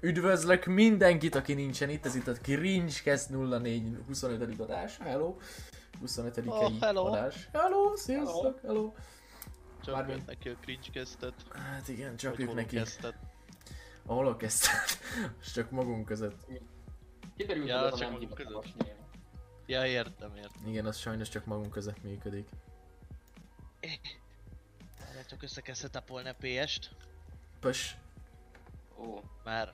Üdvözlök mindenkit, aki nincsen itt, ez itt a Cringecast 04 25. adás, hello! 25. Oh, hello. adás. Hello, sziasztok, hello! Csak Bármi- ők neki a kezdtet. Hát igen, csak hol neki. A holokeesztet. És csak magunk között. Kiderült, Ja, hogy csak magunk között. Ja, értem, értem. Igen, az sajnos csak magunk között működik. Erre csak össze kell setupolni a PS-t, Pös. Ó, már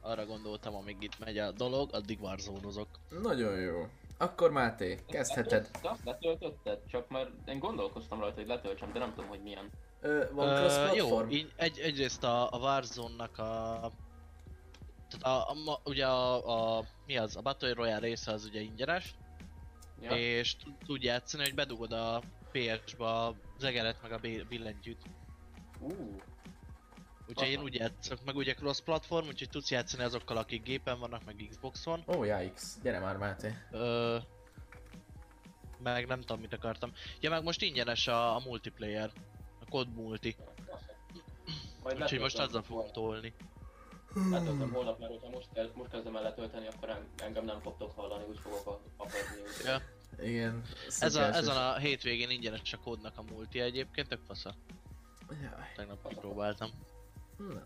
arra gondoltam, amíg itt megy a dolog, addig warzone Nagyon jó. Akkor Máté, kezdheted. Te azt letöltötted? Csak már én gondolkoztam rajta, hogy letöltsem, de nem tudom, hogy milyen. Ö, van Ö, jó, így egy, egyrészt a, a Warzone-nak a... Tehát a, a, ugye a, a, mi az, a Battle Royale része az ugye ingyenes, Ja? és tud- játszani, hogy bedugod a PS-ba az egeret meg a bi- billentyűt. Ú, Úgyhogy én úgy játszok, meg ugye cross platform, úgyhogy tudsz játszani azokkal, akik gépen vannak, meg Xboxon. Ó, oh, yikes. Gyere már Máté. Ö, meg nem tudom mit akartam. Ja meg most ingyenes a, a multiplayer. A COD multi. majd Úgyhogy most azzal fogom tolni. Letöltöm holnap, mert hogyha most, kezd, most kezdem el letölteni, akkor en- engem nem fogtok hallani, úgy fogok a- apadni. úgy. Ja. Igen. Ez a, ezen a hétvégén ingyenes a kódnak a multi egyébként, tök fasza. Jaj. Tegnap kipróbáltam. Na.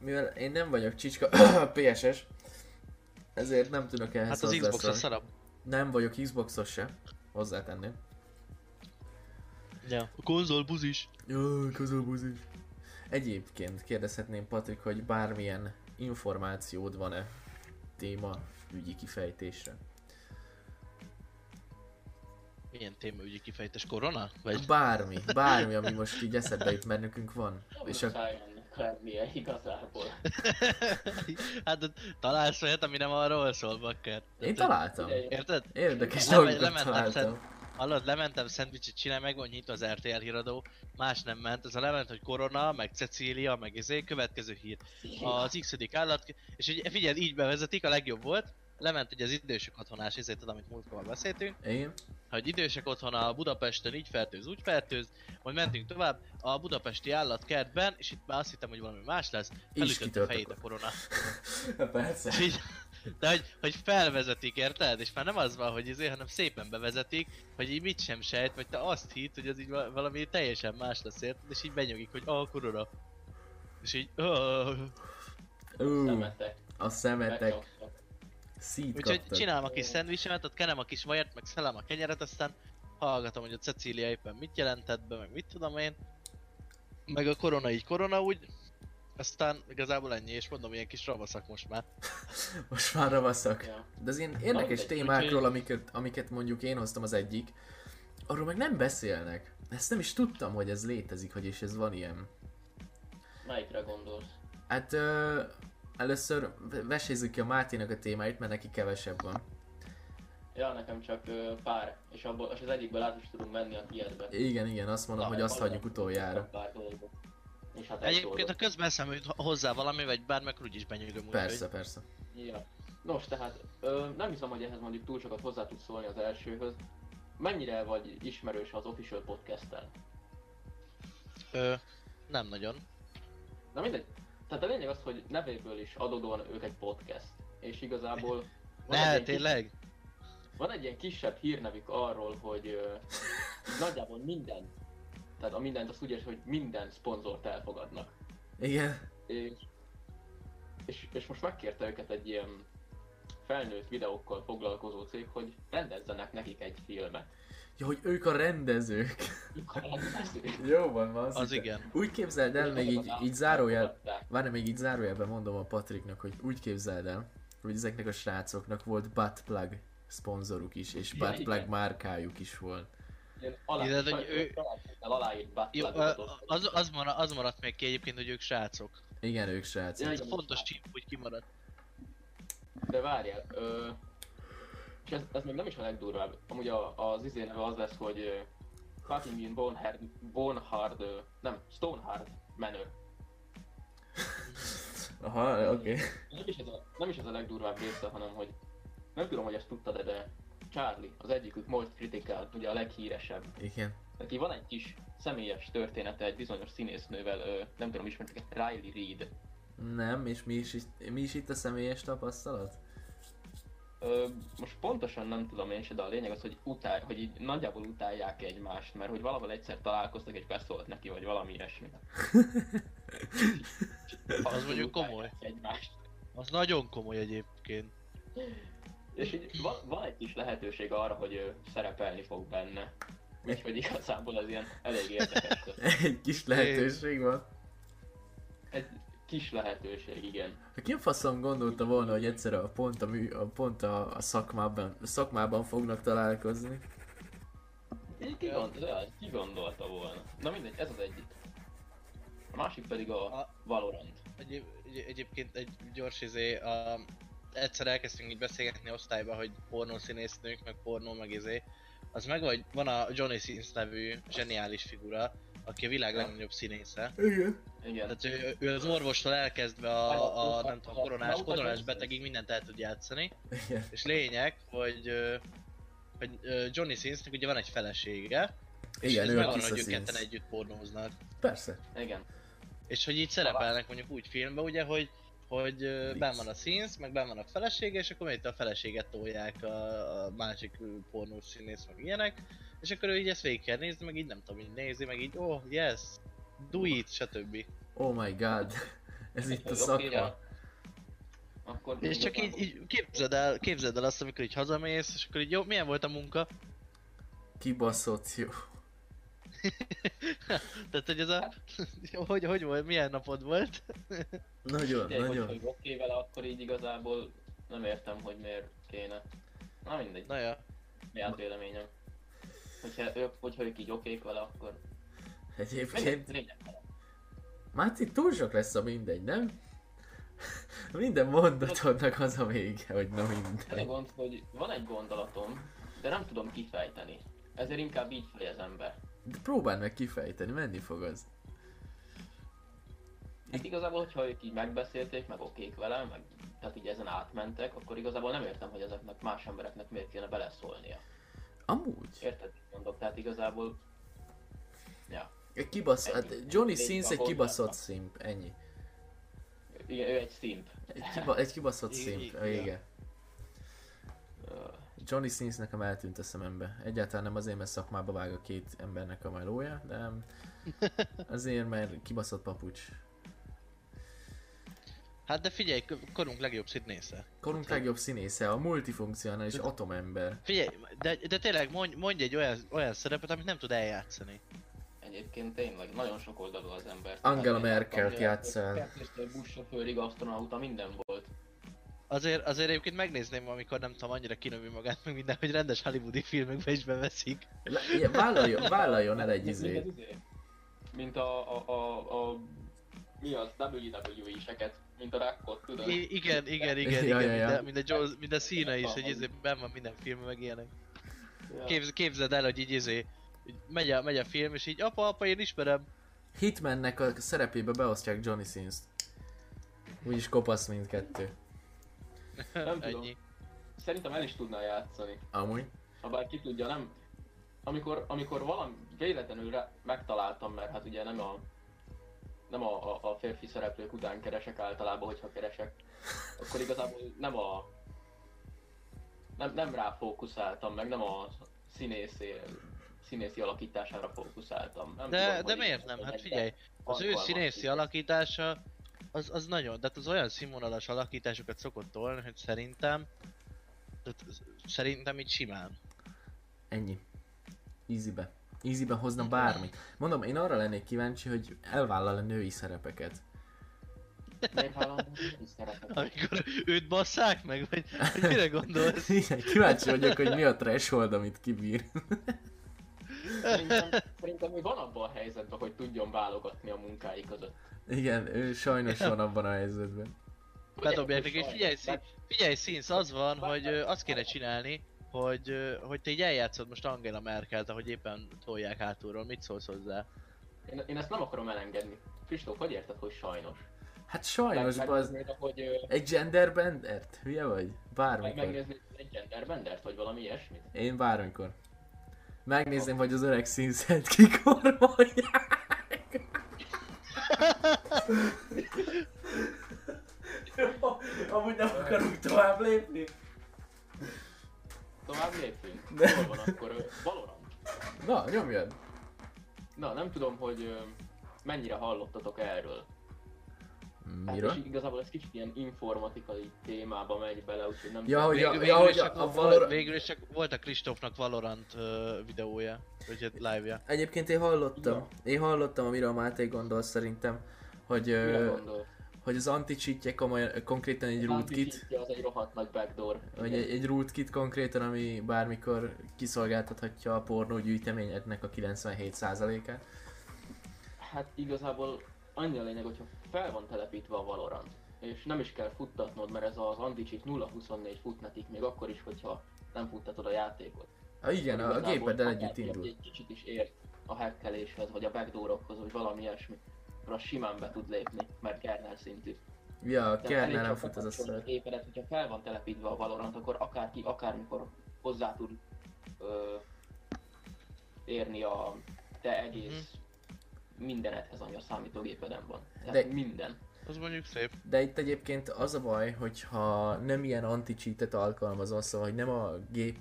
Mivel én nem vagyok csicska PSS, ezért nem tudok ehhez Hát az Xbox a hozzászólni. szarabb. Nem vagyok Xboxos se, hozzátenném. Ja. A konzol buzis. Jaj, közölbúzis. Egyébként kérdezhetném Patrik, hogy bármilyen információd van-e téma ügyi kifejtésre? Milyen témaügyi kifejtés? Korona? Vagy? Bármi, bármi, ami most így eszedbe jut, mert nekünk van. És És a... lennie igazából. hát találsz olyat, ami nem arról szól, bakker. Én találtam. Érted? Érdekes Nem, dolgokat lementem találtam. Hallod, lementem szendvicset csinálni, meg van nyitva az RTL híradó, más nem ment, ez a lement, hogy Korona, meg Cecília, meg izé, következő hír. Az x állat, és ugye figyelj, így bevezetik, a legjobb volt, lement ugye az idősek otthonás, ezért tudom, amit múltkor beszéltünk, Igen? Hogy idősek otthona Budapesten így fertőz, úgy fertőz, majd mentünk tovább a budapesti állatkertben, és itt már azt hittem, hogy valami más lesz, felütött a fejét a korona. Persze. És így, de hogy, hogy felvezetik, érted? És már nem az van, hogy izé, hanem szépen bevezetik, hogy így mit sem sejt, vagy te azt hitt, hogy az így va- valami teljesen más lesz, érted? És így benyugik, hogy ah, korona. És így, ah. Ú, Szemetek. a szemetek megcsaptak. Szít Úgyhogy kaptad. csinálom a kis szendvicsemet, ott kenem a kis vajat, meg szelem a kenyeret, aztán hallgatom, hogy a Cecília éppen mit jelentett be, meg mit tudom én. Meg a korona így korona úgy. Aztán igazából ennyi, és mondom, ilyen kis ravaszak most már. Most már ravaszak. Ja. De az ilyen érdekes mindegy, témákról, amiket, amiket mondjuk én hoztam az egyik, arról meg nem beszélnek. Ezt nem is tudtam, hogy ez létezik, hogy és ez van ilyen. Melyikre gondolsz? Hát ö, először ve- vesézzük ki a Máténak a témáit, mert neki kevesebb van. Ja, nekem csak ö, pár, és, abból, és az egyikből át is tudunk menni a tiédbe. Igen, igen, azt mondom, hogy azt hagyjuk utoljára. Pár dolgot. És hát egy Egyébként, ha közben eszembe jut hozzá valami, vagy bármi, akkor úgyis benyögöm úgy, Persze, persze. Ja. Nos, tehát ö, nem hiszem, hogy ehhez mondjuk túl sokat hozzá tudsz szólni az elsőhöz. Mennyire vagy ismerős az Official Podcast-tel? Hogy, ö, nem nagyon. Na mindegy. Tehát a lényeg az, hogy nevéből is adódóan ők egy podcast. És igazából Ne, tényleg? Kis, van egy ilyen kisebb hírnevük arról, hogy ö, nagyjából minden, tehát a mindent azt úgy érts, hogy minden szponzort elfogadnak. Igen. És, és, és most megkérte őket egy ilyen felnőtt videókkal foglalkozó cég, hogy rendezzenek nekik egy filmet. Ja, hogy ők a rendezők. Jó van, van. Az igen. Úgy képzeld el, még így, így zárójel, Várj, még így zárójelben mondom a Patriknak, hogy úgy képzeld el, hogy ezeknek a srácoknak volt buttplug szponzoruk is, és Ja, buttplug igen. márkájuk is volt. Alá, hogy ő- Jó, az, az, maradt, az maradt még ki egyébként, hogy ők srácok. Igen, ők srácok. Ja, Ez igen. fontos csíp, hogy kimaradt. De várjál, ö, és ez, ez még nem is a legdurvább. Amúgy a, az izé neve az lesz, hogy ö, Fucking in Bonehard, Bonehard, ö, nem, Stonehard menő. Aha, oké. Okay. Nem is, ez a, nem is ez a legdurvább része, hanem hogy nem tudom, hogy ezt tudtad de Charlie, az egyikük Most Critical, ugye a leghíresebb. Igen. Neki van egy kis személyes története egy bizonyos színésznővel, ö, nem tudom ismertek Riley Reid. Nem, és mi is, mi is itt a személyes tapasztalat? Ö, most pontosan nem tudom én se, de a lényeg az, hogy, utál, hogy így nagyjából utálják egymást, mert hogy valahol egyszer találkoztak és beszólt neki, vagy valami ilyesmi. Az mondjuk komoly. Egymást. Az nagyon komoly egyébként. És így van, van egy kis lehetőség arra, hogy ő szerepelni fog benne. Úgyhogy igazából az ilyen elég érdekes. Egy kis lehetőség van. Egy kis lehetőség, igen. Ki a faszom gondolta volna, hogy egyszer a pont a, mű, a, pont a, a szakmában, a szakmában fognak találkozni? Ki, gond, de, ki gondolta volna? Na mindegy, ez az egyik. A másik pedig a A- Valorant. Egyéb, egy, egyébként egy gyors izé, a, egyszer elkezdtünk így beszélgetni osztályba, hogy pornószínésznők, meg pornó, meg izé. Az meg vagy, van a Johnny Sins nevű zseniális figura, aki a világ legnagyobb színésze. Igen. Igen. Tehát ő, ő az orvostól elkezdve a, a nem tudom, koronás, koronás betegig mindent el tud játszani. Igen. És lényeg, hogy, hogy Johnny Sinsnek ugye van egy felesége, és Igen, ez ő a megvan, hogy ők ketten együtt pornóznak. Persze. Igen. És hogy így szerepelnek mondjuk úgy filmben, ugye, hogy hogy ö, benn van a Sins, meg benn van a felesége, és akkor itt a feleséget tolják a, a másik pornós színész, meg ilyenek, és akkor ő így ezt végig kell nézni, meg így nem tudom, így nézi, meg így, oh, yes, do it, stb. Oh my god. Ez itt a szakma. Akkor És csak így, így képzeld el, képzeld el azt, amikor így hazamész, és akkor így jó, milyen volt a munka? Kibaszott jó. Tehát, hogy ez a... hogy, hogy volt, milyen napod volt? Nagyon, Tényleg, nagyon. hogy oké vele, akkor így igazából nem értem, hogy miért kéne. Na mindegy, Na ja. saját véleményem. Hogyha ők, hogyha ők így okék vele, akkor Egyébként mindegy. Máci túl sok lesz a mindegy, nem? Minden mondatodnak az a vége, hogy na a mindegy. gond, hogy van egy gondolatom, de nem tudom kifejteni. Ezért inkább így fejezem be. De próbáld meg kifejteni, menni fog az. Hát igazából, hogyha ők így megbeszélték, meg okék vele, meg tehát így ezen átmentek, akkor igazából nem értem, hogy ezeknek más embereknek miért kéne beleszólnia. Amúgy. Érted, mondok? Tehát igazából... Ja. Egy kibasz... Hát Johnny Sins egy kibaszott szimp, ennyi. Igen, ő egy szimp. Egy, kiba, egy kibaszott szimp, i- a vége. Ö, Johnny Sins nekem eltűnt a szemembe. Egyáltalán nem azért, mert szakmába vág a két embernek a melója, de azért, mert kibaszott papucs. Hát de figyelj, korunk legjobb színésze. Korunk legjobb színésze, a multifunkcionális atomember. Figyelj, de, de tényleg mondj, mondj egy olyan, olyan szerepet, amit nem tud eljátszani. Egyébként tényleg nagyon sok oldalú az ember. Angela Merkelt ugye, játsszál. Kettőször buszsofőrig, asztronauta, minden volt. Azért, azért egyébként megnézném, amikor nem tudom, annyira kinövi magát, meg minden, hogy rendes hollywoodi filmekbe is beveszik. Ilyen, vállaljon, vállaljon el egy izé. Mint a, a, a, a mi az, WWE-seket, mint a rakkot, tudod? I- igen, igen, igen, Ja, igen, ja, ja. Mind, a, mind, a Joe, mind a szína is, hogy izé, benn van minden filmben, meg ilyenek. Ja. Képz, képzeld el, hogy így izé, hogy megy a, megy a film, és így apa, apa, én ismerem. Hitmannek a szerepébe beosztják Johnny Sins-t. Úgyis kopasz mindkettő. Nem tudom. Ennyi. Szerintem el is tudná játszani. Amúgy. Ha bár ki tudja, nem... Amikor, amikor valami véletlenül rá, megtaláltam, mert hát ugye nem a nem a, a, a férfi szereplők után keresek általában, hogyha keresek, akkor igazából nem a nem, nem rá fókuszáltam, meg nem a színészi, színészi alakítására fókuszáltam. Nem De, tudom, de miért nem? Hát figyelj, az ő színészi színész. alakítása, az, az nagyon, tehát az olyan színvonalas alakításokat szokott tolni, hogy szerintem, tehát szerintem így simán. Ennyi. Easybe. Easybe hozna bármit. Mondom, én arra lennék kíváncsi, hogy elvállal a női szerepeket. Amikor őt basszák meg, vagy, vagy mire gondolsz? Igen, kíváncsi vagyok, hogy mi a threshold, amit kibír. Szerintem, szerintem ő van abban a helyzetben, hogy tudjon válogatni a munkái között. Igen, ő sajnos van abban a helyzetben. Bedobják neki, figyelj, szín, figyelj színsz, az van, hogy azt kéne csinálni, hogy, hogy te így eljátszod most Angela Merkelt, ahogy éppen tolják hátulról, mit szólsz hozzá? Én, én ezt nem akarom elengedni. Kristóf, hogy érted, hogy sajnos? Hát sajnos, Meg- az hogy egy genderbendert? Hülye vagy? meg, Bármikor. megnéznéd egy genderbendert, vagy valami ilyesmit? Én bármikor. Megnézném, hogy az öreg színszert kikormolják. Amúgy nem akarunk tovább lépni. Tovább lépünk. De- Hol van akkor Valorant? Na, nyomjad. Na, nem tudom, hogy mennyire hallottatok erről. Hát Miről? és igazából ez kicsit ilyen informatikai témába megy bele, úgyhogy nem Ja, hogy Végül, ja, végül, hogy is a, csak, a volt, Valorant... végül is csak volt a Kristófnak Valorant uh, videója, vagy hát live-ja. Egyébként én hallottam, Ja. én hallottam, amiről a Máté gondol szerintem, hogy, gondol? hogy az anti komolyan, konkrétan egy rootkit, Anti-cheatje az egy rohadt nagy backdoor. vagy egy, egy rootkit konkrétan, ami bármikor kiszolgáltathatja a pornógyűjteményednek a 97%-át. Hát igazából annyi a lényeg, hogyha fel van telepítve a Valorant, és nem is kell futtatnod, mert ez az anti-cheat 0-24 futnatik, még akkor is, hogyha nem futtatod a játékot. Ah, igen, a, a gépeddel együtt indul. Egy kicsit is ért a hackeléshez, vagy a backdoorokhoz, vagy valami ilyesmi, akkor az simán be tud lépni, mert kernel szintű. Ja, a kernel nem fut az a a gépedet, hogyha fel van telepítve a Valorant, akkor akárki, akármikor hozzá tud ö, érni a te egész mindenedhez, ami a számítógépeden van. Tehát De- De... minden. Az mondjuk szép. De itt egyébként az a baj, hogyha nem ilyen anti-cheatet alkalmazol, szóval hogy nem a gép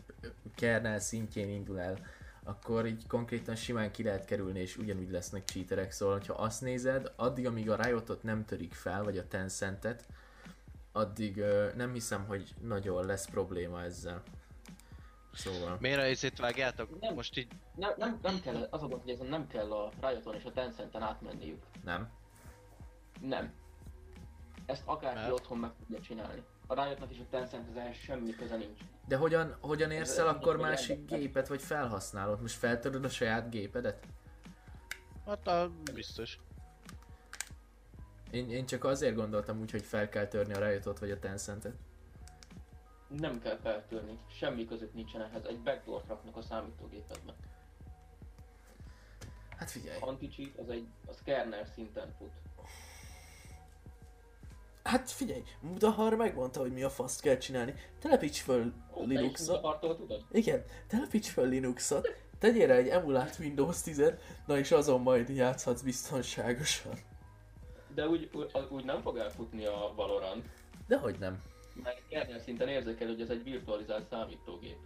kernel szintjén indul el, akkor így konkrétan simán ki lehet kerülni, és ugyanúgy lesznek cheaterek. Szóval, hogyha azt nézed, addig, amíg a Riotot nem törik fel, vagy a Tencentet, addig ö, nem hiszem, hogy nagyon lesz probléma ezzel. Szóval... Miért a izét vágjátok? Nem. Most így Nem, nem, nem kell, az a gond, hogy ezen nem kell a Rioton és a Tencenten átmenniük. Nem. Nem. Ezt akárki Mert? otthon meg tudja csinálni. A Riotnak és a Tencenthez ehhez semmi köze nincs. De hogyan, hogyan érsz el akkor másik gépet, vagy felhasználod? Most feltöröd a saját gépedet? Hát a biztos. Én, én csak azért gondoltam úgy, hogy fel kell törni a Riotot vagy a Tencentet. Nem kell feltörni, semmi között nincsen ehhez, egy backdoor raknak a számítógépedbe. Hát figyelj. Anti-cheat az egy, az kernel szinten fut. Hát figyelj, Mudahar megmondta, hogy mi a faszt kell csinálni. Telepíts föl is Linuxot. Igen, telepíts föl Linuxot. Tegyél rá egy emulált Windows 10 na és azon majd játszhatsz biztonságosan. De úgy, úgy, úgy nem fog elfutni a Valorant, Dehogy nem. Mert kernel szinten érzékel, hogy ez egy virtualizált számítógép.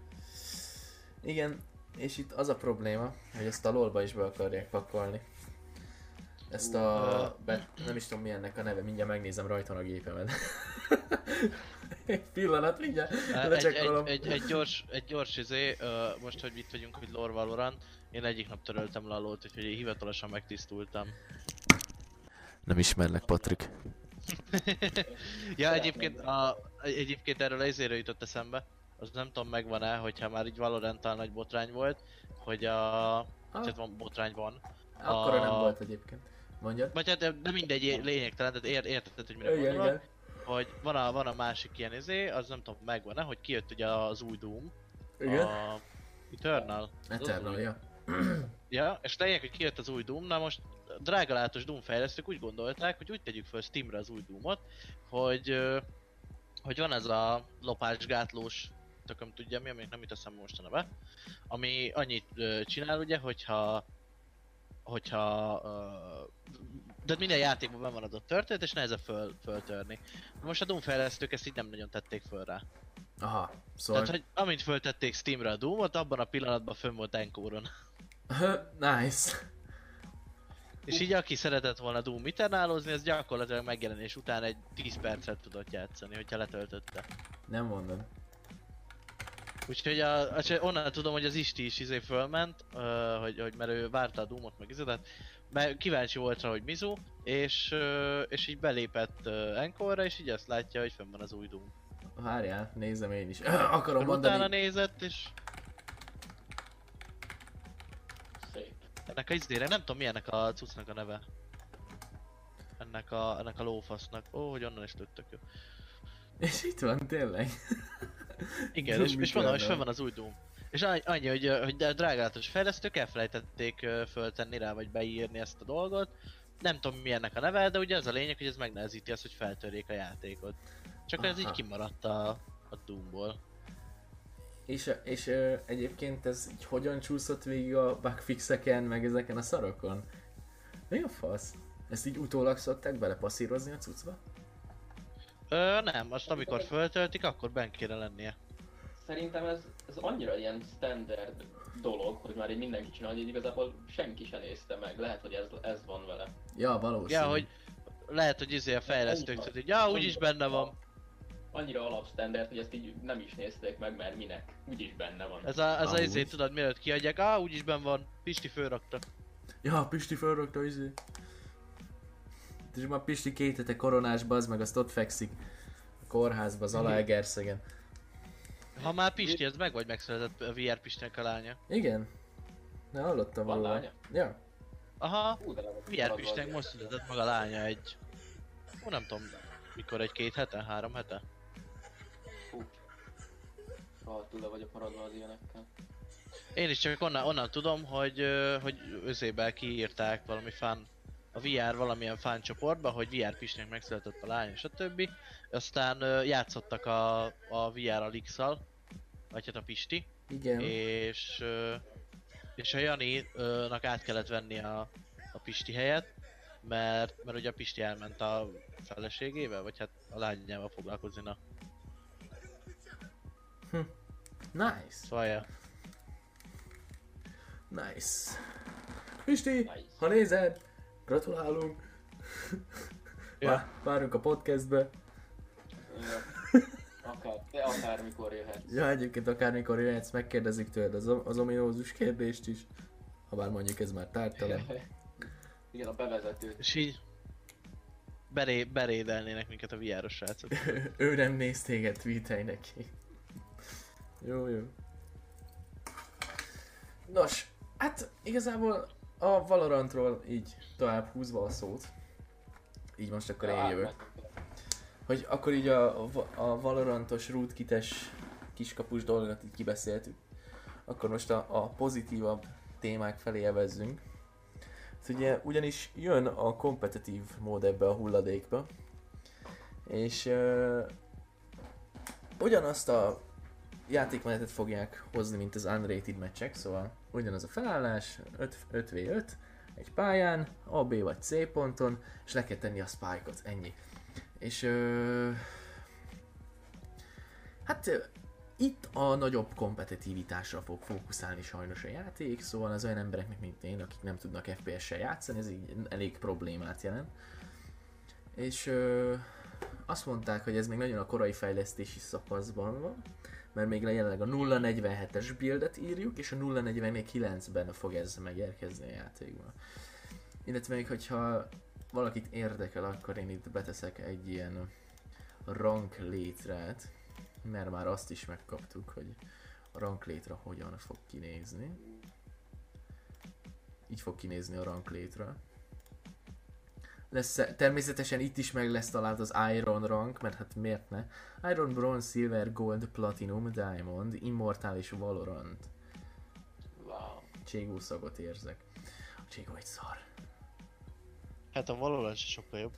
Igen, és itt az a probléma, hogy ezt a lolba is be akarják pakolni. Ezt a... Be, nem is tudom mi ennek a neve, mindjárt megnézem rajta a gépemet. egy pillanat, mindjárt Egy, egy, egy, egy, gyors, egy gyors izé, uh, most hogy itt vagyunk, hogy lore Valorant, én egyik nap töröltem le a lót, úgyhogy én hivatalosan megtisztultam. Nem ismernek, Patrik. Ja, egyébként, a, egyébként erről ezért jutott eszembe, az nem tudom megvan-e, hogyha már így valorant nagy botrány volt, hogy a... Ah. Tehát van, botrány van. Akkora nem a- volt egyébként. Mondjad? Vagy hát de, de mindegy, lényegtelen, tehát ér, érted, hogy mire Igen, igen. Hogy van a, van a másik ilyen izé, az nem tudom megvan-e, hogy kijött ugye az új Doom. Igen. A Eternal. Eternal, ja. Ja, és lényeg, hogy kijött az új Doom, na most drágalátos Doom fejlesztők úgy gondolták, hogy úgy tegyük föl Steamre az új Doomot, hogy, hogy van ez a lopásgátlós, tököm tudja mi, amelyik nem jut eszembe most a neve, ami annyit csinál ugye, hogyha hogyha de minden játékban benne van az a történet, és nehezebb föl, föltörni. Most a Doom fejlesztők ezt így nem nagyon tették föl rá. Aha, szóval... Tehát, hogy amint föltették Steamre a Doomot, abban a pillanatban fönn volt Encoron. nice. És így aki szeretett volna Doom Eternálozni, az gyakorlatilag megjelenés után egy 10 percet tudott játszani, hogyha letöltötte. Nem mondod. Úgyhogy a, a, onnan tudom, hogy az Isti is izé fölment, uh, hogy, hogy mert ő várta a Doomot meg izé, tehát mert kíváncsi volt rá, hogy Mizu, és, uh, és így belépett uh, Encore-ra, és így azt látja, hogy fönn van az új Doom. Várjál, nézem én is. Akarom Utána mondani. nézett, és Szép. Ennek a izére, nem tudom mi ennek a cuccnak a neve. Ennek a, ennek a lófasznak. Ó, hogy onnan is lőttek jó. És itt van tényleg. Igen, Doom és, és van, és fönn van az új Doom. És annyi, hogy, hogy drágálatos fejlesztők elfelejtették föltenni rá, vagy beírni ezt a dolgot. Nem tudom mi ennek a neve, de ugye az a lényeg, hogy ez megnehezíti azt, hogy feltörjék a játékot. Csak ez így Aha. kimaradt a, a Doomból. És, és ö, egyébként ez így hogyan csúszott végig a bugfixeken, meg ezeken a szarokon? Mi a fasz? Ezt így utólag szokták belepasszírozni a cuccba? Ö, nem, azt amikor föltöltik, akkor bent kéne lennie. Szerintem ez, ez annyira ilyen standard dolog, hogy már így mindenki csinálja, hogy igazából senki sem nézte meg. Lehet, hogy ez, ez van vele. Ja, valószínű. Ja, hogy lehet, hogy izé a fejlesztők Annyira- tudják, ja, úgyis benne van. Annyira alapstandard, hogy ezt így nem is nézték meg, mert minek. Úgyis benne van. Ez a, ez a Amúgy. izé, tudod, mielőtt kiadják, ah, úgyis benne van, Pisti fölrakta. Ja, Pisti felrakta izé. És már Pisti két hete koronás bazd meg, azt ott fekszik. A kórházba, az Alaegerszegen. Ha már Pisti, ez meg vagy megszületett a VR Pistinek a lánya. Igen. Ne hallottam Van róla. lánya? Ja. Aha, Hú, VR Pistinek most született meg a lánya egy... Ó, nem tudom, mikor egy-két hete, három hete? Rohadtul le vagyok maradva az ilyenekkel. Én is csak onnan, onnan tudom, hogy, hogy özébe kiírták valami fan, a VR valamilyen fan csoportba, hogy VR Pisnek megszületett a lány, stb. Aztán ö, játszottak a, a VR Alix-szal, vagy hát a Pisti, Igen. és, és a Jani-nak át kellett venni a, a Pisti helyet, mert, mert ugye a Pisti elment a feleségével, vagy hát a lányával foglalkozni, na. Nice. Szóval, ja. Nice. Pisti, Nice. ha nézed, gratulálunk. Ja. Vá- Várunk a podcastbe. Ja. Akár, de akármikor jöhet. Ja, egyébként akármikor jöhetsz, megkérdezik tőled az, az ominózus kérdést is. Ha bár mondjuk ez már tártalan. Igen, a bevezetőt. És így beré, berédelnének minket a VR-os srácok. ő nem néz téged, tweetelj neki. Jó, jó. Nos, hát igazából a Valorantról így tovább húzva a szót. Így most akkor én jövök. Hogy akkor így a, a Valorantos rootkites kiskapus dolgot így kibeszéltük. Akkor most a, a pozitívabb témák felé evezzünk. Hát ugye, ugyanis jön a kompetitív mód ebbe a hulladékba. És uh, ugyanazt a játékmenetet fogják hozni, mint az unrated meccsek, szóval ugyanaz a felállás, 5, 5v5, egy pályán, A, B vagy C ponton, és le kell tenni a spike-ot, ennyi. És ö, hát itt a nagyobb kompetitivitásra fog fókuszálni sajnos a játék, szóval az olyan embereknek, mint én, akik nem tudnak FPS-sel játszani, ez így elég problémát jelent. És ö, azt mondták, hogy ez még nagyon a korai fejlesztési szakaszban van, mert még jelenleg a 0.47-es buildet írjuk, és a 0.49-ben fog ez megérkezni a játékban. Illetve még hogyha valakit érdekel, akkor én itt beteszek egy ilyen rank létrát, mert már azt is megkaptuk, hogy a rank létre hogyan fog kinézni. Így fog kinézni a rank létre. Lesz, természetesen itt is meg lesz talált az Iron rank, mert hát miért ne? Iron, Bronze, Silver, Gold, Platinum, Diamond, Immortal és Valorant. Wow. Cségó szagot érzek. A Cségó egy szar. Hát a Valorant is sokkal jobb.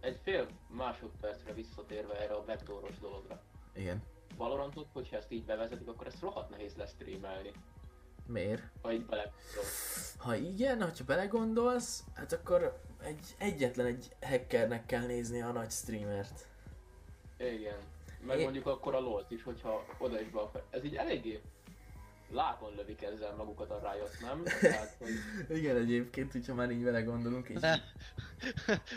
Egy fél másodpercre visszatérve erre a backdooros dologra. Igen. Valorantot, hogyha ezt így bevezetik, akkor ezt rohadt nehéz lesz streamelni. Miért? Ha így bele... Ha igen, hogyha belegondolsz, hát akkor egy, egyetlen egy hackernek kell nézni a nagy streamert. Igen. Meg Én- mondjuk akkor a LOL-t is, hogyha oda is be akar. Ez így eléggé lábon lövik ezzel magukat a Riot, nem? Tehát, hogy Igen, egyébként, hogyha már így belegondolunk, és Ne.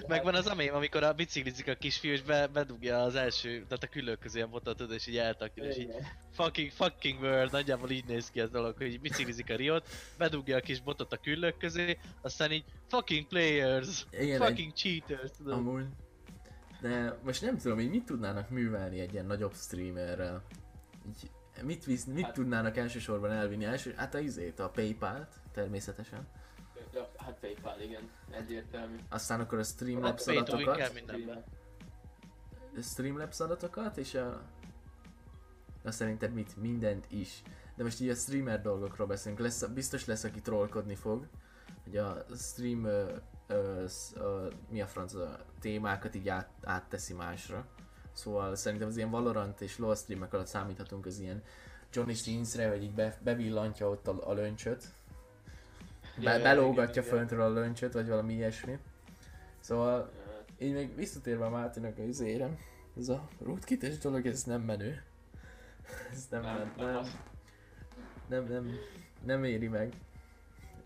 Megvan az a mém, amikor a biciklizik a kisfiú és be, bedugja az első, tehát a küllők közé a botot, tudod, és így eltakja, és így fucking, fucking world, nagyjából így néz ki ez dolog, hogy így biciklizik a Riot, bedugja a kis botot a küllők közé, aztán így fucking players, Igen, egy- fucking cheaters, tudod. amúgy. De most nem tudom, hogy mit tudnának művelni egy ilyen nagyobb streamerrel. Így, mit, visz, mit Hát- tudnának elsősorban elvinni? Első, hát a izét, a Paypal-t, természetesen. Ja, hát Paypal, igen. Egyértelmű. Aztán akkor a Streamlabs kell adatokat. Streamlabs adatokat, és a... Na szerintem mit? Mindent is. De most így a streamer dolgokról beszélünk. Lesz, biztos lesz, aki trollkodni fog. Hogy a stream... Ö, ö, ö, mi a franc a témákat így át, átteszi másra. Szóval szerintem az ilyen Valorant és LoL streamek alatt számíthatunk az ilyen Johnny Sins-re, hogy így be, bevillantja ott a, a löncsöt. Be, Ja, ja, belógatja föntről a löncsöt, vagy valami ilyesmi. Szóval így még visszatérve a Mátinak a izére, ez a rootkit dolog, ez nem menő. Ez nem, nem, Nem, nem, nem, nem éri meg.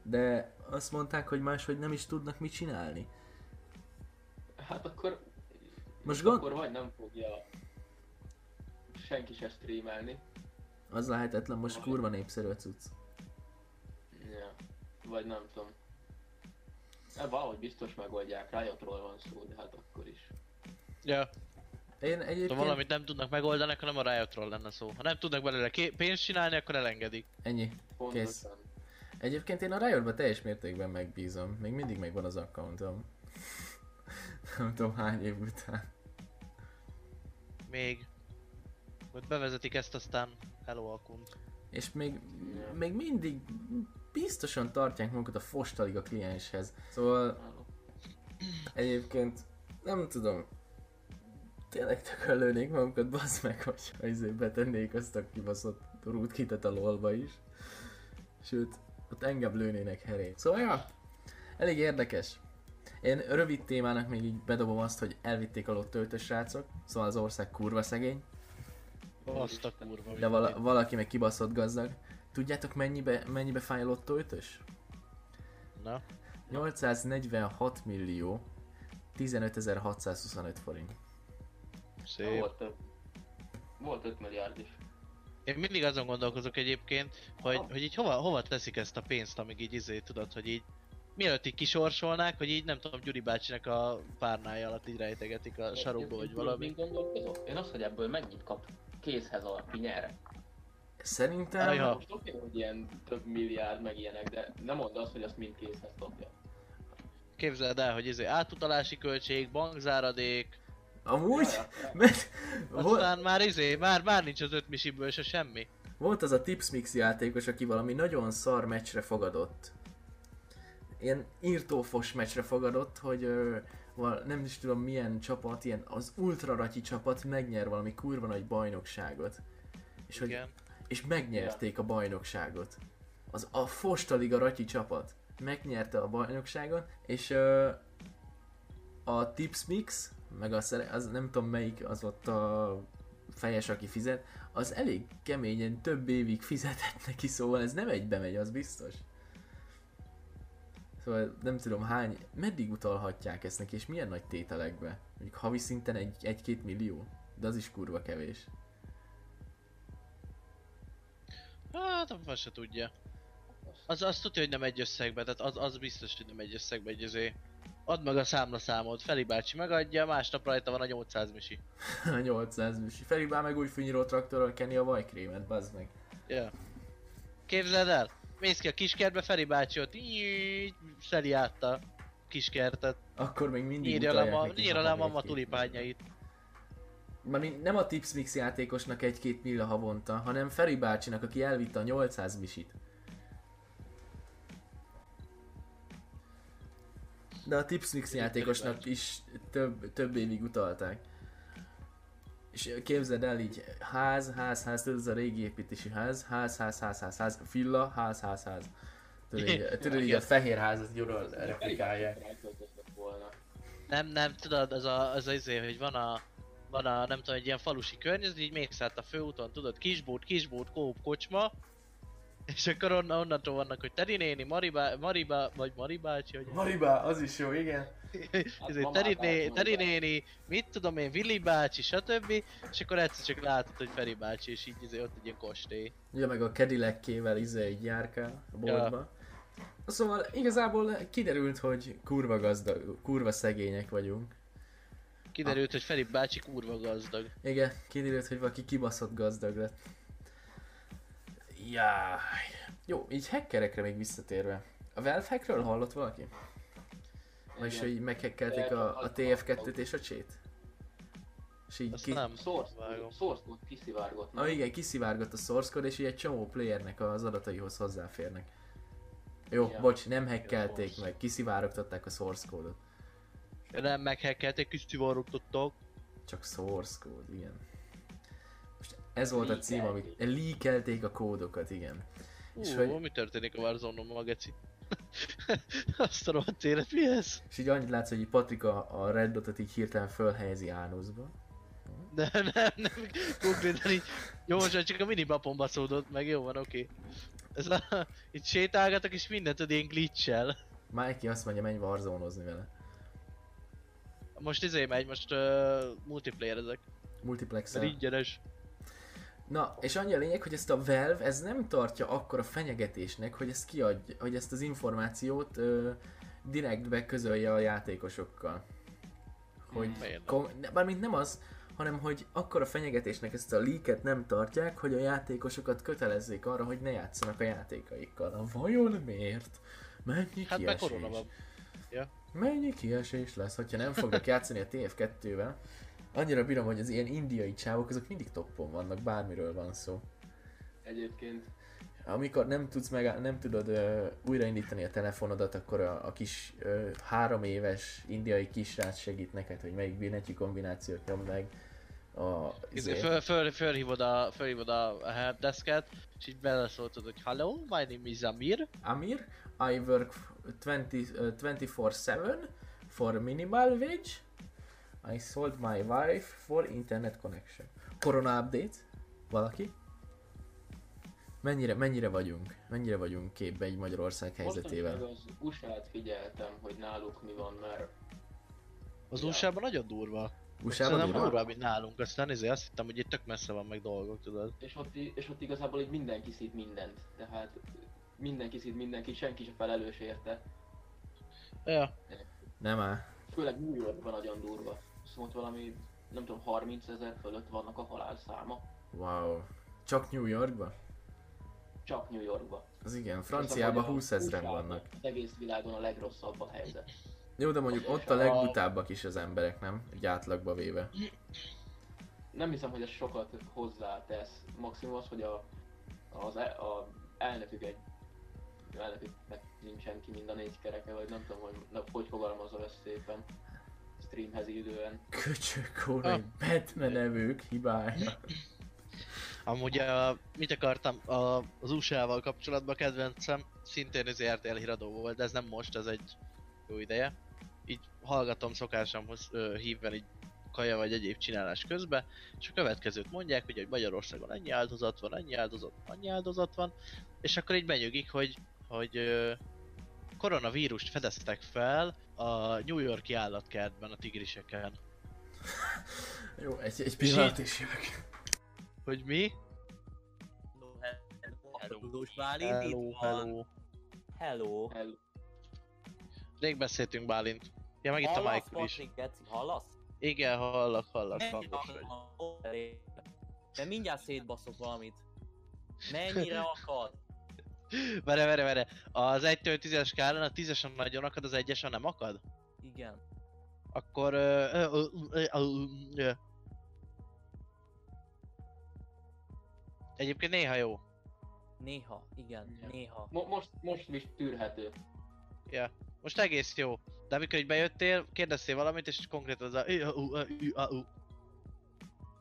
De azt mondták, hogy máshogy nem is tudnak mit csinálni. Hát akkor... Most gond- Akkor vagy nem fogja senki se streamelni. Az lehetetlen, most kurva népszerű a cucc. Ja. Vagy nem tudom. E, valahogy biztos megoldják, Riotról van szó, de hát akkor is. Ja, Én ha egyébként valamit nem tudnak megoldani, akkor nem a Riotról lenne szó. Ha nem tudnak belőle ké- pénzt csinálni, akkor elengedik. ennyi. Pontosan. Egyébként én a Riotba teljes mértékben megbízom. Még mindig megvan az accountom. Nem tudom hány év után. Még. Majd bevezetik ezt, aztán hello akunt. És még, még mindig biztosan tartják magukat a Fostaliga klienshez. Szóval egyébként nem tudom. Tényleg tökön lőnék magukat, bazd meg, hogy izé betennék azt a kibaszott rootkitet a lolba is. Sőt, ott engem lőnének herét. Szóval ja, elég érdekes. Én rövid témának még így bedobom azt, hogy elvitték a lottöltös srácok, szóval az ország kurva szegény, Azt a kurva. de vala, valaki meg kibaszott gazdag. Tudjátok mennyibe, mennyibe fáj a lottöltös? Na, 846 millió 15.625 forint. szép. Volt több. Volt 5 milliárd is. Én mindig azon gondolkozok egyébként, hogy, hogy így hova, hova teszik ezt a pénzt, amíg így izé tudod, hogy így mielőtt így kisorsolnák, hogy így nem tudom, Gyuri bácsinak a párnája alatt így rejtegetik a sarokba, vagy valami. Én gondolkozok? Én azt, hogy ebből mennyit kap kézhez alapki nyer. Szerintem... Ajha. Most oké, hogy ilyen több milliárd meg ilyenek, de nem mondd azt, hogy azt mind kézhez kapja. Képzeld el, hogy izé átutalási költség, bankzáradék, Amúgy? Ja, ja. Mert volt, aztán már izé, már, már nincs az öt misiből se semmi. volt az a Tipsmix játékos, aki valami nagyon szar meccsre fogadott. Ilyen írtófos meccsre fogadott, hogy ö, val, nem is tudom milyen csapat, ilyen az Ultra Ratyi csapat megnyer valami kurva nagy bajnokságot. És, hogy, Igen. és megnyerték a bajnokságot. Az a Fostaliga Ratyi csapat megnyerte a bajnokságot, és ö, a Tipsmix, meg a szere, az nem tudom melyik az ott a fejes, aki fizet, az elég keményen több évig fizetett neki, szóval ez nem egybe megy, az biztos. Szóval nem tudom hány, meddig utalhatják ezt neki, és milyen nagy tételekbe? Mondjuk havi szinten egy, egy-két millió? De az is kurva kevés. Hát, azt se tudja. Az, azt tudja, hogy nem egy összegbe, tehát az, az biztos, hogy nem egy összegbe, egy izé. Add meg a számlaszámot, Feli bácsi megadja, másnap rajta van a 800 misi. A 800 műsi. Felibál meg úgy fűnyíró traktorral kenni a vajkrémet, bazd meg. Ja. Képzeld el, mész ki a kiskertbe, Feri bácsi ott így szeli át a kiskertet. Akkor még mindig Nyírja le, ma, nyírja le mama tulipányait. Mármint nem a Tipsmix játékosnak egy-két milla havonta, hanem Feri bácsinak, aki elvitte a 800 misit. De a Tipsmix játékosnak is több, több évig utalták. És képzeld el így, ház, ház, ház, tudod, ez a régi építési ház, ház, ház, ház, ház, ház, villa, ház, ház, ház. Tudod, így, tudod, így a fehér házat gyurral replikálják. Nem, nem, tudod, az a, az a izé, hogy van a, van a, nem tudom, egy ilyen falusi környezet, így mész át a főúton, tudod, kisbót, kisbót, kóp, kocsma, és akkor onnan, onnantól vannak, hogy Teri néni, Maribá, Maribá, vagy Maribácsi, hogy Maribá, az is jó, igen. Né, Teri bácsi. néni, mit tudom én, Willi bácsi, stb. És akkor egyszer csak látod, hogy Feri bácsi, és így izé, ott egy ilyen kostély. Ugye meg a Cadillac-kével izé így járkál a boltba. Szóval igazából kiderült, hogy kurva gazdag, kurva szegények vagyunk. Kiderült, hogy Feri bácsi kurva gazdag. Igen, kiderült, hogy valaki kibaszott gazdag lett. Jaj. Jó, így hackerekre még visszatérve. A Valve hackről hallott valaki? Vagyis, hogy meghekkelték a, a TF2-t és a csét? És így Azt ki... nem Source, source code kiszivárgott. Ah, igen, kiszivárgott a source code, és így egy csomó playernek az adataihoz hozzáférnek. Jó, Ja. bocs, nem source. meg, kiszivárogtatták a source code-ot. Nem meghekkelték, kis csivarogtattak. Csak source code, igen. Most ez volt a cím, amit Leakelték. a kódokat, igen. És Ú, hogy- mi történik a Warzone-on, ma geci? Azt a rohadt élet, mi ez? És így annyit látsz, hogy Patrika a Red Dotot így hirtelen fölhelyezi Ánuszba. De nem, nem, konkrétan így, jó, most csak a minimapon baszódott meg, jó van, oké. Ez a, itt sétálgatok és mindent tud ilyen glitch Mikey azt mondja, menj warzone vele. Most izé megy, most uh, multiplayer ezek. multiplex Mert ingyenes. Na, és annyi a lényeg, hogy ezt a Valve, ez nem tartja akkor a fenyegetésnek, hogy ezt kiadja, hogy ezt az információt ö, direktbe közölje a játékosokkal. Hogy, Miért kom- bármint nem az, hanem hogy akkor a fenyegetésnek ezt a leaket nem tartják, hogy a játékosokat kötelezzék arra, hogy ne játszanak a játékaikkal. Na, vajon miért? Mennyi Hát kiesés? Ja. Mennyi kiesés lesz, hogyha nem fognak játszani a TF2-vel? Annyira bírom, hogy az ilyen indiai csávok, azok mindig toppon vannak, bármiről van szó. Egyébként Amikor nem tudsz meg, nem tudod ö, újraindítani a telefonodat, akkor a, a kis ö, három éves indiai kisrác segít neked, hogy melyik billentyű kombinációt nyomd meg. A, Izé, izé- föl, föl, fölhívod a, fölhívod a helpdesket, és így beleszóltad, hogy Hello, my name is Amir. Amir, I work 20, uh, 24-7 for minimal wage. I sold my wife for internet connection. Corona update? Valaki? Mennyire, mennyire vagyunk? Mennyire vagyunk képbe egy Magyarország helyzetével? mostanság az USA-t figyeltem, hogy náluk mi van, mert Az. USA-ban nagyon durva. USA-ban Szerintem durva? durvább, mint nálunk, aztán ezért azt hittem, hogy itt tök messze van meg dolgok, tudod. és ott, i- és ott igazából így mindenki szít mindent. Tehát mindenki szít mindenki, senki sem felelős érte. Ja, Nem áll. Főleg New Yorkban nagyon durva. Szóval valami, nem tudom, 30 ezer fölött vannak a halálszáma. Wow. Csak New Yorkban? Csak New Yorkban. Az igen, Franciában az, hogy a 20 ezeren vannak. Az egész világon a legrosszabb a helyzet. Jó, de mondjuk ott a legbutábbak is az emberek, nem? Egy átlagba véve. Nem hiszem, hogy ez sokat hozzátesz. Maximum az, hogy a, az e, a elnökük egy elnöküknek nincsen ki mind a négy kereke, vagy nem tudom, hogy na, hogy fogalmazol ezt szépen streamhez idően. Köcsök, órai, Batman evők hibája. amúgy a, mit akartam, a, az USA-val kapcsolatban kedvencem szintén az RTL híradó volt, de ez nem most, ez egy jó ideje. Így hallgatom szokásomhoz ö, hívvel így kaja vagy egyéb csinálás közben, és a következőt mondják, ugye, hogy Magyarországon ennyi áldozat van, ennyi áldozat, annyi áldozat van, és akkor így benyögik, hogy, hogy ö, koronavírust fedeztek fel a New Yorki állatkertben, a tigriseken. Jó, egy, egy pillanat is jövök. Hogy mi? Hello, Hello, hello. Hello. El, Rég beszéltünk Bálint. Ja, meg itt a Michael is. Geci, hallasz? Igen, hallak, hallak, hangos vagy. De mindjárt szétbaszok valamit. Mennyire akad? Vere, vere, vere. Az 1-től 10-es skálán a 10-esen nagyon akad, az 1-esen nem akad? Igen. Akkor... Egyébként néha jó. Néha, igen, Ja. néha. mo, most, most is tűrhető. Ja. Most egész jó. De amikor így bejöttél, kérdeztél valamit, és konkrétan az a...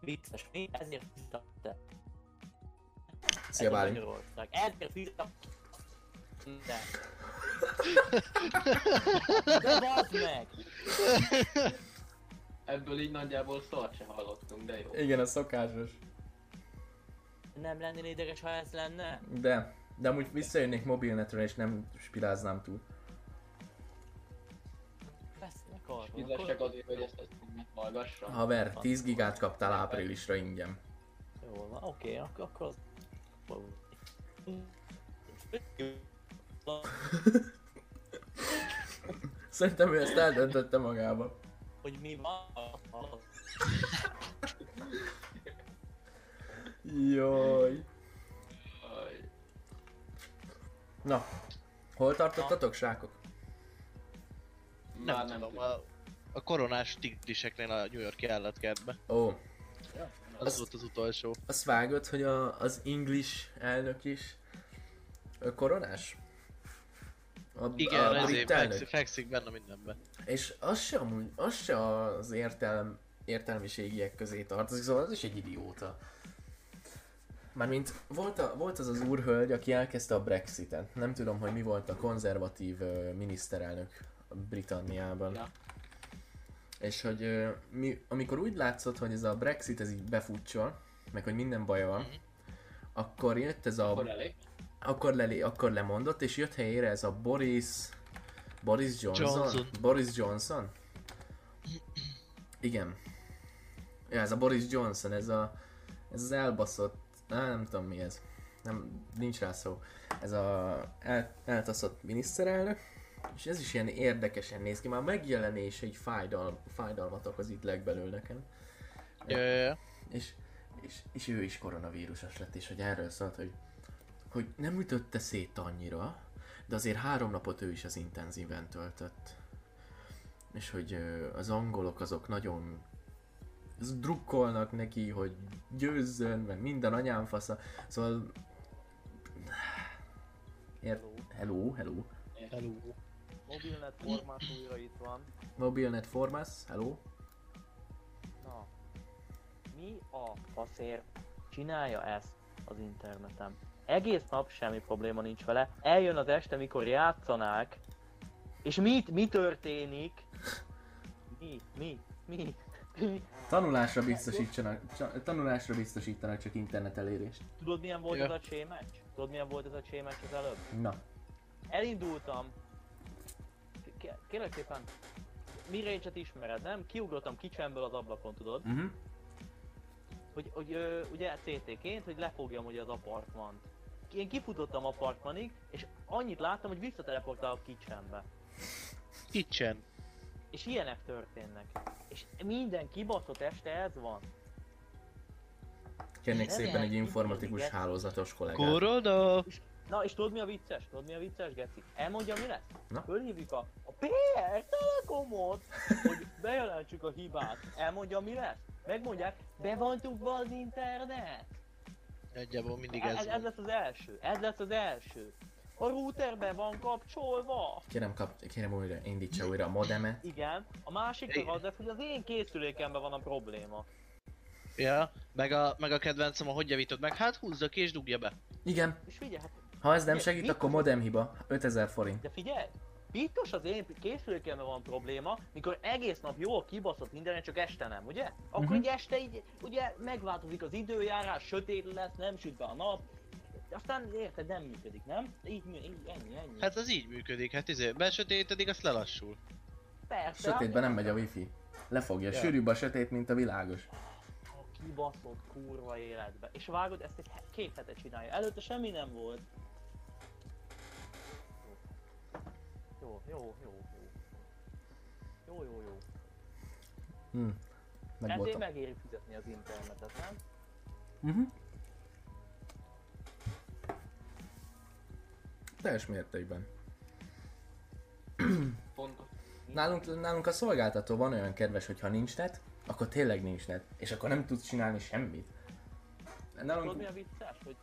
Vicces, mi? Ezért te. Szia Ez a Bálint. Magyarország. Ezért fizettem. De. De meg! Ebből így nagyjából szart se hallottunk, de jó. Igen, a szokásos. Nem lennél ideges, ha ez lenne? De, de amúgy visszajönnék mobilnetre és nem spiráznám túl. Vesznek arról. Fizessek azért, hogy ezt, ezt meghallgassam. Haver, 10 gigát kaptál áprilisra ingyen. Jó van, oké, akkor, akkor az... Szerintem ő ezt eldöntötte magába. Hogy mi van? Jaj. Aj, Na, hol tartottatok, srákok? Nem, Már tudom, tudom. a, a koronás tigriseknél a New Yorki állatkertbe. Ó, Az Azt- volt az utolsó. azt vágod, hogy a, az English elnök is koronás? A, Igen, a ezért fekszik, fekszik benne mindenben. És az se, amúgy, az se az értelm, értelmiségiek közé tartozik, szóval az is egy idióta. Mármint volt, a, volt az az úrhölgy, aki elkezdte a Brexitet. Nem tudom, hogy mi volt a konzervatív ö, miniszterelnök Britanniában. Ja. És hogy ö, mi, amikor úgy látszott, hogy ez a Brexit ez így befutcsol, meg hogy minden baja van, Mhm. akkor jött ez a... Akkor elég. Akkor, lelé, akkor lemondott, és jött helyére ez a Boris... Boris Johnson? Johnson. Boris Johnson? Igen. Ja, ez a Boris Johnson, ez a... Ez az elbaszott... Á, nem tudom mi ez. Nem, nincs rá szó. Ez a el, eltaszott miniszterelnök. És ez is ilyen érdekesen néz ki. Már megjelenése egy fájdal, fájdalmat okoz itt legbelül nekem. Ja, ja. És, és, és ő is koronavírusos lett, és hogy erről szólt, hogy, hogy nem ütötte szét annyira, de azért három napot ő is az intenzíven töltött. És hogy az angolok azok nagyon drukkolnak neki, hogy győzzön, meg minden anyám fasza. Szóval... Ér... Hello, hello. Hello. Mobilnet formát újra itt van. Mobilnet Formas, hello. Na. Mi a faszért csinálja ezt az interneten? Egész nap semmi probléma nincs vele. Eljön az este, mikor játszanák. És mit, mi történik? Mi, mi, mi? Tanulásra biztosítsanak, csa- tanulásra biztosítanak csak internet elérést. Tudod milyen volt Ja. ez a csémeccs? Tudod milyen volt ez a csémeccs az előbb? Na, Elindultam. Kérlek szépen, Mirage-et ismered, nem? Kiugrottam kicsemből az ablakon, tudod? uh-huh. Hogy, hogy ö, ugye CT-ként, hogy lefogjam ugye az apartmant. Én kifutottam apartmanig, és annyit láttam, hogy visszateleportálok kicsembe. Kitchen. És ilyenek történnek. És minden kibaszott este ez van. Kérnék szépen egy informatikus hálózatos kollégát. Koroda! Na, és tudod mi a vicces? Tudod mi a vicces, Geci? Elmondja mi lesz? Na? Fölhívjuk a, a PR Telekomot, hogy bejelentsük a hibát. Elmondja mi lesz? Megmondják, be van tudva az internet. Nagyjából mindig Ez, ez ez van. lesz az első, ez lesz az első. A routerbe van kapcsolva. Kérem, kap, kérem újra, indítsa újra a modemet. Igen, a másik Igen. az lesz, hogy az én készülékemben van a probléma. Ja, meg a, meg a kedvencem, a hogy javítod meg? Hát húzza ki és dugja be. Igen, És figyelj, hát, ha ez nem Mi- segít, akkor modem hiba. 5000 forint. de figyelj, Biztos az én készülékemben van probléma, mikor egész nap jól kibaszott minden, csak este nem, ugye? Akkor Mhm. egy este így, ugye megváltozik az időjárás, sötét lesz, nem süt be a nap, aztán érted, nem működik, nem? Így, így ennyi, ennyi. Hát az így működik, hát izé, besötétedik, azt lelassul. Persze. Sötétben nem megy a wifi. Lefogja, Ja. sűrűbb a sötét, mint a világos. A kibaszott kurva életbe. És vágod, ezt egy két hete csinálja. Előtte semmi nem volt. Jó, jó, jó, jó. Jó, jó, jó. Hm. Ezért Megvoltam. megéri fizetni az internetet, nem? Uh-huh. Teljes mértékben. Pontos. Nálunk, nálunk a szolgáltató van olyan kedves, hogy ha nincs net, akkor tényleg nincs net. És akkor nem tudsz csinálni semmit. Tudod Nálunk... mi a vicces? Hogy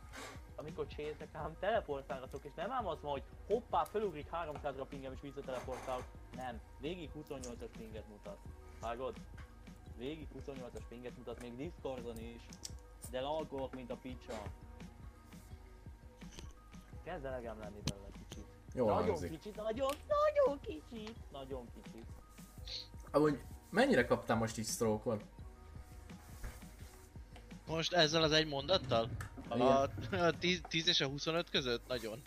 amikor csétek ám teleportálgatok, és nem ám az van, hogy hoppá, felugrik 300-ra pingem és visszateleportálok. Nem, végig 28-as pinget mutat. Vágod? Végig 28-as pinget mutat, még Discordon is. De laggolok, mint a picsa. Kezd elegem lenni belőle kicsit. Jól nagyon hangzik. kicsit, nagyon, nagyon kicsit, nagyon kicsit. Amúgy mennyire kaptál most így stroke Most ezzel az egy mondattal? A, Igen. a 10, 10 és a 25 között? Nagyon.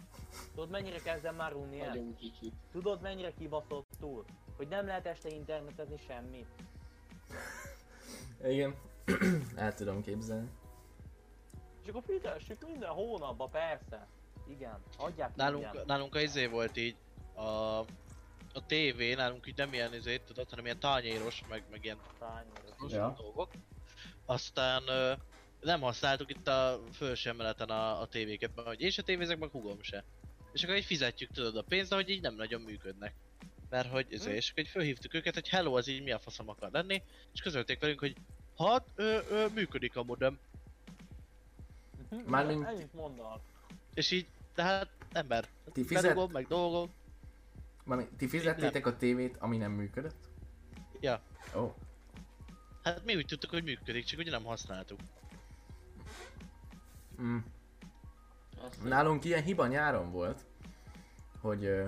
Tudod mennyire kezdem már unni el? Nagyon kicsit. Tudod mennyire kibaszott túl? Hogy nem lehet este internetezni semmit. Igen. El tudom képzelni. És akkor fizessük minden hónapban, persze. Igen, adják Nálunk, ingyen. nálunk a izé volt így, a, a TV nálunk így nem ilyen izé, tudod, hanem ilyen tányéros, meg, meg ilyen Tányéros. Ja. dolgok. Aztán ö, nem használtuk itt a felső emeleten a, a tévéket, mert hogy én se tévézek, meg hugom se. És akkor így fizetjük tudod a pénzt, de hogy így nem nagyon működnek. Mert hogy Hm. izé, és akkor így felhívtuk őket, hogy hello, az így mi a faszom akar lenni, és közölték velünk, hogy hát, ö, ö, működik a modem. Mhm, Mármint- Ennyit mondanak. És így, de hát ember, Ti, fizet... berugom, meg dolgok. Mami, ti fizettétek a tévét, ami nem működött? Ja. Ó. Oh. Hát mi úgy tudtuk, hogy működik, csak ugye nem használtuk. Mm. Nálunk ilyen hiba nyáron volt, hogy ö,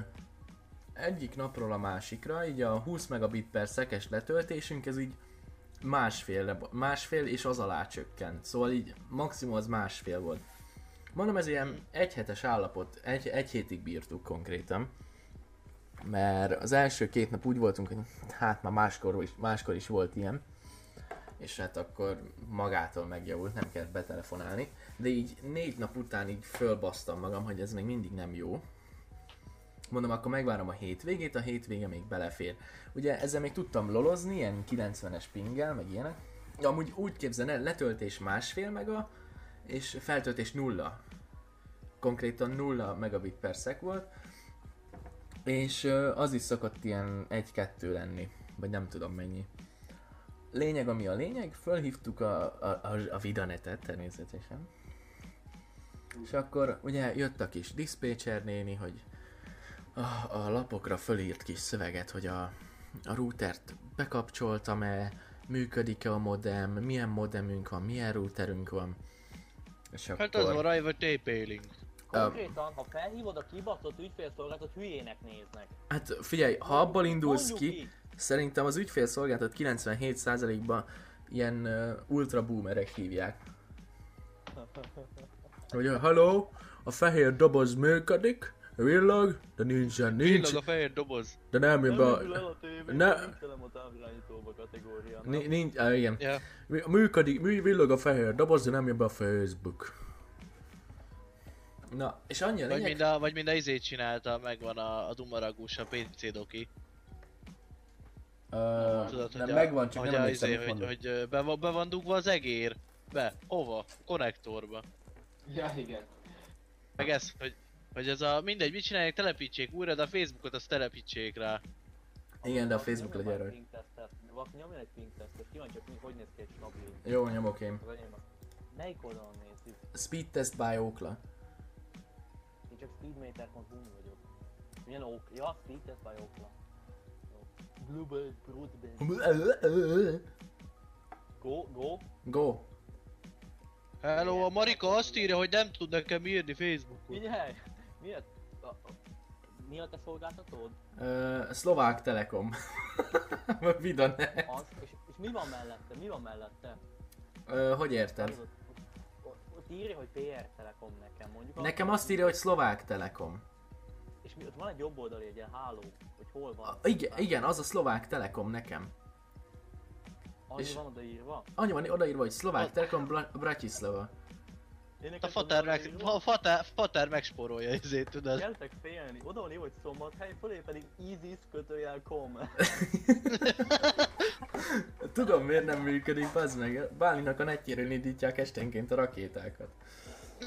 egyik napról a másikra, így a 20 megabit per szekes letöltésünk, ez így másfél, másfél és az alá csökkent. Szóval így maximum az másfél volt. Mondom, ez ilyen egyhetes állapot, egy, egy hétig bírtuk konkrétan. Mert az első két nap úgy voltunk, hogy hát már máskor is, máskor is volt ilyen. És hát akkor magától megjavult, nem kellett betelefonálni. De így négy nap után így fölbasztam magam, hogy ez még mindig nem jó. Mondom, akkor megvárom a hétvégét, a hétvége még belefér. Ugye ezzel még tudtam lolozni, ilyen 90-es pinggel, meg ilyenek. Amúgy úgy képzel el, letöltés másfél mega, és feltöltés nulla. Konkrétan nulla megabit per szek volt. És az is szokott ilyen 1-2 lenni, vagy nem tudom mennyi. Lényeg, ami a lényeg, fölhívtuk a, a, a, a Vidanetet természetesen. És akkor ugye jött a kis dispatcher néni, hogy a, a lapokra fölírt kis szöveget, hogy a, a routert bekapcsoltam-e, működik-e a modem, milyen modemünk van, milyen routerünk van. És akkor... Hát az van rajta, hogy TP-link. Konkrétan, ha felhívod a kibaszott ügyfélszolgálatot, hülyének néznek. Hát figyelj, ha abból indulsz Mondjuk ki, így. Szerintem az ügyfélszolgáltat 97%-ban ilyen uh, ultra boomerek hívják. Hogy hello, a fehér doboz működik, villog, de nincsen, nincs, Villog a fehér doboz. de nem jön Nem be, a Ne- nincs nincs, ah, igen. Mű- Működik, mű, villog a fehér doboz, de nem jön be a Facebook. Na, és annyi a Vagy lényeg, mind a, vagy mind a izét csinálta, megvan a, a Dumaragús, a PC doki. Uh, Tudod, nem hogy megvan, a, csak hogy nem emlékszem, izé, hogy, hogy be, van- be van dugva az egér. Be. Hova? Konnektorba. Ja, igen. Meg ez, hogy, hogy ez a mindegy, mit csinálják, telepítsék újra, de a Facebookot azt telepítsék rá. Igen, de a Facebook legyen rajta. nyomjon egy ping tesztet, kíváncsi, hogy hogy néz ki egy stabil. Jó, nyomok én. Melyik oldalon nézzük? Speed test by Okla. Én csak speedmeter.hu vagyok. Milyen ok? Ja, speed test by Okla. Global broadband. Go, go. Go. Hello, a Marika azt írja, hogy nem tud nekem írni Facebookon. Figyelj! Mi a, mi a te szolgáltatód? Uh, Szlovák Telekom. Vidanet. Az, és, és mi van mellette? Mi van mellette? Uh, hogy érted? Ott, ott, ott, ott írja, hogy PR Telekom nekem mondjuk. Nekem azt írja, hogy Szlovák Telekom. És mi, ott van egy jobb oldali egy ilyen háló, hogy hol van. A, igen, igen, az a Szlovák Telekom nekem. Annyi és- van odaírva. Annyi van odaírva, hogy Szlovák Telekom Bra- Bratislava. A fater, meg, a fater, fater megspórolja ezért, tudod. Gyertek félni, oda van írva, hogy szombathely, fölé pedig easy kötőjel com. Tudom miért nem működik, az meg. Bálinak a netjéről indítják esténként a rakétákat.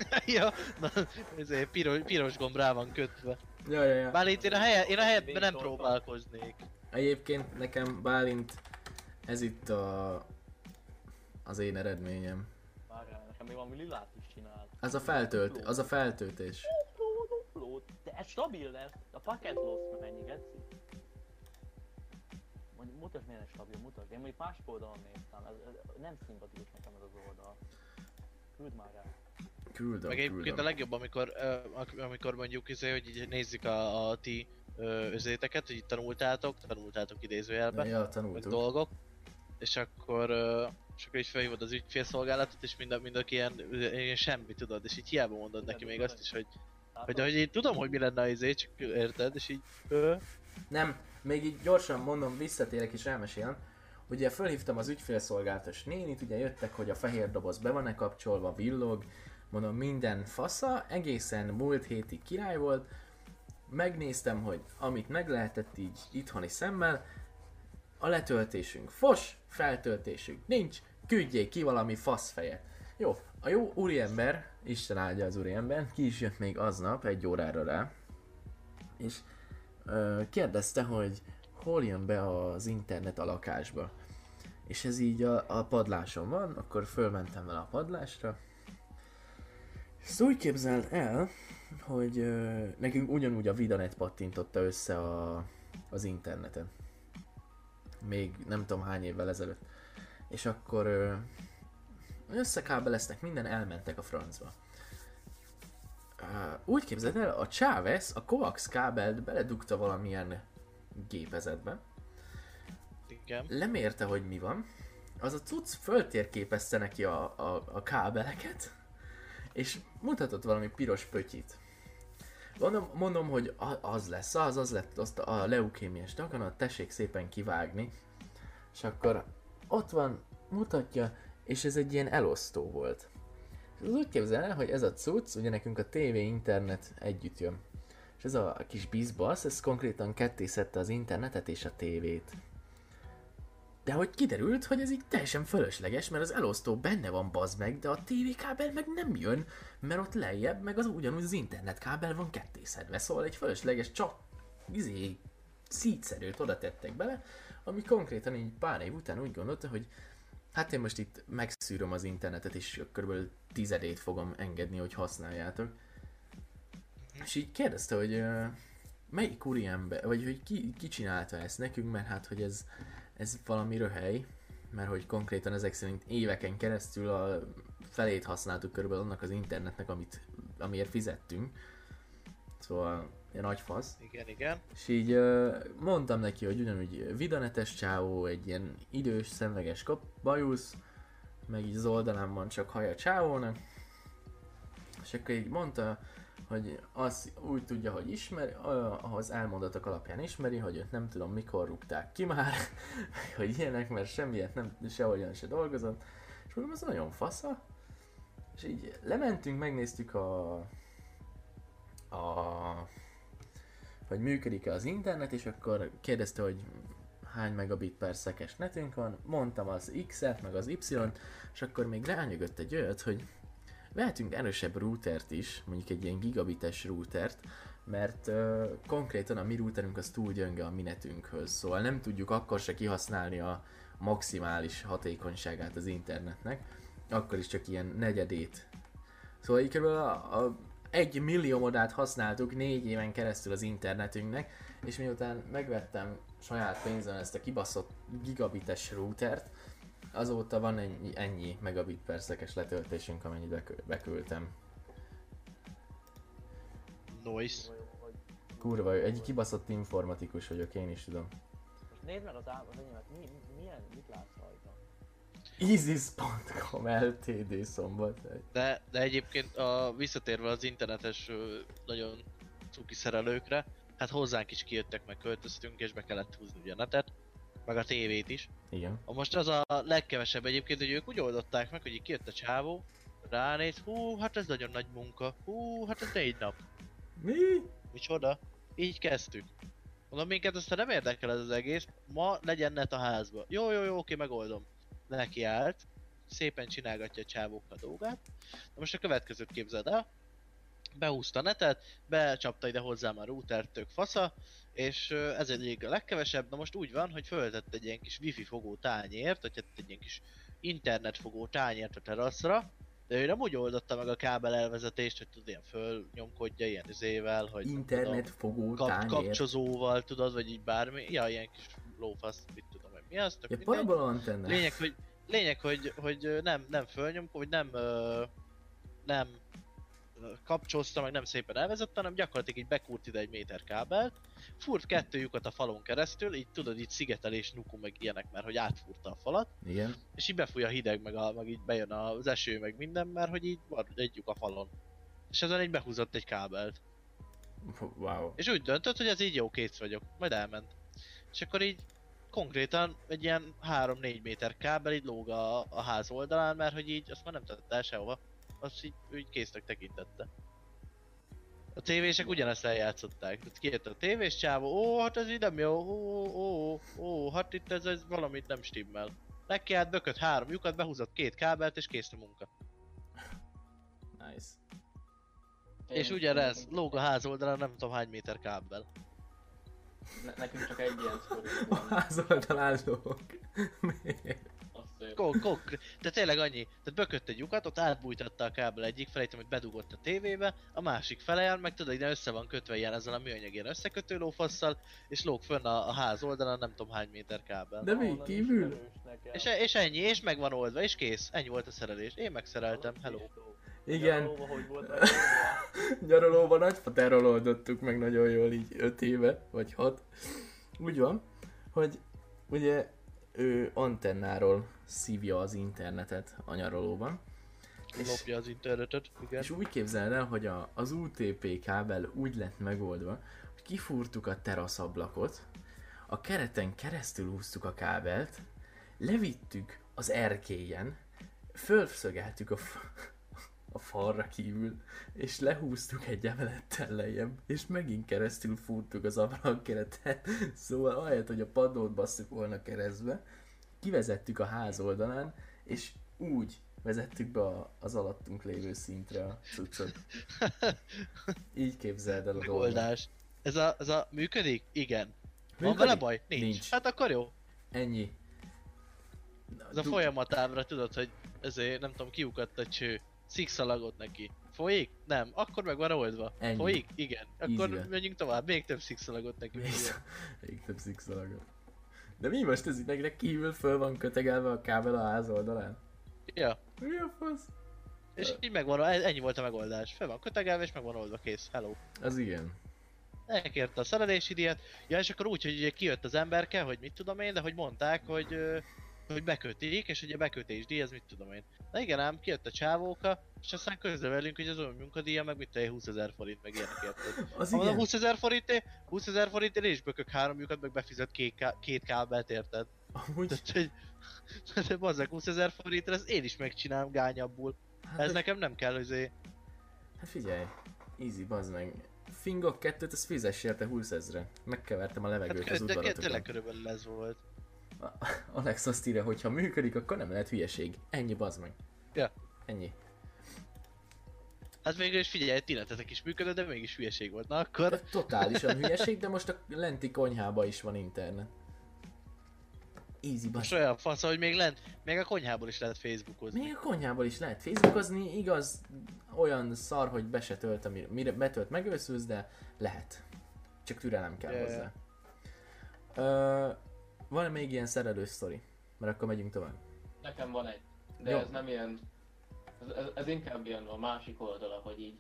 ja, na, ezért piros, piros gomb rá van kötve. Ja, ja, ja. Bálint én a, helye, én a helyetben nem próbálkoznék. Egyébként nekem Bálint ez itt a... az én eredményem. Várjál, nekem még valami lilát is csinált. Az a feltölt, az a feltöltés. De ez stabil lesz. A packet loss mennyi, Geci? Mondjuk mutasd milyen stabil, mutasd. Én mondjuk másik oldalon néztem, ez, ez, nem szimpatikus nekem ez az oldal. Küld már rá. Küldöm, Meg egyébként a küldöm. legjobb, amikor, amikor mondjuk izé, hogy így nézzük a, a ti özéteket, hogy tanultátok, tanultátok idézőjelben, Ja, tanultuk. dolgok, és akkor, és akkor így felhívod az ügyfélszolgálatot, és mind, a, mind aki ilyen, ilyen semmi tudod, és így hiába mondod neki még azt is, hogy, hogy, hogy én tudom, hogy mi lenne az izé, csak érted, és így, Nem, még így gyorsan mondom, visszatérek és elmesélem. Ugye fölhívtam az ügyfélszolgálatos nénit, ugye jöttek, hogy a fehér doboz be van-e kapcsolva, villog, mondom minden fasza, egészen múlt hétig király volt, megnéztem, hogy amit meg lehetett így itthoni szemmel, a letöltésünk fos, feltöltésünk nincs, küldjék ki valami faszfejet. Jó, a jó úriember, Isten áldja az úriember, ki is jött még aznap egy órára rá, és ö, kérdezte, hogy hol jön be az internet a lakásba. És ez így a, a padláson van, akkor fölmentem vele a padlásra. Ezt úgy képzeld el, hogy ö, nekünk ugyanúgy a Vidanet pattintotta össze a, az interneten. Még nem tudom hány évvel ezelőtt. És akkor ö, összekábeleztek, minden elmentek a francba. Uh, úgy képzeld el, a Chávez a coax kábelt beledugta valamilyen gépezetbe, Igen. lemérte, hogy mi van, az a cucc föltérképezte neki a, a, a kábeleket, és mutatott valami piros pötyit. Mondom, mondom hogy az lesz az, az lett azt a leukémiás daganat, tessék szépen kivágni. És akkor ott van, mutatja, és ez egy ilyen elosztó volt. És az úgy képzel el, hogy ez a cucc, ugye nekünk a TV, internet együtt jön. És ez a kis bizbasz, ez konkrétan ketté szedte az internetet és a tévét. De hogy kiderült, hogy ez így teljesen fölösleges, mert az elosztó benne van bazd meg, de a TV kábel meg nem jön, mert ott lejjebb meg az ugyanúgy az internet kábel van ketté szedve, szóval egy fölösleges csak izé szígyszerűt oda tettek bele, ami konkrétan így pár év után úgy gondolta, hogy hát én most itt megszűröm az internetet, és körülbelül tizedét fogom engedni, hogy használjátok. És így kérdezte, hogy ö, melyik úriember, vagy hogy ki, ki csinálta ezt nekünk, mert hát, hogy ez, ez valami röhely, mert hogy konkrétan ezek szerint éveken keresztül a felét használtuk körülbelül annak az internetnek, amit, amiért fizettünk. Szóval ilyen nagy fasz. Igen, igen. És így mondtam neki, hogy ugyanúgy vidanetes csávó, egy ilyen idős, szemleges kap, bajusz, meg így az oldalán van csak haja csávónak. És akkor így mondta, hogy az úgy tudja, hogy ismeri, az elmondatok alapján ismeri, hogy őt nem tudom mikor rúgták ki már, hogy ilyenek, mert semmiért nem, sehogyan se dolgozott. És mondom, ez nagyon fasza. És így lementünk, megnéztük a, a hogy működik-e az internet, és akkor kérdezte, hogy hány megabit per szekes netünk van, mondtam az X-et, meg az Y-t, és akkor még rányögött egy olyat, hogy vehetünk erősebb routert is, mondjuk egy ilyen gigabites routert, mert uh, konkrétan a mi routerünk az túl gyönge a mi netünkhöz, szóval nem tudjuk akkor se kihasználni a maximális hatékonyságát az internetnek, akkor is csak ilyen negyedét. Szóval így kb. A, a egy milliómodát használtuk négy éven keresztül az internetünknek, és miután megvettem saját pénzen ezt a kibaszott gigabites routert, azóta van ennyi, ennyi megabit per szekes letöltésünk, amennyit beküldtem. Noise. Kurva, jó, egy kibaszott informatikus vagyok, én is tudom. most nézd meg az állat, enyémet, mi, milyen, mit látsz rajta? Isis.com LTD szombathely. De, de egyébként a, visszatérve az internetes nagyon cuki szerelőkre, hát hozzánk is kijöttek, meg költöztünk, és be kellett húzni ugye a netet, meg a tévét is. Igen. A most az a legkevesebb egyébként, hogy ők úgy oldották meg, hogy kijött a csávó, ránéz, hú, hát ez nagyon nagy munka, hú, hát ez négy nap. Mi? Micsoda? Így kezdtük. Mondom, minket aztán nem érdekel ez az egész, ma legyen net a házba. Jó, jó, jó, oké, megoldom. Neki állt, szépen csinálgatja a csávók a dolgát. Na most a következőt képzeld el. Behúzta a netet, becsapta ide hozzám a router tök fasza, és ez egyik a legkevesebb, na most úgy van, hogy föltett egy ilyen kis wifi fogó tányért, vagy hát egy ilyen kis internetfogó tányért a teraszra, de ő nem úgy oldotta meg a kábel elvezetést, hogy tudod, ilyen fölnyomkodja ilyen izével, hogy Internet fogó kap, kapcsozóval, tudod, vagy így bármi, ja, ilyen kis lófasz, mit tudom, hogy mi az, tök Ja, antenna. Lényeg, hogy, lényeg, hogy, hogy nem, nem fölnyom, vagy nem, nem ö, kapcsolta, meg nem szépen elvezette, hanem gyakorlatilag így bekúrt ide egy méter kábelt, furt kettő lyukat a falon keresztül, így tudod, így szigetelés, nuku, meg ilyenek, mert hogy átfúrta a falat, Igen. és így befúj a hideg, meg, a, meg így bejön az eső, meg minden, mert hogy így van egy lyuk a falon. És ezen így behúzott egy kábelt. Wow. És úgy döntött, hogy ez így jó, kész vagyok. Majd elment. És akkor így konkrétan egy ilyen 3-4 méter kábel így lóg a, a ház oldalán, mert hogy így azt már nem tette el sehova. Azt így, úgy késznek tekintette. A tévések ugyanezt eljátszották. Tehát kijött a tévés csávó, ó, hát ez így nem jó, ó, ó, ó, ó, hát itt ez, ez valamit nem stimmel. Neki át bökött három lyukat, behúzott két kábelt és kész a munka. Nice. És ugyanez, lóg a ház oldalán nem tudom hány méter kábel. Ne, nekünk csak egy ilyen sztori A ház oldalán lóg. Miért? Kok, kok, de tényleg annyi. Tehát bökött egy lyukat, ott átbújtatta a kábel egyik felét, amit bedugott a tévébe, a másik fele meg tudod, ide össze van kötve ilyen ezzel a műanyag ilyen összekötő lófasszal, és lóg fönn a, a ház oldalán nem tudom hány méter kábel. De mi kívül? És, és ennyi, és meg van oldva, és kész. Ennyi volt a szerelés. Én megszereltem, hello. Igen, Nyaralóba, hogy volt nyaralóban nagyfaterral oldottuk meg nagyon jól így 5 éve, vagy 6. Úgy van, hogy ugye ő antennáról szívja az internetet a nyaralóban. És, Lopja az internetet, igen. és úgy képzeld el, hogy a, az UTP kábel úgy lett megoldva, hogy kifúrtuk a teraszablakot, a kereten keresztül húztuk a kábelt, levittük az erkélyen, fölszögeltük a, f- a falra kívül, és lehúztuk egy emelettel lejjebb, és megint keresztül fúrtuk az ablakkeretet, szóval ahelyett, hogy a padlót basszuk volna keresztbe, kivezettük a ház oldalán, és úgy vezettük be az alattunk lévő szintre a cuccot. Így képzeld el a. Megoldás. Ez a, ez a működik? Igen. Van Működik? vele baj? Nincs. Nincs. Hát akkor jó. Ennyi. Ez a Du- tudod, hogy ezért nem tudom, kiukadt a cső. Szikszalagot neki. Folyik? Nem. Akkor meg van oldva. Ennyi. Folyik? Igen. Akkor Easy. menjünk tovább. Még több szikszalagot neki. Még, még több szikszalagot. De mi most ez itt kívül föl van kötegelve a kábel a ház oldalán? Ja. Mi a fasz? És így megvan, ennyi volt a megoldás. Fel van kötegelve és meg van oldva, kész. Hello. Az igen. Elkérte a szerelési díjat. Ja, és akkor úgy, hogy ugye kijött az emberke, hogy mit tudom én, de hogy mondták, hogy, hogy bekötik, és ugye bekötés díj, ez mit tudom én. Na igen ám, kijött a csávóka, és aztán közre velünk, hogy az olyan munkadíja, meg mit én, 20 ezer forint, meg ilyenek érted. Az Ha igen. 20 ezer forint, 20 ezer forint, én is bökök három lyukat, meg befizet két, ká- két kábelt, érted? Amúgy, Tehát, hogy... Tehát bazzak 20 ezer forint, ezt én is megcsinálom gányabbul. hát, Ez hogy- nekem nem kell, hogy hát figyelj. Easy, bazd meg. Fingok kettőt, az fizess érte 20 ezre. Megkevertem a levegőt Hát, az de, de, tényleg körülbelül ez volt. Alex azt írja, hogy ha működik, akkor nem lehet hülyeség. Ennyi, bazd meg. Ja. Ennyi. Hát végül is figyelj, ti lettetek is működött, de mégis hülyeség volt. Na akkor... De totálisan hülyeség, de most a lenti konyhába is van internet. Easy, Most bazd olyan fasz, hogy még lent, még a konyhából is lehet Facebookozni. Még a konyhából is lehet Facebookozni, igaz, olyan szar, hogy be se tölt, amire, mire betölt megőszülsz, de lehet. Csak türelem kell ja. hozzá. Ö, van még ilyen szerelős sztori? Mert akkor megyünk tovább. Nekem van egy, de Jó. ez nem ilyen... Ez, ez, ez inkább ilyen a másik oldala, hogy így...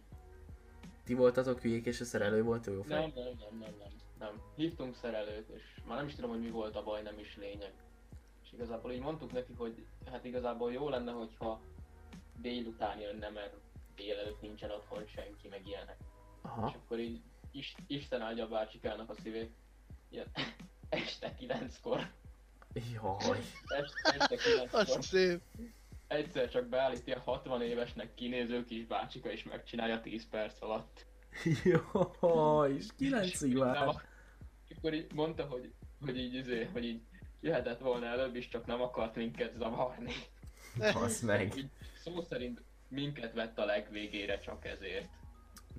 Ti voltatok hülyék és a szerelő volt jó fej? Nem, nem, nem, nem, nem, nem. Hívtunk szerelőt, és már nem is tudom, hogy mi volt a baj, nem is lényeg. És igazából így mondtuk neki, hogy hát igazából jó lenne, hogyha délután jönne, mert délelőtt nincsen otthon senki, meg ilyenek. És Aha. akkor így is, Isten áldja a bácsikának a szívét. Ilyen, este kilenckor. Jaj. Este, este Az kilenckor. szép. Egyszer csak beállít ilyen 60 évesnek kinéző kis bácsika, és megcsinálja 10 perc alatt. Jaj, és kilencig Nem, vár. ak- Akkor így mondta, hogy, hogy így, izé, hogy így jöhetett volna előbb is, csak nem akart minket zavarni. Basz meg. Így szó szerint minket vett a legvégére csak ezért.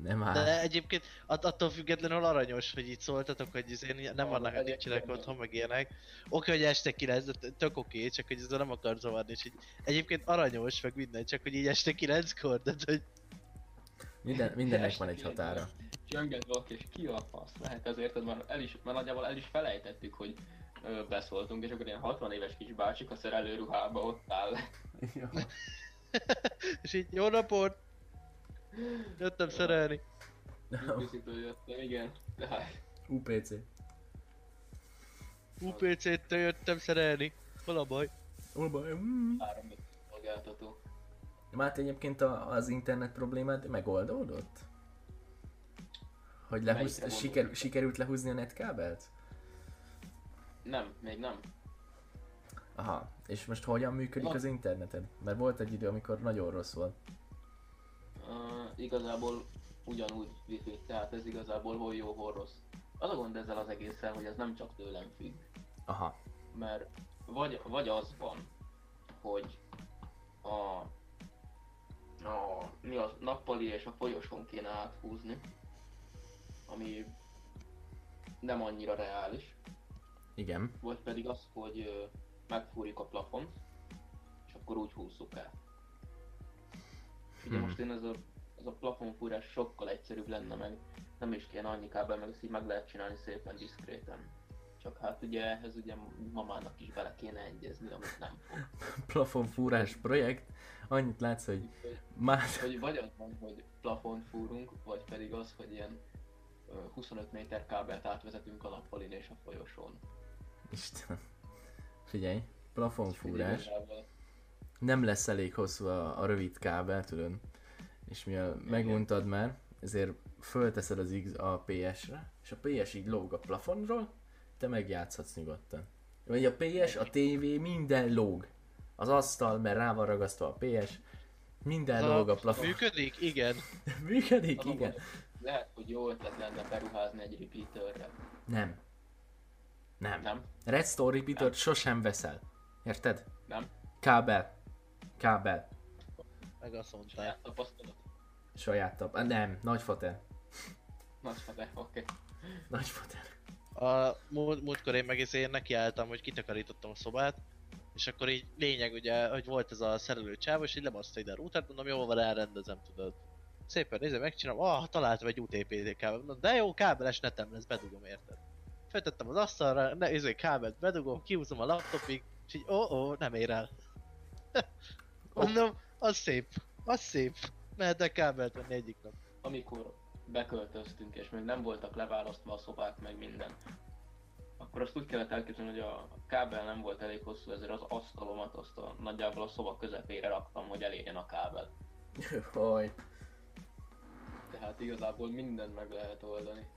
Nem áll. De egyébként att- attól függetlenül aranyos, hogy így szóltatok, hogy izé nem vannak, egyébként nincsenek otthon, meg ilyenek. Oké, hogy este 9, de tök oké, csak hogy ezzel nem akar zavarni, és így egyébként aranyos, meg minden, csak hogy így este 9-kor, de hogy Minden, mindennek van egy határa. Csönget valaki, és ki a fasz lehet ezért, hogy már, el is, már nagyjából el is felejtettük, hogy ö, beszóltunk, és akkor ilyen 60 éves kis bácsik a szerelőruhába ott áll. és így jó napot! Jöttem szerelni. Készítő jöttem, igen. De hát, UPC. UPC-től jöttem szerelni. Hol a baj? Hol baj? Mm. három szolgáltató. Máté egyébként a, az internet problémád megoldódott? Hogy lehúz, siker, sikerült lehúzni a netkábelt? Nem, még nem. Aha, és most hogyan működik Na. az interneted? Mert volt egy idő, amikor nagyon rossz volt. Igazából ugyanúgy wifi, tehát ez igazából hol jó, hol rossz. Az a gond ezzel az egészen, hogy ez nem csak tőlem függ, Aha, mert vagy, vagy az van, hogy a, a mi az nappali és a folyosón kéne áthúzni, ami nem annyira reális, igen. vagy pedig az, hogy megfúrjuk a plafont, és akkor úgy húzzuk el. Ugye Hmm. most én ez a, ez a plafonfúrás sokkal egyszerűbb lenne, meg nem is kéne annyi kábel, meg ezt így meg lehet csinálni szépen diszkréten. Csak hát ugye ehhez ugye mamának is bele kéne egyezni, amit nem fog. Plafonfúrás projekt. annyit látsz, hogy már... Hogy vagy az van, hogy plafont fúrunk, vagy pedig az, hogy ilyen ö, 25 méter kábelt átvezetünk a nappalin és a folyosón. Istenem. Figyelj, plafonfúrás. Nem lesz elég hosszú a, a rövid kábel, tudod? És mivel megmondtad már, ezért fölteszed az X a PS-re, és a PS így lóg a plafonról, te megjátszhatsz nyugodtan. Vagy a PS, a TV, minden lóg. Az asztal, mert rá van ragasztva a PS, minden Az lóg a plafon. Működik? Igen. Működik, az a igen. Lehet, hogy jó ötlet lenne beruházni egy repeaterre. Nem. Nem. Nem? Redstone repeater sosem veszel. Érted? Nem? Kábel. Kábel. Meg azt mondták. Saját tapasztalat? Saját tap. Ah, Nem, nagyfater. Nagy fede, oké. Nagyfater. A múlt, múltkor én meg én nekiálltam, hogy kitakarítottam a szobát, és akkor így lényeg ugye, hogy volt ez a szerelő csáv, és így lebaszta ide a routert, mondom, jó van, elrendezem, tudod. Szépen nézem, megcsinálom, ah, találtam egy UTP kábel, mondom, de jó, kábeles netem lesz, bedugom érted. Feltettem az asztalra, ne, izé, kábelt bedugom, kihúzom a laptopig, és így, ó, oh, ó, oh, nem ér el. mondom, az szép, az szép. Mehetek kábelt venni egyik nap. Amikor beköltöztünk és még nem voltak leválasztva a szobák meg minden, akkor azt úgy kellett elképzelni, hogy a kábel nem volt elég hosszú, ezért az asztalomat azt a, nagyjából a szoba közepére raktam, hogy elérjen a kábel. Hoj. Tehát igazából mindent meg lehet oldani.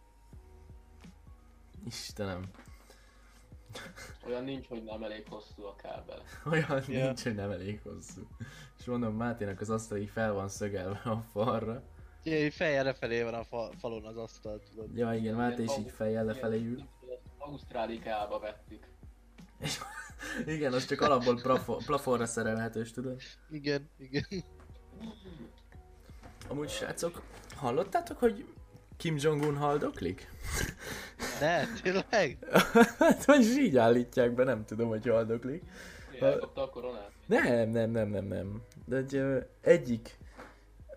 Istenem. Olyan nincs, hogy nem elég hosszú a kábel. Olyan Ja. nincs, hogy nem elég hosszú. És mondom, Máténak az asztal így fel van szögelve a falra. Így fejjel lefelé van a fa, falon az asztal, tudod. Ja igen, Máté is így fejjel lefelé ül. ilyen Ausztráli kába vettük. És igen, az csak alapból plafo- plafonra szerelhetős, tudod? Igen, igen. Amúgy srácok, hallottátok, hogy Kim Jong-un haldoklik? Ne, tényleg? hát, vagy így állítják be, nem tudom, hogy haldoklik. Mi elkapta a koronát? Nem, nem, nem, nem, nem. De egy, ö, egyik,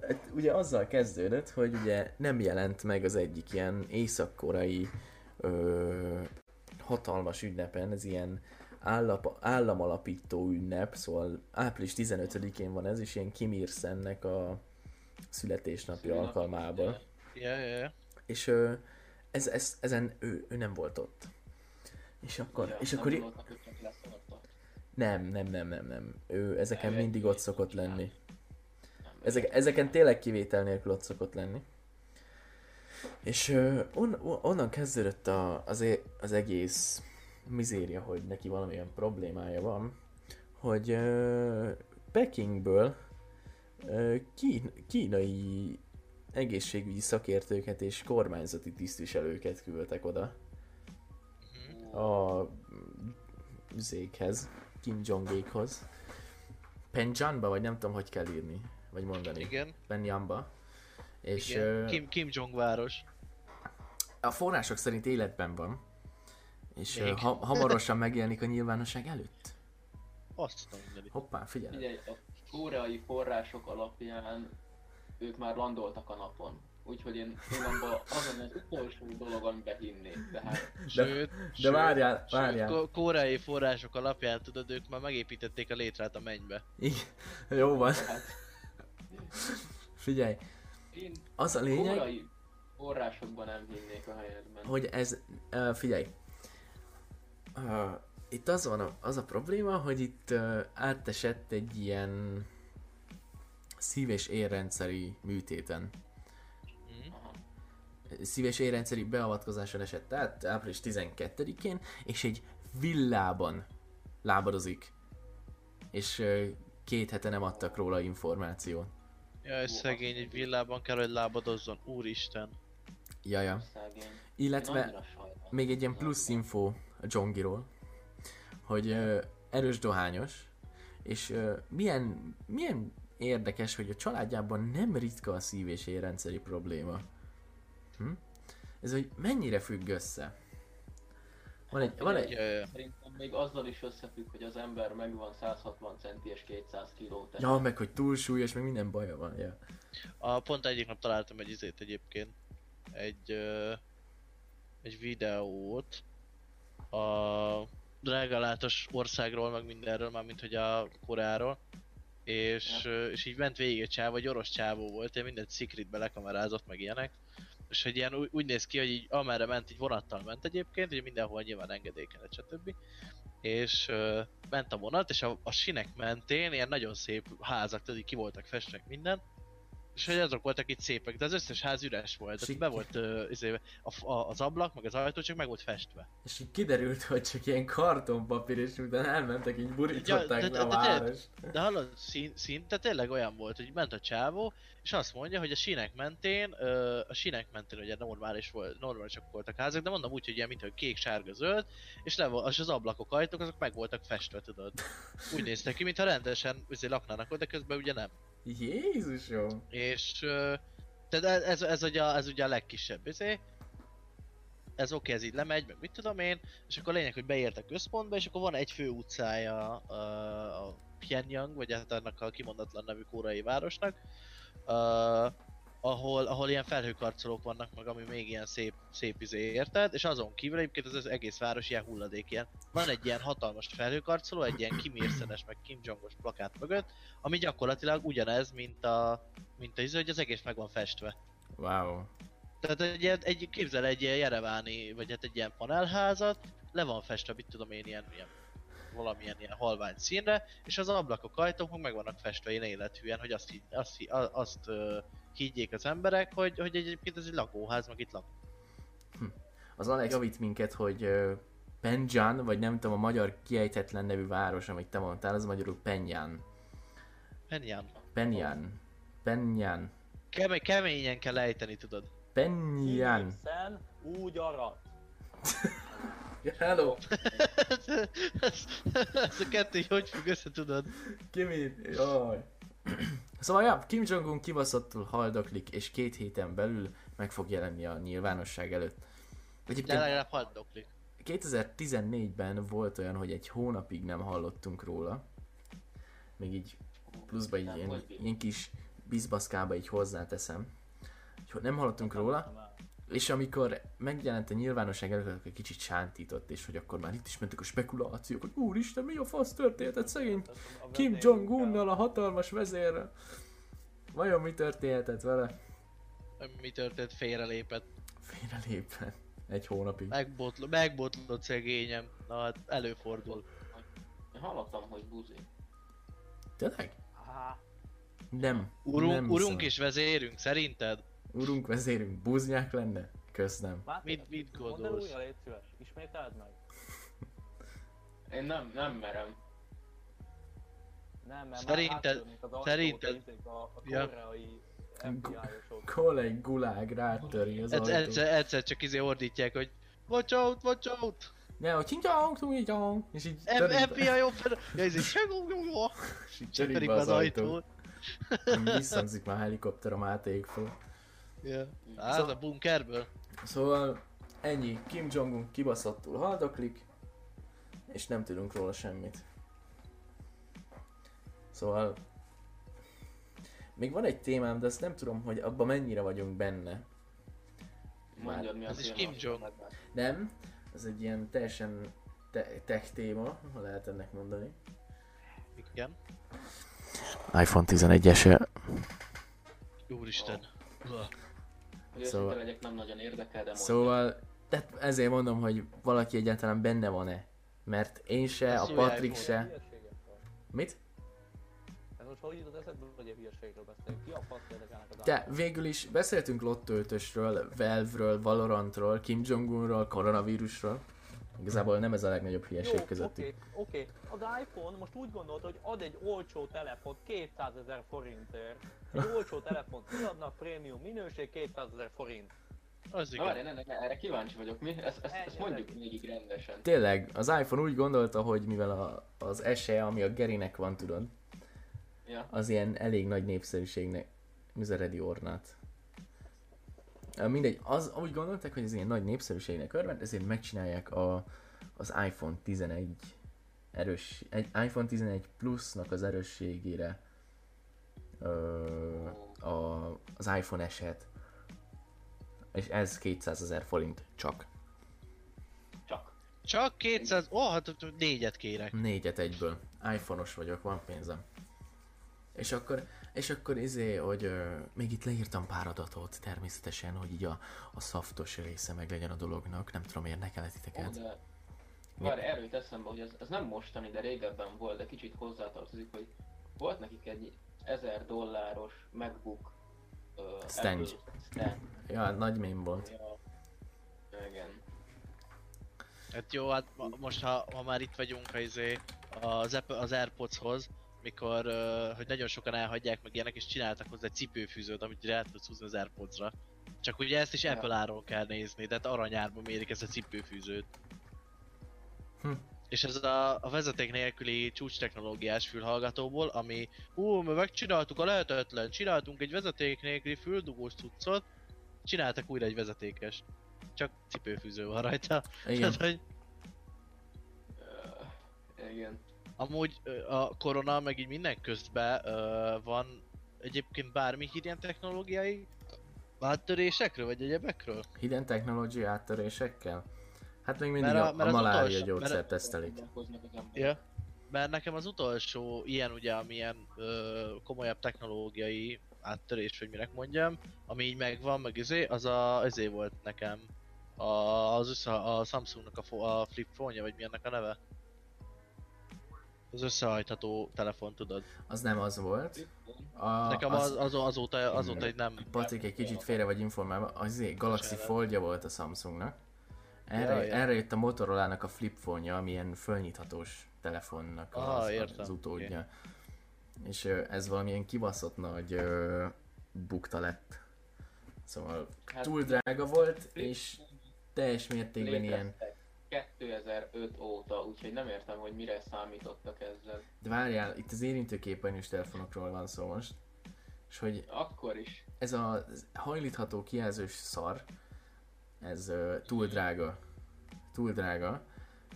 hát ugye azzal kezdődött, hogy ugye nem jelent meg az egyik ilyen észak-korai ö, hatalmas ünnepen, ez ilyen állap, államalapító ünnep, szóval április 15-én van ez, és ilyen Kim Il-sennek a születésnapja alkalmából. Ja, ja. És ö, ez, ez, ezen ő, ő nem volt ott. És akkor, Ja, és nem akkor alatta. nem, nem, nem, nem, nem. Ő ezeken Nem, mindig ott szokott lenni. Nem, Ezek, ezeken tényleg kivétel nélkül ott szokott lenni. És ö, on, onnan kezdődött a, az, é- az egész mizéria, hogy neki valamilyen problémája van, hogy ö, Pekingből ö, kín, kínai egészségügyi szakértőket és kormányzati tisztviselőket küldtek oda a zékhez, Kim Jong-ékhoz. Penjanba, vagy nem tudom, hogy kell írni, vagy mondani. Igen, Penjamba. És igen. Kim, Kim Jong város. a források szerint életben van. És Még. ha, hamarosan megjelenik a nyilvánosság előtt. Azt mondani. Hoppá, figyelj. Figyelj, a koreai források alapján ők már landoltak a napon. Úgyhogy én abban azon az utolsó dolog, amiben hinnék. Tehát Sőt, De sőt, várjál, sőt, várjál. ko- koreai források alapján tudod, ők már megépítették a létrát a mennybe. Igen. Jó van. tehát Figyelj, én az a lényeg, koreai forrásokban nem hinnék a helyedben. hogy ez, uh, figyelj, uh, itt az van, a, az a probléma, hogy itt uh, átesett egy ilyen szív- és érrendszeri műtéten. Mhm. Szív- és érrendszeri beavatkozáson esett át április 12-én, és egy villában lábadozik. És két hete nem adtak róla információt. Jaj, szegény, egy villában kell, hogy lábadozzon. Úristen. Jaja. Illetve még egy ilyen plusz info a Jongiról, hogy erős dohányos, és milyen, milyen érdekes, hogy a családjában nem ritka a szív- és érrendszeri probléma. Hm? Ez, hogy mennyire függ össze. Van egy, van egy. Szerintem még azzal is összefügg, hogy az ember megvan 160 centi és 200 kiló. Tehát ja, meg hogy túlsúlyos, meg minden baja van, ja. A, pont egyik nap találtam egy izét egyébként. Egy, ö, egy videót a drágalátos országról, meg mindenről, már mint hogy a Koreáról. És, ö, és így ment végig a csávó, egy orosz csávó volt, ilyen mindent secretbe lekamerázott, meg ilyenek. És hogy ilyen úgy, úgy néz ki, hogy így amerre ment, így vonattal ment egyébként, ugye mindenhol nyilván engedély kellett, stb. És ö, ment a vonat, és a, a sinek mentén ilyen nagyon szép házak, tudod, ki voltak festek minden. És hogy azok voltak itt szépek, de az összes ház üres volt, tehát be volt ö, izé, a, a, az ablak, meg az ajtó csak meg volt festve. És így kiderült, hogy csak ilyen kartonpapír, és utána elmentek, így burították Ja, de- a de- de- várost. De hallod, szinte tényleg olyan volt, hogy ment a csávó, és azt mondja, hogy a sínek mentén, ö, a sínek mentén ugye normális volt, normálisak voltak házak, de mondom úgy, hogy ilyen, mint hogy kék, sárga, zöld, és, le, és az ablakok, ajtók, azok meg voltak festve, tudod. Úgy néztek ki, mintha rendesen azért laknának ott, de közben ugye nem. Jézusom! És ö, tehát ez, ez, ez, ugye, a- ez ugye a legkisebb izé. Ez oké, ez így lemegy, meg mit tudom én, és akkor a lényeg, hogy beért a központba, és akkor van egy fő utcája a, a Pyongyang, vagy hát annak a kimondatlan nevű koreai városnak, uh, ahol, ahol ilyen felhőkarcolók vannak meg, ami még ilyen szép, szép izé érted, és azon kívül egyébként az, az egész város ilyen hulladék ilyen. Van egy ilyen hatalmas felhőkarcoló, egy ilyen Kim Ir-szenes meg Kim Jongos plakát mögött, ami gyakorlatilag ugyanez, mint a, mint a izé, hogy az egész meg van festve. Wow. Tehát egy, egy képzel egy ilyen jereváni, vagy hát egy ilyen panelházat, le van festve, mit tudom én, ilyen, ilyen valamilyen ilyen halvány színre, és az ablakok, ajtók meg meg vannak festve ilyen élethűen, hogy azt, higgy, azt, azt uh, higgyék az emberek, hogy, hogy egyébként ez egy lakóház, meg itt lak. Az Alex javít minket, hogy uh, Penjan, vagy nem tudom, a magyar kiejtetlen nevű város, amit te mondtál, az magyarul Penjan. Penyan. Penjan. Penjan. Kemény, keményen kell ejteni, tudod. Penjan. Úgy arat. Hello! ez, ez a kettő hogy függ össze, tudod? Kimi, jaj. Szóval ja, Kim Jong-un kibaszottul haldoklik, és két héten belül meg fog jelenni a nyilvánosság előtt. De Egyébként legalább haddoklik. 2014-ben volt olyan, hogy egy hónapig nem hallottunk róla. Még így pluszba így ilyen, ilyen kis bizbaszkába így hozzáteszem. Hogy nem hallottunk róla, és amikor megjelent a nyilvánosság előtt, akkor egy kicsit sántított, és hogy akkor már itt is mentek a spekulációk, hogy úristen, mi a fasz történhetett szegény Kim Jong-unnal, a hatalmas vezérrel. Vajon mi történhetett vele? Mi történt? Félrelépett. Félrelépve. Egy hónapig. Megbotlott, megbotlott szegényem. Na hát előfordul. Én hallottam, hogy buzi. Tényleg? Nem. Urunk, nem urunk és vezérünk, szerinted? Urunk, vezérünk, buznyák lenne? Köszönöm. Mit- mit Mondd el gondolsz? újra, légy. Ismételd meg. Én nem, nem merem. Nem, mert Szerinted- már az szerinted- A, a Ja. koreai FBI-osok. Kolej gulág rátöri az Egyszer, egyszer, egyszer csak izé ordítják, hogy Watch out, watch out! Ne, hogy csincsang, csincsang, és így FBI open... Ja, izé, segó, jó, jó. és így az az ajtót. Visszhangzik már helikopter a Máték fel. Ja. Hát Szóval- a bunkerből. Szóval ennyi, Kim Jong-un kibaszottul haldoklik, és nem tudunk róla semmit. Szóval még van egy témám, de azt nem tudom, hogy abban mennyire vagyunk benne. Mondjad mi Ez a is Kim Jong. Nem, ez egy ilyen teljesen te- tech téma, ha lehet ennek mondani. Igen. iPhone 11-es Úristen. Uah. Hogy Szóval- legyek, nem nagyon érdekel, de mondjad. Szóval tehát ezért mondom, hogy valaki egyáltalán benne van-e. Mert én se, Ez a Patrik se. Mit? Ez most hogy jutott eszedbe, hogy a hülyeségről beszélünk? Ki a fasz De végül is beszéltünk Lotto 5-ösről, Valve-ről, Valorantról, Kim Jong-unról, koronavírusról. Igazából nem ez a legnagyobb hülyeség Jó, közöttük. oké, oké. Az iPhone most úgy gondolta, hogy ad egy olcsó telefont 200 ezer forintért. Egy olcsó telefont kiadnak, prémium minőség 200 ezer forint. Az Na várj, igen. ne, ne, erre kíváncsi vagyok. Mi? Ezt, ezt, ezt mondjuk végig rendesen. Tényleg, az iPhone úgy gondolta, hogy mivel a, az SE, ami a Gerinek van, tudod, Ja. az ilyen elég nagy népszerűségnek műzeredi ornát. Mindegy, az úgy gondolták, hogy ez ilyen nagy népszerűségnek örvend, ezért megcsinálják a, az iPhone 11 erős, egy iPhone 11 Plusnak az erősségére a, az iPhone eset. És ez 200 ezer forint csak. Csak. Csak 200... Ó, oh, hát négyet kérek. Négyet egyből. iPhone-os vagyok, van pénzem. És akkor, és akkor izé, hogy ö, még itt leírtam pár adatot természetesen, hogy így a, a szaftos része meg legyen a dolognak, nem tudom érdekel Ó, titeket. de... Várj, erről jut eszembe, hogy ez, ez nem mostani, de régebben volt, de kicsit hozzátartozik, hogy volt nekik egy 1000 dolláros MacBook uh, Stand. Stand. Ja, nagy mém volt. Ja. Igen. Hát jó, hát most ha, ha már itt vagyunk izé, az, Apple, az Airpodshoz, mikor, uh, hogy nagyon sokan elhagyják meg ilyenek, és csináltak hozzá egy cipőfűzőt, amit rá tudsz húzni az Airpodsra. Csak ugye ezt is. Apple áról kell nézni, tehát aranyárban mérik ezt a cipőfűzőt. Hm. És ez a, a vezeték nélküli csúcs technológiás fülhallgatóból, ami hú, mi megcsináltuk a lehetetlen, csináltunk egy vezeték nélküli füldugós cuccot, csináltak újra egy vezetékes. Csak cipőfűző van rajta. Igen. Tehát, hogy Uh, igen. Amúgy a korona meg így minden közben ö, van egyébként bármi ilyen technológiai áttörésekről vagy egyebekről? Hidden technology áttörésekkel? Hát még mindig Mert a- a, a, mert az malária utolsó- gyógyszert mert- tesztelik. Az. Ja. Mert nekem az utolsó ilyen ugye, amilyen ö, komolyabb technológiai áttörés, vagy minek mondjam, ami így megvan, meg izé, az a, ezé volt nekem. A, az össze, a Samsungnak a, fo- a flip phone vagy mi ennek a neve? Az összehajtható telefon, tudod? Az nem az volt. A, Nekem az, az, azóta, azóta egy nem Patrik, egy kicsit félre vagy informálva, az izé Galaxy. Foldja volt a Samsungnak. Erre, Ja, ja. erre jött a Motorola-nak a flip phone ami ilyen fölnyithatós telefonnak Ah, az, értem. az utódja. És ö, ez valamilyen kibaszott nagy ö, bukta lett. Szóval Hát- túl drága volt, és teljes mértékben ilyen... Léteztek 2005 óta, úgyhogy nem értem, hogy mire számítottak ezzel. De várjál, itt az érintőképernyős telefonokról van szó most. És hogy Akkor is. ez a hajlítható kijelzős szar, ez túl drága. Túl drága.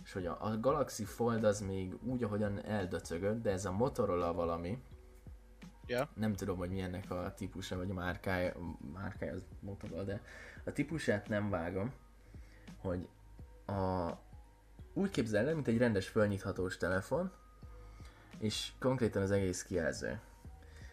És hogy a, a Galaxy Fold az még úgy, ahogyan eldöcögött, de ez a Motorola valami, Ja. nem tudom, hogy milyennek a típusa, vagy a márkája, márkája az Motorola, de a típusát nem vágom, hogy a, úgy képzeld el, mint egy rendes fölnyithatós telefon, és konkrétan az egész kijelző.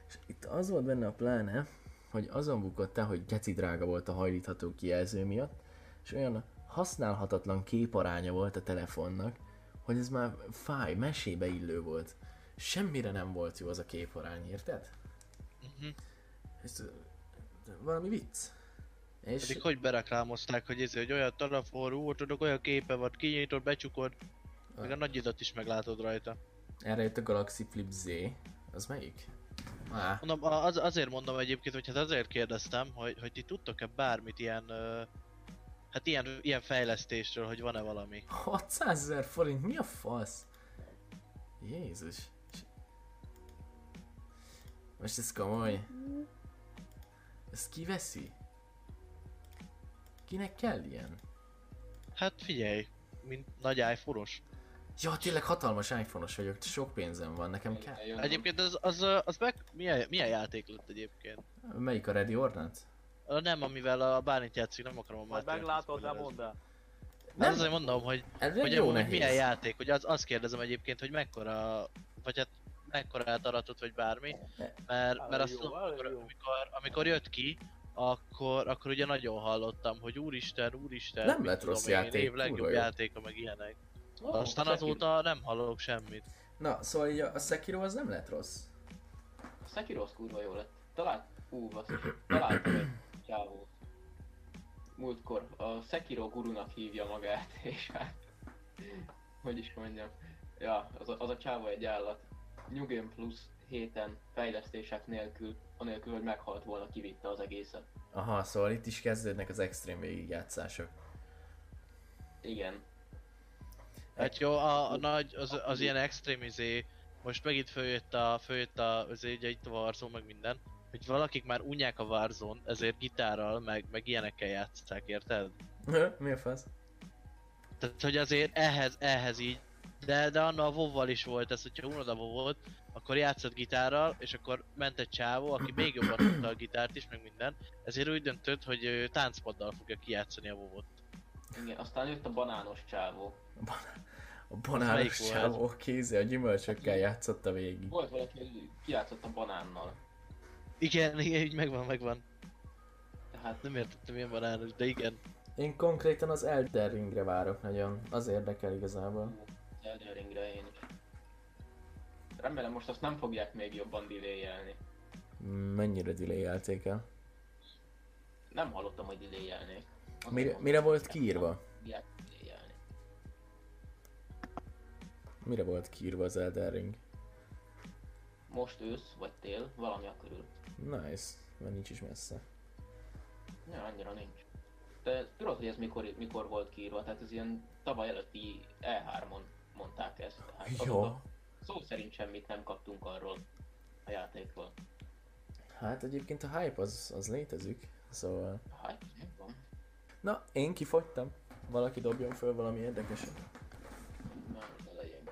És itt az volt benne a pláne, hogy azon bukott el, hogy geci drága volt a hajlítható kijelző miatt, és olyan használhatatlan képaránya volt a telefonnak, hogy ez már fáj, mesébe illő volt. Semmire nem volt jó az a képarány, érted? Mhm. Ez valami vicc. És Pedig hogy bereklámozták, hogy ez hogy olyan telefon, ú, tudok, olyan képe van, kinyitod, becsukod, meg a nagy idat is meglátod rajta. erre jött a Galaxy Flip Z. Az melyik? Á, Mondom, a- az, azért mondom egyébként, hogy hát azért kérdeztem, hogy, hogy ti tudtok-e bármit ilyen, ö, hát ilyen, ilyen fejlesztésről, hogy van-e valami. 600 ezer forint, mi a fasz? Jézus. Most ez komoly. Ezt ki veszi? Kinek kell ilyen? Hát figyelj, mint nagy iPhone-os. Ja, tényleg hatalmas iPhone-os vagyok, sok pénzem van, nekem kell. Egyébként az, az, az meg, milyen, milyen játék lett egyébként? Melyik a Ready or Not? Ö, Nem, amivel a Bálint játszik, nem akarom a Majd meglátod, nem mondd el. Nem. Az azért mondom, hogy, Ez hogy jó nehéz. milyen játék, hogy az, azt kérdezem egyébként, hogy mekkora, vagy hát mekkorát aratott, vagy bármi, mert, mert azt tudom, amikor, amikor, amikor jött ki, akkor, akkor ugye nagyon hallottam, hogy úristen, úristen, Nem lett tudom rossz én, játék, év kurva legjobb játéka, meg ilyenek. Ó, Aztán azóta nem hallok semmit. Na, szóval így a a Sekiro az nem lett rossz. A Sekiro az kurva jó lett. Talált... Ú, basszus. Találtam egy csávót. Múltkor a Sekiro gurunak hívja magát, és hát... Hogy is mondjam. Ja, az a, az a csávó egy állat. New Game Plus héten fejlesztések nélkül, anélkül, hogy meghalt volna, kivitte az egészet. Aha, szóval itt is kezdődnek az extrém végigjátszások. Igen. Hát jó, a, a nagy, az, az ilyen extrémizé, most megint följött a, följött a, az ugye itt a Warzone, meg minden, hogy valakik már unják a Warzone, ezért gitárral, meg, meg ilyenekkel játszák, érted? Mi a fasz? Tehát, hogy azért ehhez, ehhez így, de, de anna a WoW-val is volt ez, hogyha unod a WoW-ot, akkor játszott gitárral, és akkor ment egy csávó, aki még jobban tudta a gitárt is, meg minden, ezért úgy döntött, hogy ő táncpaddal fogja kijátszani a WoW-ot. Igen, aztán jött a banános csávó. A banános melyik volt? csávó kézi a gyümölcsökkel játszotta végig. Volt valaki, aki kijátszott a banánnal. Igen, igen, így megvan, megvan. Tehát Nem értettem milyen banános, de igen. Én konkrétan az Elden Ringre várok nagyon. Az érdekel igazából. Elden Ringre én is. Remélem most azt nem fogják még jobban delay Mennyire delay el? Nem hallottam, hogy delay Mire, mire volt kiírva? Mire volt kiírva az Elden Ring? Most ősz vagy tél, valami a körül. Nice, mert nincs is messze. Ja, annyira nincs. De tudod, hogy ez mikor, mikor volt kiírva? Tehát ez ilyen tavaly előtti E3-on mondták ezt. Jó. azóta Szó szerint semmit nem kaptunk arról a játékról. Hát egyébként a hype az, az létezik, szóval... Hát, van. Na, én kifogytam. Valaki dobjon föl valami érdekeset. Már az elején.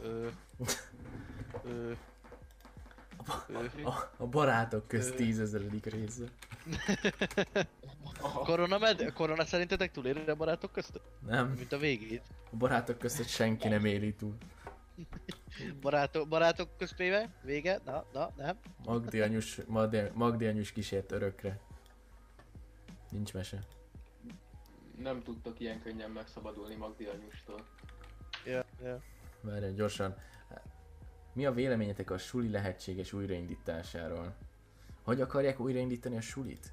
Ö... Ö... Ö... A, a barátok közt Ö. tízezredik része. Korona med? Korona szerintetek túléri a barátok közt? Nem, Mint a végét. a barátok között senki nem éli túl. Barátok, barátok közpéve? Vége? Na, na, nem? Magdi anyus, Magdi, Magdi anyus kísért örökre. Nincs mese. Nem tudtok ilyen könnyen megszabadulni Magdi anyustól. Ja, ja. Várj, gyorsan. Mi a véleményetek a suli lehetséges újraindításáról? Hogy akarják újraindítani a sulit?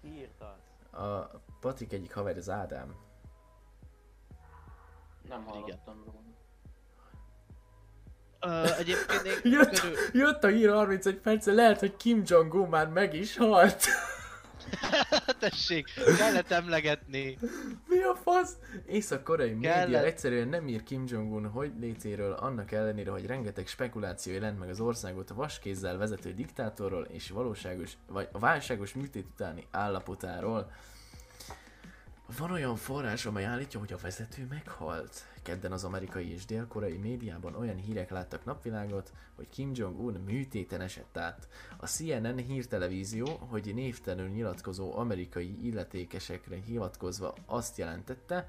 Ki írta? A Patrik egyik haver, az Ádám. Nem hallottam róla. Ö, egyébként én Jött, körül... jött a hír 31 perce, lehet, hogy Kim Jong-un már meg is halt. Tessék, kellett emlegetni. Mi a fasz? Észak-koreai média egyszerűen nem ír Kim Jong-un hogy létéről, annak ellenére, hogy rengeteg spekuláció jelent meg az országot a vaskézzel vezető diktátorról és valóságos, vagy a válságos műtét utáni állapotáról. Van olyan forrás, amely állítja, hogy a vezető meghalt. Kedden az amerikai és dél-koreai médiában olyan hírek láttak napvilágot, hogy Kim Jong-un műtéten esett át. A CNN hírtelevízió, hogy névtelenül nyilatkozó amerikai illetékesekre hivatkozva azt jelentette,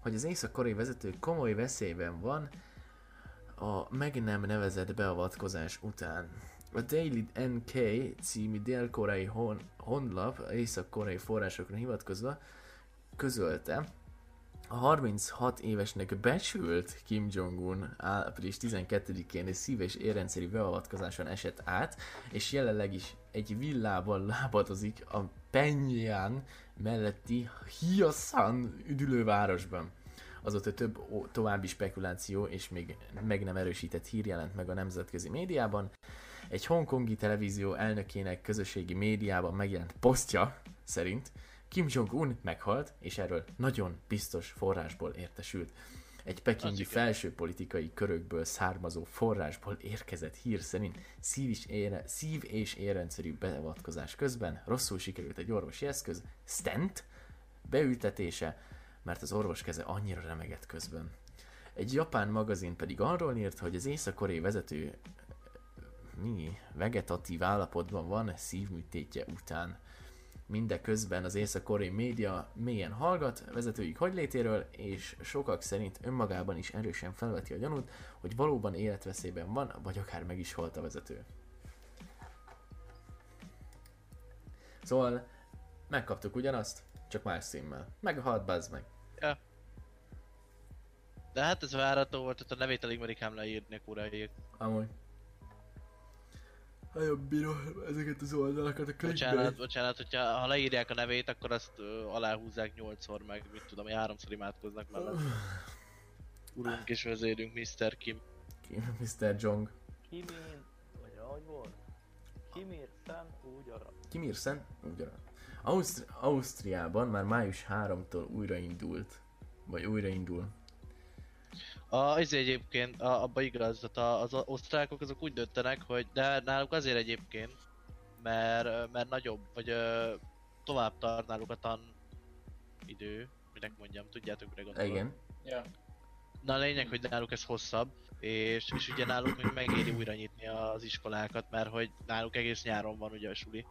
hogy az észak-koreai vezető komoly veszélyben van a meg nem nevezett beavatkozás után. A Daily NK című dél-koreai hon- honlap észak-koreai forrásokra hivatkozva közölte, a 36 évesnek becsült Kim Jong-un április 12-én egy szív- és érrendszeri beavatkozáson esett át, és jelenleg is egy villában lábadozik a Pyongyang melletti Hyasan üdülővárosban. Azóta több további spekuláció és még meg nem erősített hír jelent meg a nemzetközi médiában. Egy hongkongi televízió elnökének közösségi médiában megjelent posztja szerint Kim Jong-un meghalt, és erről nagyon biztos forrásból értesült. Egy pekingi felső politikai körökből származó forrásból érkezett hír szerint szív- és, ére, szív- és érrendszerű beavatkozás közben rosszul sikerült egy orvosi eszköz, stent, beültetése, mert az orvos keze annyira remegett közben. Egy japán magazin pedig arról írt, hogy az észak-koreai vezető mi, vegetatív állapotban van szívműtétje után. Mindeközben az észak-koreai média mélyen hallgat vezetőjük hogylétéről, és sokak szerint önmagában is erősen felveti a gyanút, hogy valóban életveszélyben van, vagy akár meg is halt a vezető. Szóval megkaptuk ugyanazt, csak más címmel. Meghalt, bazd meg. De hát ez várható volt, hogy a nevét alig merik ám leírni a koreaiak. Amúgy. Nagyon bírom ezeket az oldalakat a Bocsánat, bocsánat, hogyha ha leírják a nevét, akkor azt ö, aláhúzzák nyolcszor meg, mit tudom, háromszor imádkoznak mellett. Urunk és vezérünk, Mr. Kim. Mr. Jong. Kimin, vagy ahogy volt? Kimir Sen úgy arra. Kim Ir-sen? Úgy arra. Ausztri- Ausztriában már május 3-tól újraindult. Vagy újraindul. A, ez egyébként, a, abba igaz, tehát a, az osztrákok azok úgy döntenek, hogy de náluk azért egyébként, mert, mert nagyobb, vagy ö, tovább tart náluk a tan idő, minek mondjam, tudjátok mire gondolok. Igen. Ja. Na a lényeg, hogy náluk ez hosszabb, és, és ugye náluk hogy megéri újra nyitni az iskolákat, mert hogy náluk egész nyáron van ugye a suli.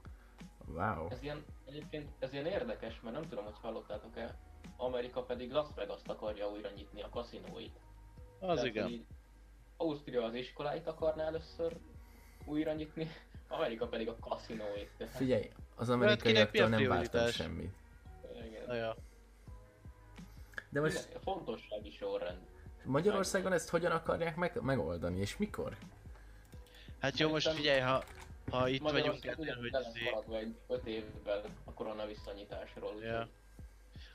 Wow. Ez ilyen, egyébként ez ilyen érdekes, mert nem tudom, hogy hallottátok-e. Amerika pedig Las Vegas-t akarja újra nyitni a kaszinóit. Az Tehát, igen. Ausztria az iskoláit akarná először újra nyitni, Amerika pedig a kaszinóit. Tehát, Figyelj, az mi amerikaiaktól nem vártam semmit. igen. Na, ja. De most Minden- Fontossági sorrend. Magyarországon ezt hogyan akarják meg- megoldani, és mikor? Hát jó, most figyelj, ha, ha itt vagyunk ennél, hogy maradva egy 5 évvel a korona visszanyitásról. Ja.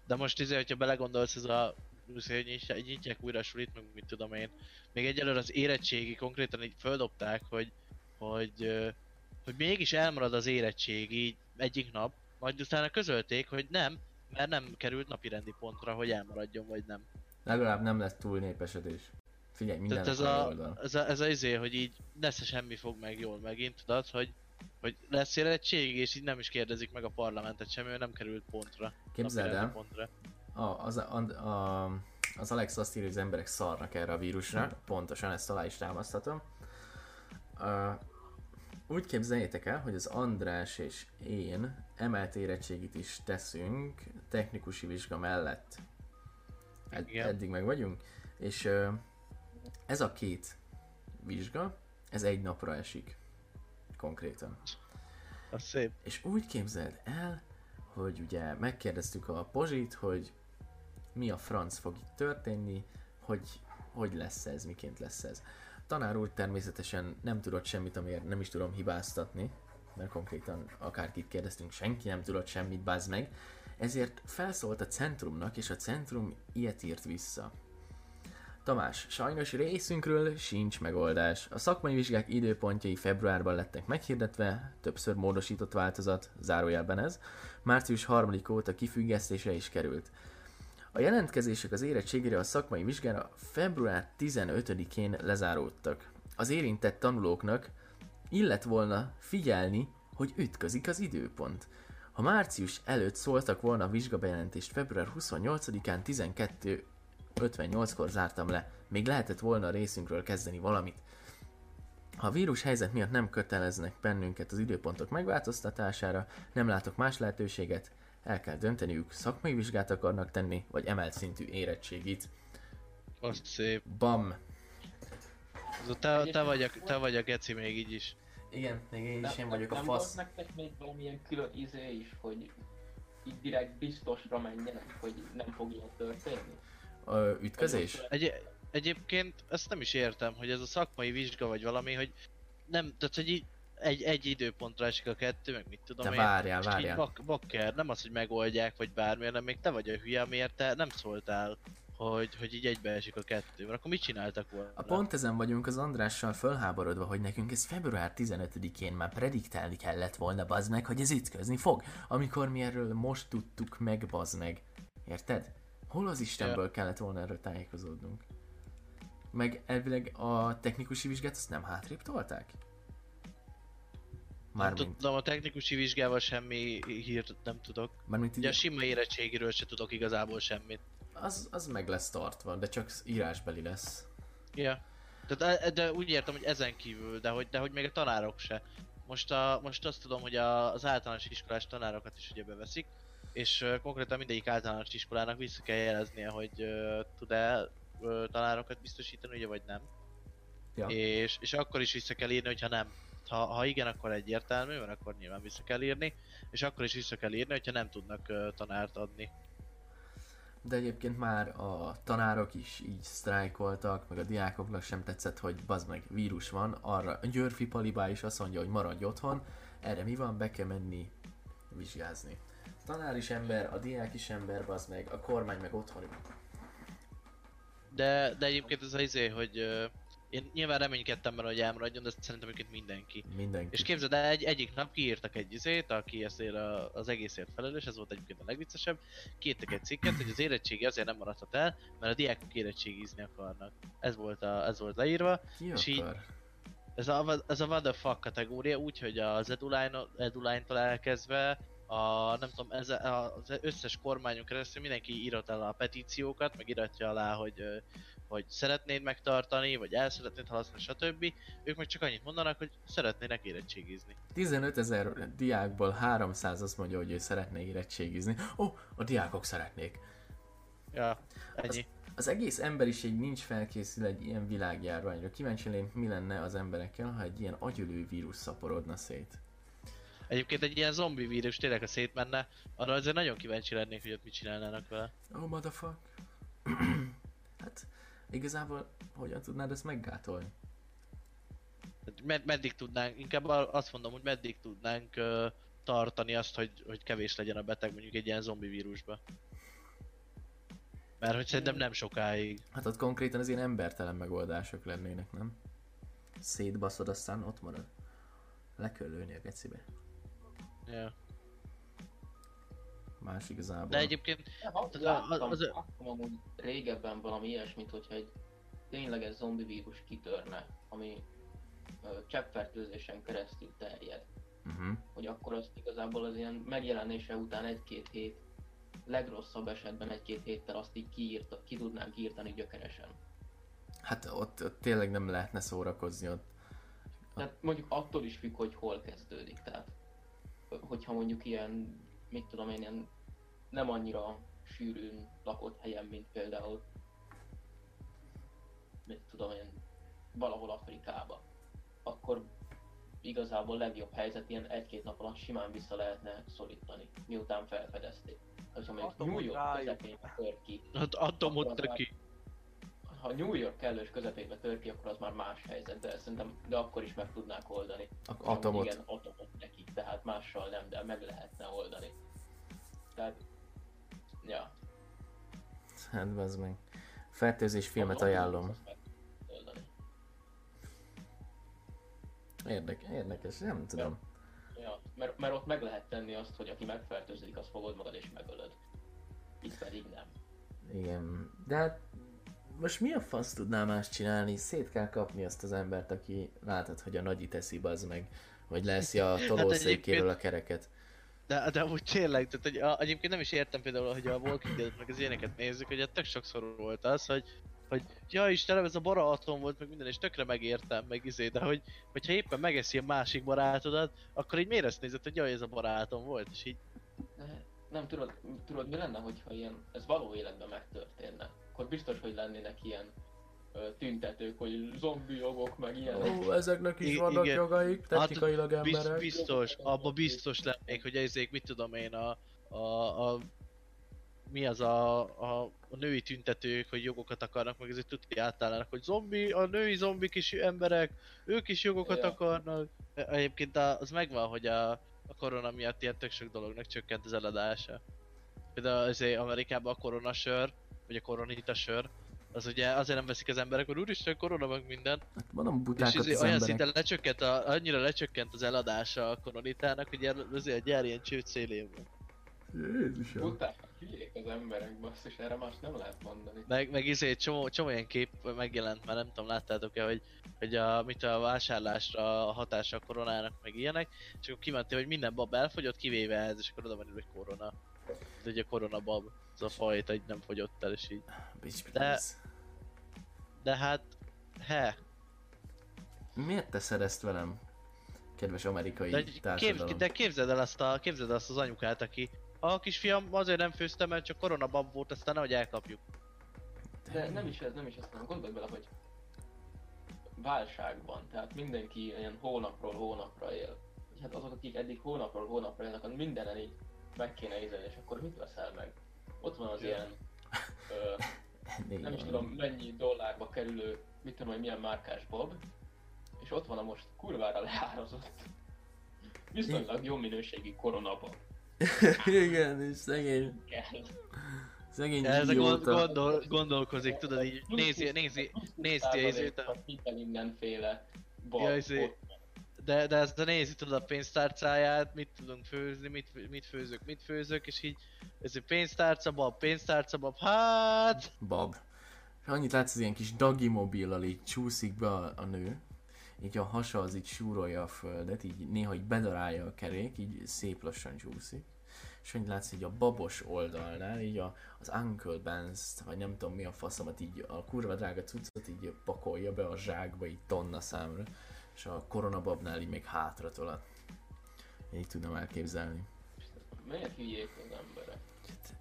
De most izé, hogyha belegondolsz, ez a izé, hogy nyitják, nyitják újra a sulit, meg mit tudom én. Még egyelőre az érettségi konkrétan így földobták, hogy, hogy, hogy mégis elmarad az érettségi egyik nap, majd utána közölték, hogy nem, mert nem került napirendi pontra, hogy elmaradjon vagy nem. Legalább nem lesz túl népesedés. Figyelj, minden Tehát ez a oldal. ez, a, ez a izé, hogy így lesz semmi fog meg jól megint, tudod, hogy, hogy lesz érettség, és így nem is kérdezik meg a parlamentet semmi, mert nem került pontra. Képzeld el, Pontra. A, az, a, a, az Alex azt írja, hogy az emberek szarnak erre a vírusra, pontosan ezt alá is támaszthatom. Uh, úgy képzeljétek el, hogy az András és én emelt érettségit is teszünk technikusi vizsga mellett. Ed- Igen. eddig meg vagyunk. És uh, ez a két vizsga, ez egy napra esik. Konkrétan. Az szép. És úgy képzeld el, hogy ugye megkérdeztük a Pozsit, hogy mi a franc fog itt történni, hogy hogy lesz ez, miként lesz ez. Tanár úr természetesen nem tudott semmit, amiért nem is tudom hibáztatni, mert konkrétan akárkit kérdeztünk, senki nem tudott semmit, bázd meg. Ezért felszólt a centrumnak, és a centrum ilyet írt vissza. Tamás, sajnos részünkről sincs megoldás. A szakmai vizsgák időpontjai februárban lettek meghirdetve, többször módosított változat, zárójelben ez, március 3 óta kifüggesztése is került. A jelentkezések az érettségére a szakmai vizsgára február 15-én lezáródtak. Az érintett tanulóknak illet volna figyelni, hogy ütközik az időpont. Ha március előtt szóltak volna a vizsgabejelentést február 28-án 12 58-kor zártam le. Még lehetett volna a részünkről kezdeni valamit. Ha a vírus helyzet miatt nem köteleznek bennünket az időpontok megváltoztatására, nem látok más lehetőséget, el kell dönteniük, szakmai vizsgát akarnak tenni, vagy emelt szintű érettségit. Azt szép. Bam! Ez a te, te, vagy a, te vagy a geci még így is. Igen, még én is Nem- én vagyok a nem fasz. volt nektek még valamilyen külön izé is, hogy így direkt biztosra menjenek, hogy nem fog ilyen történni? Ö, ütközés? Egy, egyébként ezt nem is értem, hogy ez a szakmai vizsga vagy valami, hogy nem, tehát hogy így egy, egy időpontra esik a kettő, meg mit tudom Te én. várjál, várjál. bak, bakker, nem az, hogy megoldják, vagy bármi, hanem még te vagy a hülye, miért te nem szóltál, hogy, hogy így egybeesik a kettő, mert akkor mit csináltak volna? A pont ezen vagyunk az Andrással fölháborodva, hogy nekünk ez február 15-én már prediktálni kellett volna, bazd meg, hogy ez ütközni fog, amikor mi erről most tudtuk meg, bazd meg. Érted? Hol az Istenből kellett volna erről tájékozódnunk? Meg elvileg a technikusi vizsgát azt nem hátrébb tolták? Nem Mármint, tudom, a technikusi vizsgával semmi hírt nem tudok. mármint Ugye a így, sima érettségiről se tudok igazából semmit. az, az meg lesz tartva, de csak írásbeli lesz. Ja. Tehát, e- de úgy értem, hogy ezen kívül, de hogy, de hogy még a tanárok se. Most, a, most azt tudom, hogy a, az általános iskolás tanárokat is ugye beveszik, és uh, konkrétan mindegyik általános iskolának vissza kell jeleznie, hogy uh, tud-e uh, tanárokat biztosítani, ugye vagy nem. Ja. És, és akkor is vissza kell írni, hogyha nem. Ha, ha igen, akkor egyértelmű, mert akkor nyilván vissza kell írni, és akkor is vissza kell írni, hogyha nem tudnak uh, tanárt adni. De egyébként már a tanárok is így sztrájkoltak, meg a diákoknak sem tetszett, hogy bazd meg, vírus van, arra Györfi Palibá is azt mondja, hogy maradj otthon, erre mi van, be kell menni vizsgázni. A tanár is ember, a diák is ember, bazd meg, a kormány meg otthon. De, de egyébként ez az izé, hogy én nyilván reménykedtem benne, hogy elmaradjon, de szerintem egyébként mindenki. Mindenki. És képzeld el, egy, egyik nap kiírtak egy izét, aki ezért a, az egészért felelős, ez volt egyébként a legviccesebb, kiírtak egy cikket, hogy az érettségi azért nem maradhat el, mert a diákok érettségizni akarnak. Ez volt, a, ez volt leírva. Ki és így- akar? Ez a, ez a what the fuck kategória, úgyhogy az Eduline, Eduline-tól elkezdve a, nem tudom, ez, az összes kormányon keresztül mindenki írott el a petíciókat, meg iratja alá, hogy, hogy szeretnéd megtartani, vagy el szeretnéd halasztani, stb. Ők meg csak annyit mondanak, hogy szeretnének érettségizni. 15 ezer diákból 300 azt mondja, hogy ő szeretne érettségizni. Ó, oh, a diákok szeretnék. Ja, ennyi. Az egész emberiség nincs felkészül egy ilyen világjárványra. Kíváncsi lennék, mi lenne az emberekkel, ha egy ilyen agyölő vírus szaporodna szét. Egyébként egy ilyen zombi vírus tényleg ha szétmenne, arra azért nagyon kíváncsi lennék, hogy ott mit csinálnának vele. Oh, motherfuck. hát, igazából hogyan tudnád ezt meggátolni? Tehát med- meddig tudnánk, inkább azt mondom, hogy meddig tudnánk ö, tartani azt, hogy, hogy kevés legyen a beteg mondjuk egy ilyen zombi vírusba. Mert hogy szerintem nem sokáig. Hát ott konkrétan az ilyen embertelen megoldások lennének, nem? Szétbaszod, aztán ott marad. Le kell lőni a gecibe. Ja. Más igazából. De egyébként Ha, Az- láttam, az- láttam amúgy régebben valami ilyesmit, hogyha egy tényleges zombi vírus kitörne, ami ö, cseppfertőzésen keresztül terjed, Uh-huh. hogy akkor azt igazából az ilyen megjelenése után egy-két hét, legrosszabb esetben egy-két héttel azt így kiírta, ki tudnánk írtani gyökeresen. Hát ott, ott tényleg nem lehetne szórakozni ott. Tehát mondjuk attól is függ, hogy hol kezdődik. Tehát, hogyha mondjuk ilyen, mit tudom én, ilyen nem annyira sűrűn lakott helyen, mint például, mit tudom én, valahol Afrikába, akkor igazából legjobb helyzet ilyen egy-két nap alatt simán vissza lehetne szorítani, miután felfedezték. Ha mondjuk York rájuk. közepén tör ki, ott atomot tök ki. Ha New York kellős közepébe tör ki, akkor az már más helyzet, de szerintem, de akkor is meg tudnák oldani. A És atomot. Igen, atomot neki, tehát mással nem, de meg lehetne oldani. Tehát, ja. Hát az meg. Fertőzés filmet ajánlom. azt meg oldani. Érdek, érdekes, nem tudom. Ja, mert, mert ott meg lehet tenni azt, hogy aki megfertőzik, azt fogod magad és megölöd. Itt pedig nem. Igen. De hát most mi a fasz tudná más csinálni? Szét kell kapni azt az embert, aki látod, hogy a nagyi teszi bazd meg. Vagy leszi a tolószékéről a kereket. De, de úgy tényleg, tehát hogy a, egyébként nem is értem például, hogy a Walking Dead meg az ilyeneket nézzük, hogy ott tök sokszor volt az, hogy hogy ja Istenem, ez a barátom volt, meg minden, és tökre megértem, meg izé, de hogy, hogyha éppen megeszi a másik barátodat, akkor így miért ezt nézed, hogy jaj, ez a barátom volt, és így, De nem tudod, tudod mi lenne, hogyha ilyen, ez való életben megtörténne? Akkor biztos, hogy lennének ilyen tüntetők, hogy zombi jogok, meg ilyenek. Ó, ezeknek is vannak Igen. jogaik, technikailag biz, biztos, abba biztos lennék, hogy ezek, mit tudom én, a, a, a mi az a, a, a női tüntetők, hogy jogokat akarnak, meg ezért tudni átállnak, hogy zombi, a női zombik is emberek, ők is jogokat Ja. akarnak. E- Egyébként az megvan, hogy a, a korona miatt ilyen tök sok dolognak csökkent az eladása. Például azért Amerikában a koronasör, vagy a koronita sör, az ugye azért nem veszik az emberek, hogy úristen, korona meg minden, Hát mondom, és butákat azért az olyan emberek. szinten lecsökkent, a, annyira lecsökkent az eladása a koronitának, hogy azért a gyár ilyen csőd szélén van. Jézusom. Utána hülyék az emberek, basszus, erre más nem lehet mondani. Meg, meg izé, csomó, csomó ilyen kép megjelent, már nem tudom, láttátok-e, hogy, hogy a, mit a vásárlásra a hatása a koronának, meg ilyenek, és akkor kimentél, hogy minden bab elfogyott, kivéve ez, és akkor oda van hogy korona. De ugye korona bab, az a fajta, hogy nem fogyott el, és így. Bitch, De-. De hát, he, Miért teszed ezt velem? Kedves amerikai de, képz, társadalom. de képzeld el azt, a, képzeld el azt az anyukát, aki a kisfiam azért nem főztem, mert csak korona bab volt, aztán nehogy elkapjuk. De nem is ez, nem is ez, hanem gondolj bele, hogy válságban, tehát mindenki ilyen hónapról hónapra él. És hát azok, akik eddig hónapról hónapra élnek, az mindenen így meg kéne ízelni, és akkor mit veszel meg? Ott van az ilyen, ö, nem is tudom mennyi dollárba kerülő, mit tudom, hogy milyen márkás bob, és ott van a most kurvára leárazott, viszonylag jó minőségi koronaba. Igen, és szegény, Kell. szegény Ez a gond, gondol, gondolkozik, tudod így, nézi, nézi, nézi a- Hitel mindenféle bab. Ja, izé, ott de, de ezt a nézi tudod a pénztárcáját, mit tudunk főzni, mit, mit főzök, mit főzök, és így, ez egy pénztárca bab, pénztárca bab, hát... Bab. És annyit látsz, az ilyen kis dagi mobillal így csúszik be a, a nő, így a hasa az így súrolja a földet, így néha így bedarálja a kerék, így szép lassan csúszik. És annyit látsz, hogy a babos oldalnál, így a, az Uncle benz vagy nem tudom mi a faszomat, így a kurva drága cuccot így pakolja be a zsákba, így tonna számra. És a koronababnál így még hátra tolat. Így tudnám elképzelni. Miért hülyék az emberek?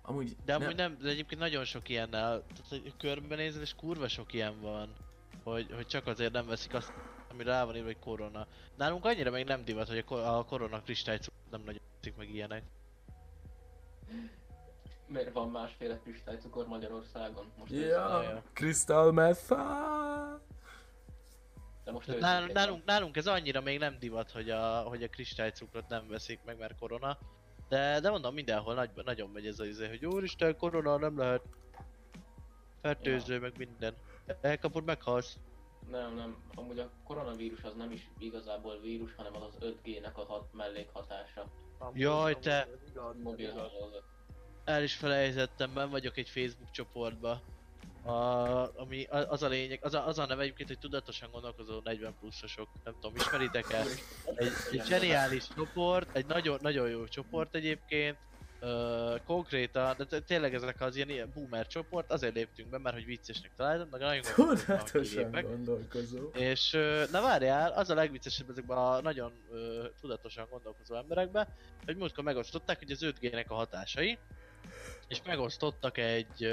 Amúgy, De amúgy nem, de egyébként nagyon sok ilyennel, tehát hogy körbenézel és kurva sok ilyen van, hogy, hogy csak azért nem veszik azt, ami rá van írva, hogy korona. Nálunk annyira még nem divat, hogy a, a korona kristályt nem nagyon veszik meg ilyenek. Miért van másféle kristálycukor Magyarországon? Most Ja, Ja. Crystal Meth. De most Tehát őszintén nálunk, nálunk, nálunk ez annyira még nem divat, hogy a, hogy a kristálycukrot nem veszik meg, mert korona. De, de mondom, mindenhol nagy, nagyon megy ez az izé, hogy úristen, korona nem lehet. Fertőző, meg minden. Elkapod, meghalsz. Nem, nem. Amúgy a koronavírus az nem is igazából vírus, hanem az az 5G-nek a hat mellékhatása. Jaj, te! Mobil hálózat. El is felejtettem, ben vagyok egy Facebook csoportba. A, ami az a lényeg, az a, az a neve egyébként, hogy tudatosan gondolkozó 40 pluszosok, nem tudom, ismeritek-e? Egy, egy zseniális csoport, egy nagyon, nagyon jó csoport egyébként. Ö, konkrétan, de tényleg ezek az ilyen, ilyen boomer csoport, azért léptünk be, mert hogy viccesnek találtam, meg nagyon Tudatosan gondolkozó. És ö, na várjál, az a legviccesebb ezekben a nagyon ö, tudatosan gondolkozó emberekben, hogy múltkor megosztották, hogy az 5G-nek a hatásai, és megosztottak egy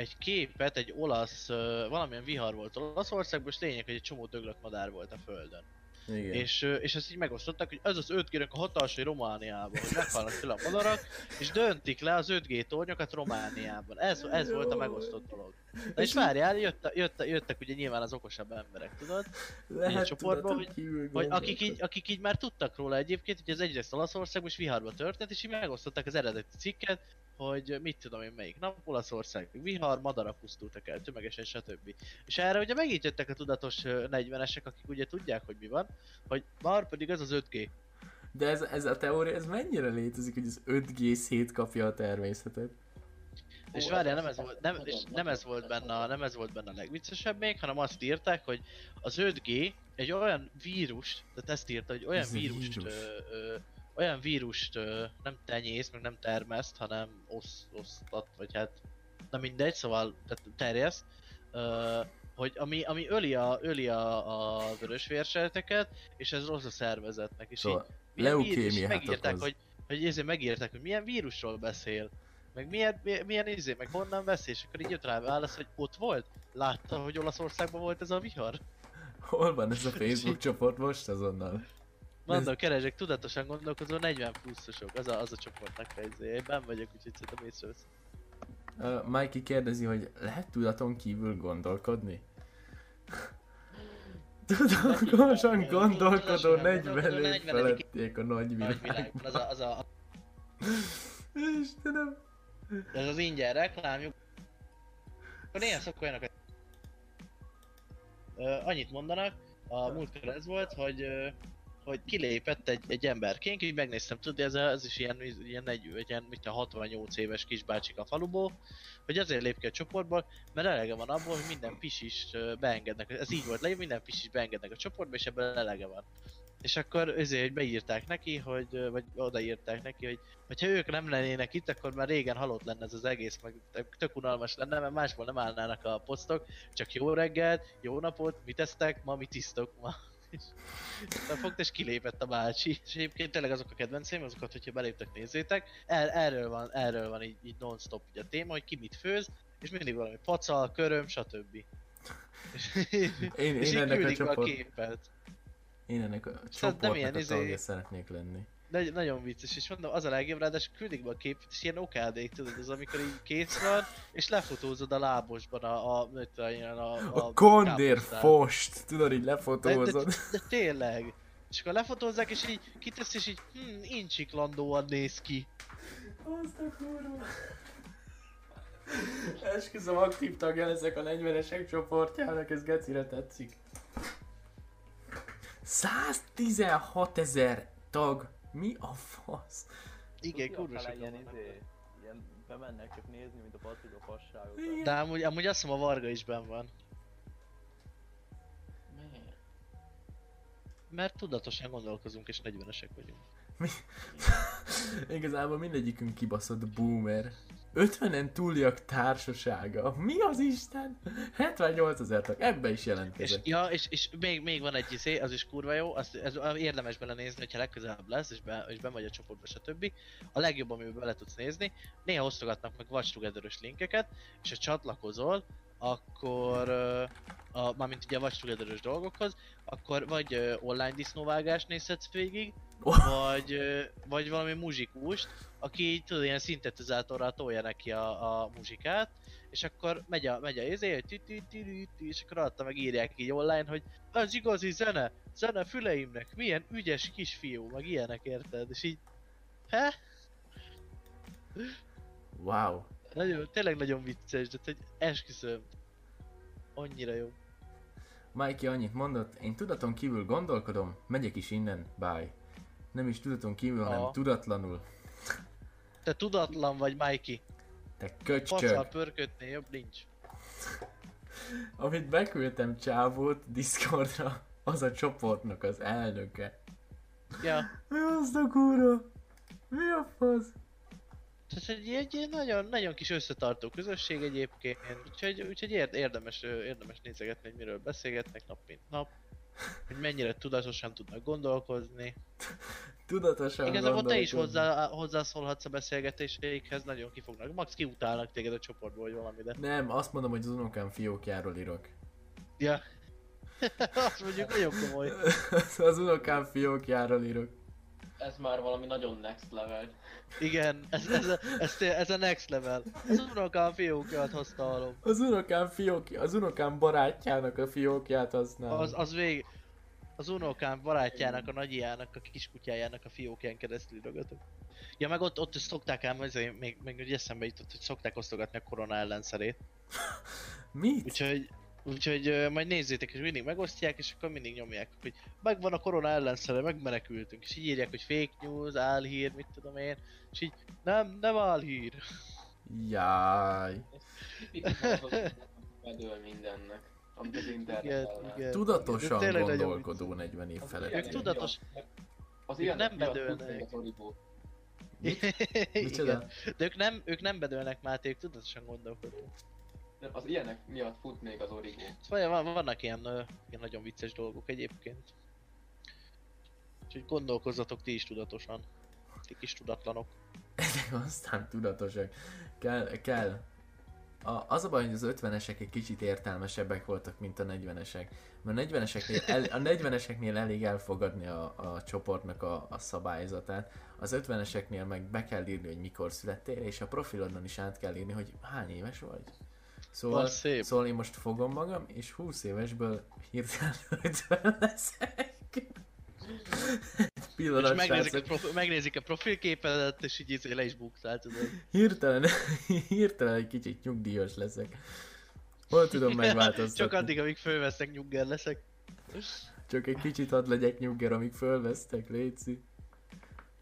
egy képet, egy olasz, valamilyen vihar volt Olaszországban, és lényeg, hogy egy csomó döglött madár volt a földön. Igen. És, és ezt így megosztották, hogy ez az 5G-nek a hatásai Romániában, hogy meghalnak tőle a madarak, és döntik le az 5G tornyokat Romániában. Ez, ez volt a megosztott dolog. Na és várjál, jött, jött, jöttek ugye nyilván az okosabb emberek, tudod? Lehet csoportban, tudaton kívül Hogy akik így, akik így már tudtak róla egyébként, hogy ez egyrészt Olaszországban is viharba történt, és így megosztották az eredeti cikket, hogy mit tudom én melyik nap, Olaszország, vihar, madarak pusztultak el, tömegesen, stb. És erre ugye megint jöttek a tudatos ö, 40-esek, akik ugye tudják, hogy mi van, hogy már pedig ez az 5G. De ez, ez a teória, ez mennyire létezik, hogy az 5G szétkapja a természetet? És várjál, nem ez volt, nem, és nem ez volt benne, a, nem ez volt benne a legviccesebb még, hanem azt írták, hogy az 5G egy olyan vírust, tehát ezt írta, hogy olyan Ez vírust, vírus. ö, ö, olyan vírust ö, nem tenyész, meg nem termeszt, hanem osz, osztat, vagy hát, na mindegy, szóval tehát terjeszt, ö, hogy ami, ami öli a, öli a, a vörösvérsejteket, és ez rossz a szervezetnek, és így Szóval vírus, leukémiát megírták, okoz. hogy, hogy ezért megírták, hogy milyen vírusról beszél. Meg milyen, milyen, milyen izé, meg honnan vesz, és akkor így jött rá válasz, hogy ott volt? Látta, hogy Olaszországban volt ez a vihar? Hol van ez a Facebook csoport most azonnal? Mondom, keresek tudatosan gondolkozó 40 pluszosok, az a, az a csoportnak a izé. Én benn vagyok, úgyhogy szerintem észrevesz. Uh, Mikey kérdezi, hogy lehet tudaton kívül gondolkodni? Tudatosan gondolkodó Tudatosan 40 gondolkodó év 40 felettiek a nagy világban, az a, az a, Istenem! Ez az ingyen reklámjuk. Akkor néha szok olyanok, Ö, annyit mondanak, a múltkor ez volt, hogy hogy kilépett egy, egy emberként, így megnéztem, tudod, ez, ez is ilyen, ilyen, egy, ilyen mit a 68 éves kisbácsik a faluból, hogy azért lép ki a csoportból, mert elege van abból, hogy minden pisis ö, beengednek, ez így volt leírva, minden pisis beengednek a csoportba, és ebből elege van. És akkor ezért, beírták neki, hogy, vagy odaírták neki, hogy hogyha ők nem lennének itt, akkor már régen halott lenne ez az egész, meg tök unalmas lenne, mert másból nem állnának a posztok, csak jó reggelt, jó napot, mit esztek, ma mit isztok ma. És fogt és kilépett a bácsi. És egyébként tényleg azok a kedvenceim, azokat, hogyha beléptek, nézzétek. El, erről van, erről van így, így non-stop így a téma, hogy ki mit főz, és mindig valami pacal, köröm, stb. És, Én, és én így ennek a a képet. Én ennek a nem csoportnak ilyen a izé- szeretnék lenni. Nagy, nagyon vicces, és mondom, az a legjobb, ráadásul küldik be a képet, és ilyen okádék, tudod, az amikor így kész van, és lefotózod a lábosban a, a, én, a, a, A kondér fost, tudod, így de, de, lefotózod. de, tényleg. És akkor lefotózzák, és így kitesz, és így, hm, incsiklandóan néz ki. Azt a kurva. Esküszöm, aktív tagja leszek a 40-esek csoportjának, ez gecire tetszik. 116 ezer tag. Mi a fasz? Igen, kurva sokan ilyen, izé, ilyen bemennek csak nézni, mint a patriga fasságokat. Igen. De amúgy, amúgy azt mondom, a Varga is benn van. Miért? Mert tudatosan gondolkozunk, és 40-esek vagyunk. Igazából mindegyikünk kibaszott boomer. 50-en túliak társasága. Mi az Isten? 78 ezer tag. Ebbe is És, jelentkezett. ja, és, és még, még van egy izé, az is kurva jó, azt, ez érdemes belenézni, hogyha legközelebb lesz, és, be, és ben vagy a csoportba, stb. A legjobb, amiben bele tudsz nézni, néha osztogatnak meg Watch linkeket, és ha csatlakozol, akkor, a, mármint ugye Watch together dolgokhoz, akkor vagy ö, online disznóvágást nézhetsz végig, Oh. vagy, ö, vagy valami muzsikust, aki így, tudod, ilyen szintetizátorral tolja neki a, a muzsikát, és akkor megy a, megy a izé, hogy és akkor alatta meg írják így online, hogy az igazi zene, zene füleimnek, milyen ügyes kisfiú, meg ilyenek érted, és így, he? Wow. Nagyon, tényleg nagyon vicces, de hogy esküszöm. Annyira jó. Mikey annyit mondott, én tudaton kívül gondolkodom, megyek is innen, bye. Nem is tudaton kívül, hanem Aha. tudatlanul. Te tudatlan vagy, Mikey. Te köcsög. pörkötnél jobb nincs. Amit beküldtem csávót Discordra, az a csoportnak az elnöke. Ja, Mi az a kurva? Mi a fasz? Tehát egy, egy, egy nagyon, nagyon kis összetartó közösség egyébként, úgyhogy, úgyhogy érd, érdemes, érdemes nézegetni, hogy miről beszélgetnek nap mint nap, hogy mennyire tudatosan tudnak gondolkozni. Tudatosan Igazából te is hozzá, hozzászólhatsz a beszélgetéseikhez, nagyon kifognak. Max kiutálnak téged a csoportból, vagy valami, de... Nem, azt mondom, hogy az unokám fiókjáról írok. Ja. Azt mondjuk nagyon komoly. az unokám fiókjáról írok. Ez már valami nagyon next level. Igen, ez, ez, a, ez, ez a next level. Az unokám fiókját használom. Az unokám fiókja, az unokám barátjának a fiókját használom. Az, az vég... Az unokám barátjának, a nagyjának, a kiskutyájának a fiókján keresztül írogatok. Ja, meg ott, ott szokták ám, ezért még, még ugye eszembe jutott, hogy szokták osztogatni a korona ellenszerét. Mit? Úgyhogy, úgyhogy majd nézzétek, és mindig megosztják, és akkor mindig nyomják, hogy megvan a korona ellenszere, megmenekültünk. És így írják, hogy fake news, álhír, mit tudom én. És így, nem, nem álhír. Jaj. Bedől mindennek, amit az internet Igen, ellen. igen. Tudatosan nagyon gondolkodó 40 év felett. ilyen- Ők tudatos... Az Ők ilyenek nem bedőlnek. Micsoda? Igen. De ők nem, ők nem bedőlnek Máté, ők tudatosan gondolkodnak. Az ilyenek miatt fut még az origó. Szóval van, vannak ilyen, ilyen nagyon vicces dolgok egyébként. Úgyhogy gondolkozzatok ti is tudatosan. Ti kis tudatlanok. Ezek aztán tudatosak. Kell, kell. A, az a baj, hogy az 50-esek egy kicsit értelmesebbek voltak, mint a 40-esek. Mert a 40-eseknél, el, a 40-eseknél elég elfogadni a, a csoportnak a, a szabályzatát. Az 50-eseknél meg be kell írni, hogy mikor születtél, és a profilodon is át kell írni, hogy hány éves vagy. Szóval, szép. szóval én most fogom magam, és 20 évesből hirtelen 50 leszek. Pillanat, És megnézik a, profi, megnézik a profilképedet, és így izé le is buktál, tudod. Hirtelen, hirtelen egy kicsit nyugdíjas leszek. Hol tudom megváltoztatni? Csak addig, amíg fölveszek, nyugger leszek. Csak egy kicsit hadd legyek nyugger, amíg fölvesztek, Léci.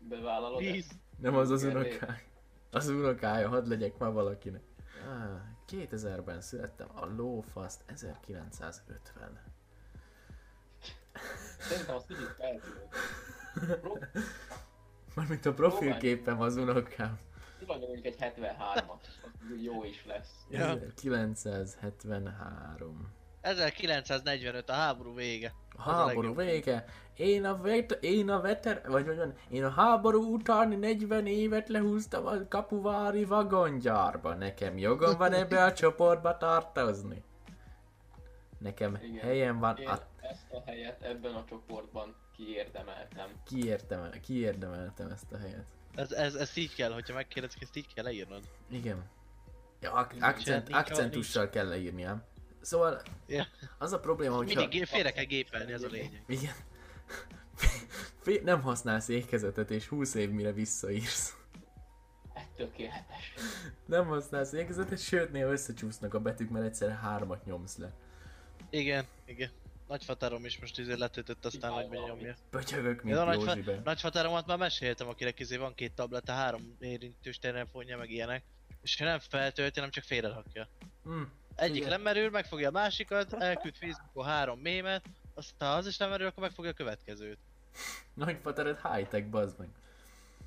Bevállalod ezt? Please. Nem az az unokája. Az unokája, hadd legyek már valakinek. Ah, 2000-ben születtem, a lófaszt 1950. Szerintem az kicsit feltűnő. Mármint a profilképem az unokám. Tulajdonképpen egy 73-at, az úgy jó is lesz. Ja. 1973. 1945, a háború vége. A háború vége. Én a, vet, én a veter, vagy van, én a háború utáni 40 évet lehúztam a kapuvári vagongyárba. Nekem jogom van ebbe a csoportba tartozni. Nekem Igen. helyem van, Én a, ezt a helyet ebben a csoportban kiérdemeltem. kiértem, kiérdemeltem ezt a helyet. Ez, ez, ez így kell, hogyha megkérdezik, ezt így kell leírnod. Igen. Ja, ak- nincs- akcentussal kell leírni, ám. Szóval Ja. az a probléma, hogyha... Mindig gé- félre kell gépelni, ez a lényeg. Igen. Fé- nem használsz ékezetet, és 20 év mire visszaírsz. Ez tökéletes. Nem használsz ékezetet, sőt néha összecsúsznak a betűk, mert egyszerre hármat nyomsz le. Igen, igen. Nagyfatárom is most izé letöltött, aztán hogy benyomja. Pötyögök, mint Józsibe. nagyfa- nagyfatáromat már meséltem, akinek izé van két tableta, három érintős telefonja, meg ilyenek. És ha nem feltölti, hanem csak félrerakja. Hm. Egyik Igen. lemerül, megfogja a másikat, elküld Facebookon három mémet, aztán az is lemerül, akkor megfogja a következőt. Nagyfatered high-tech, bazd meg.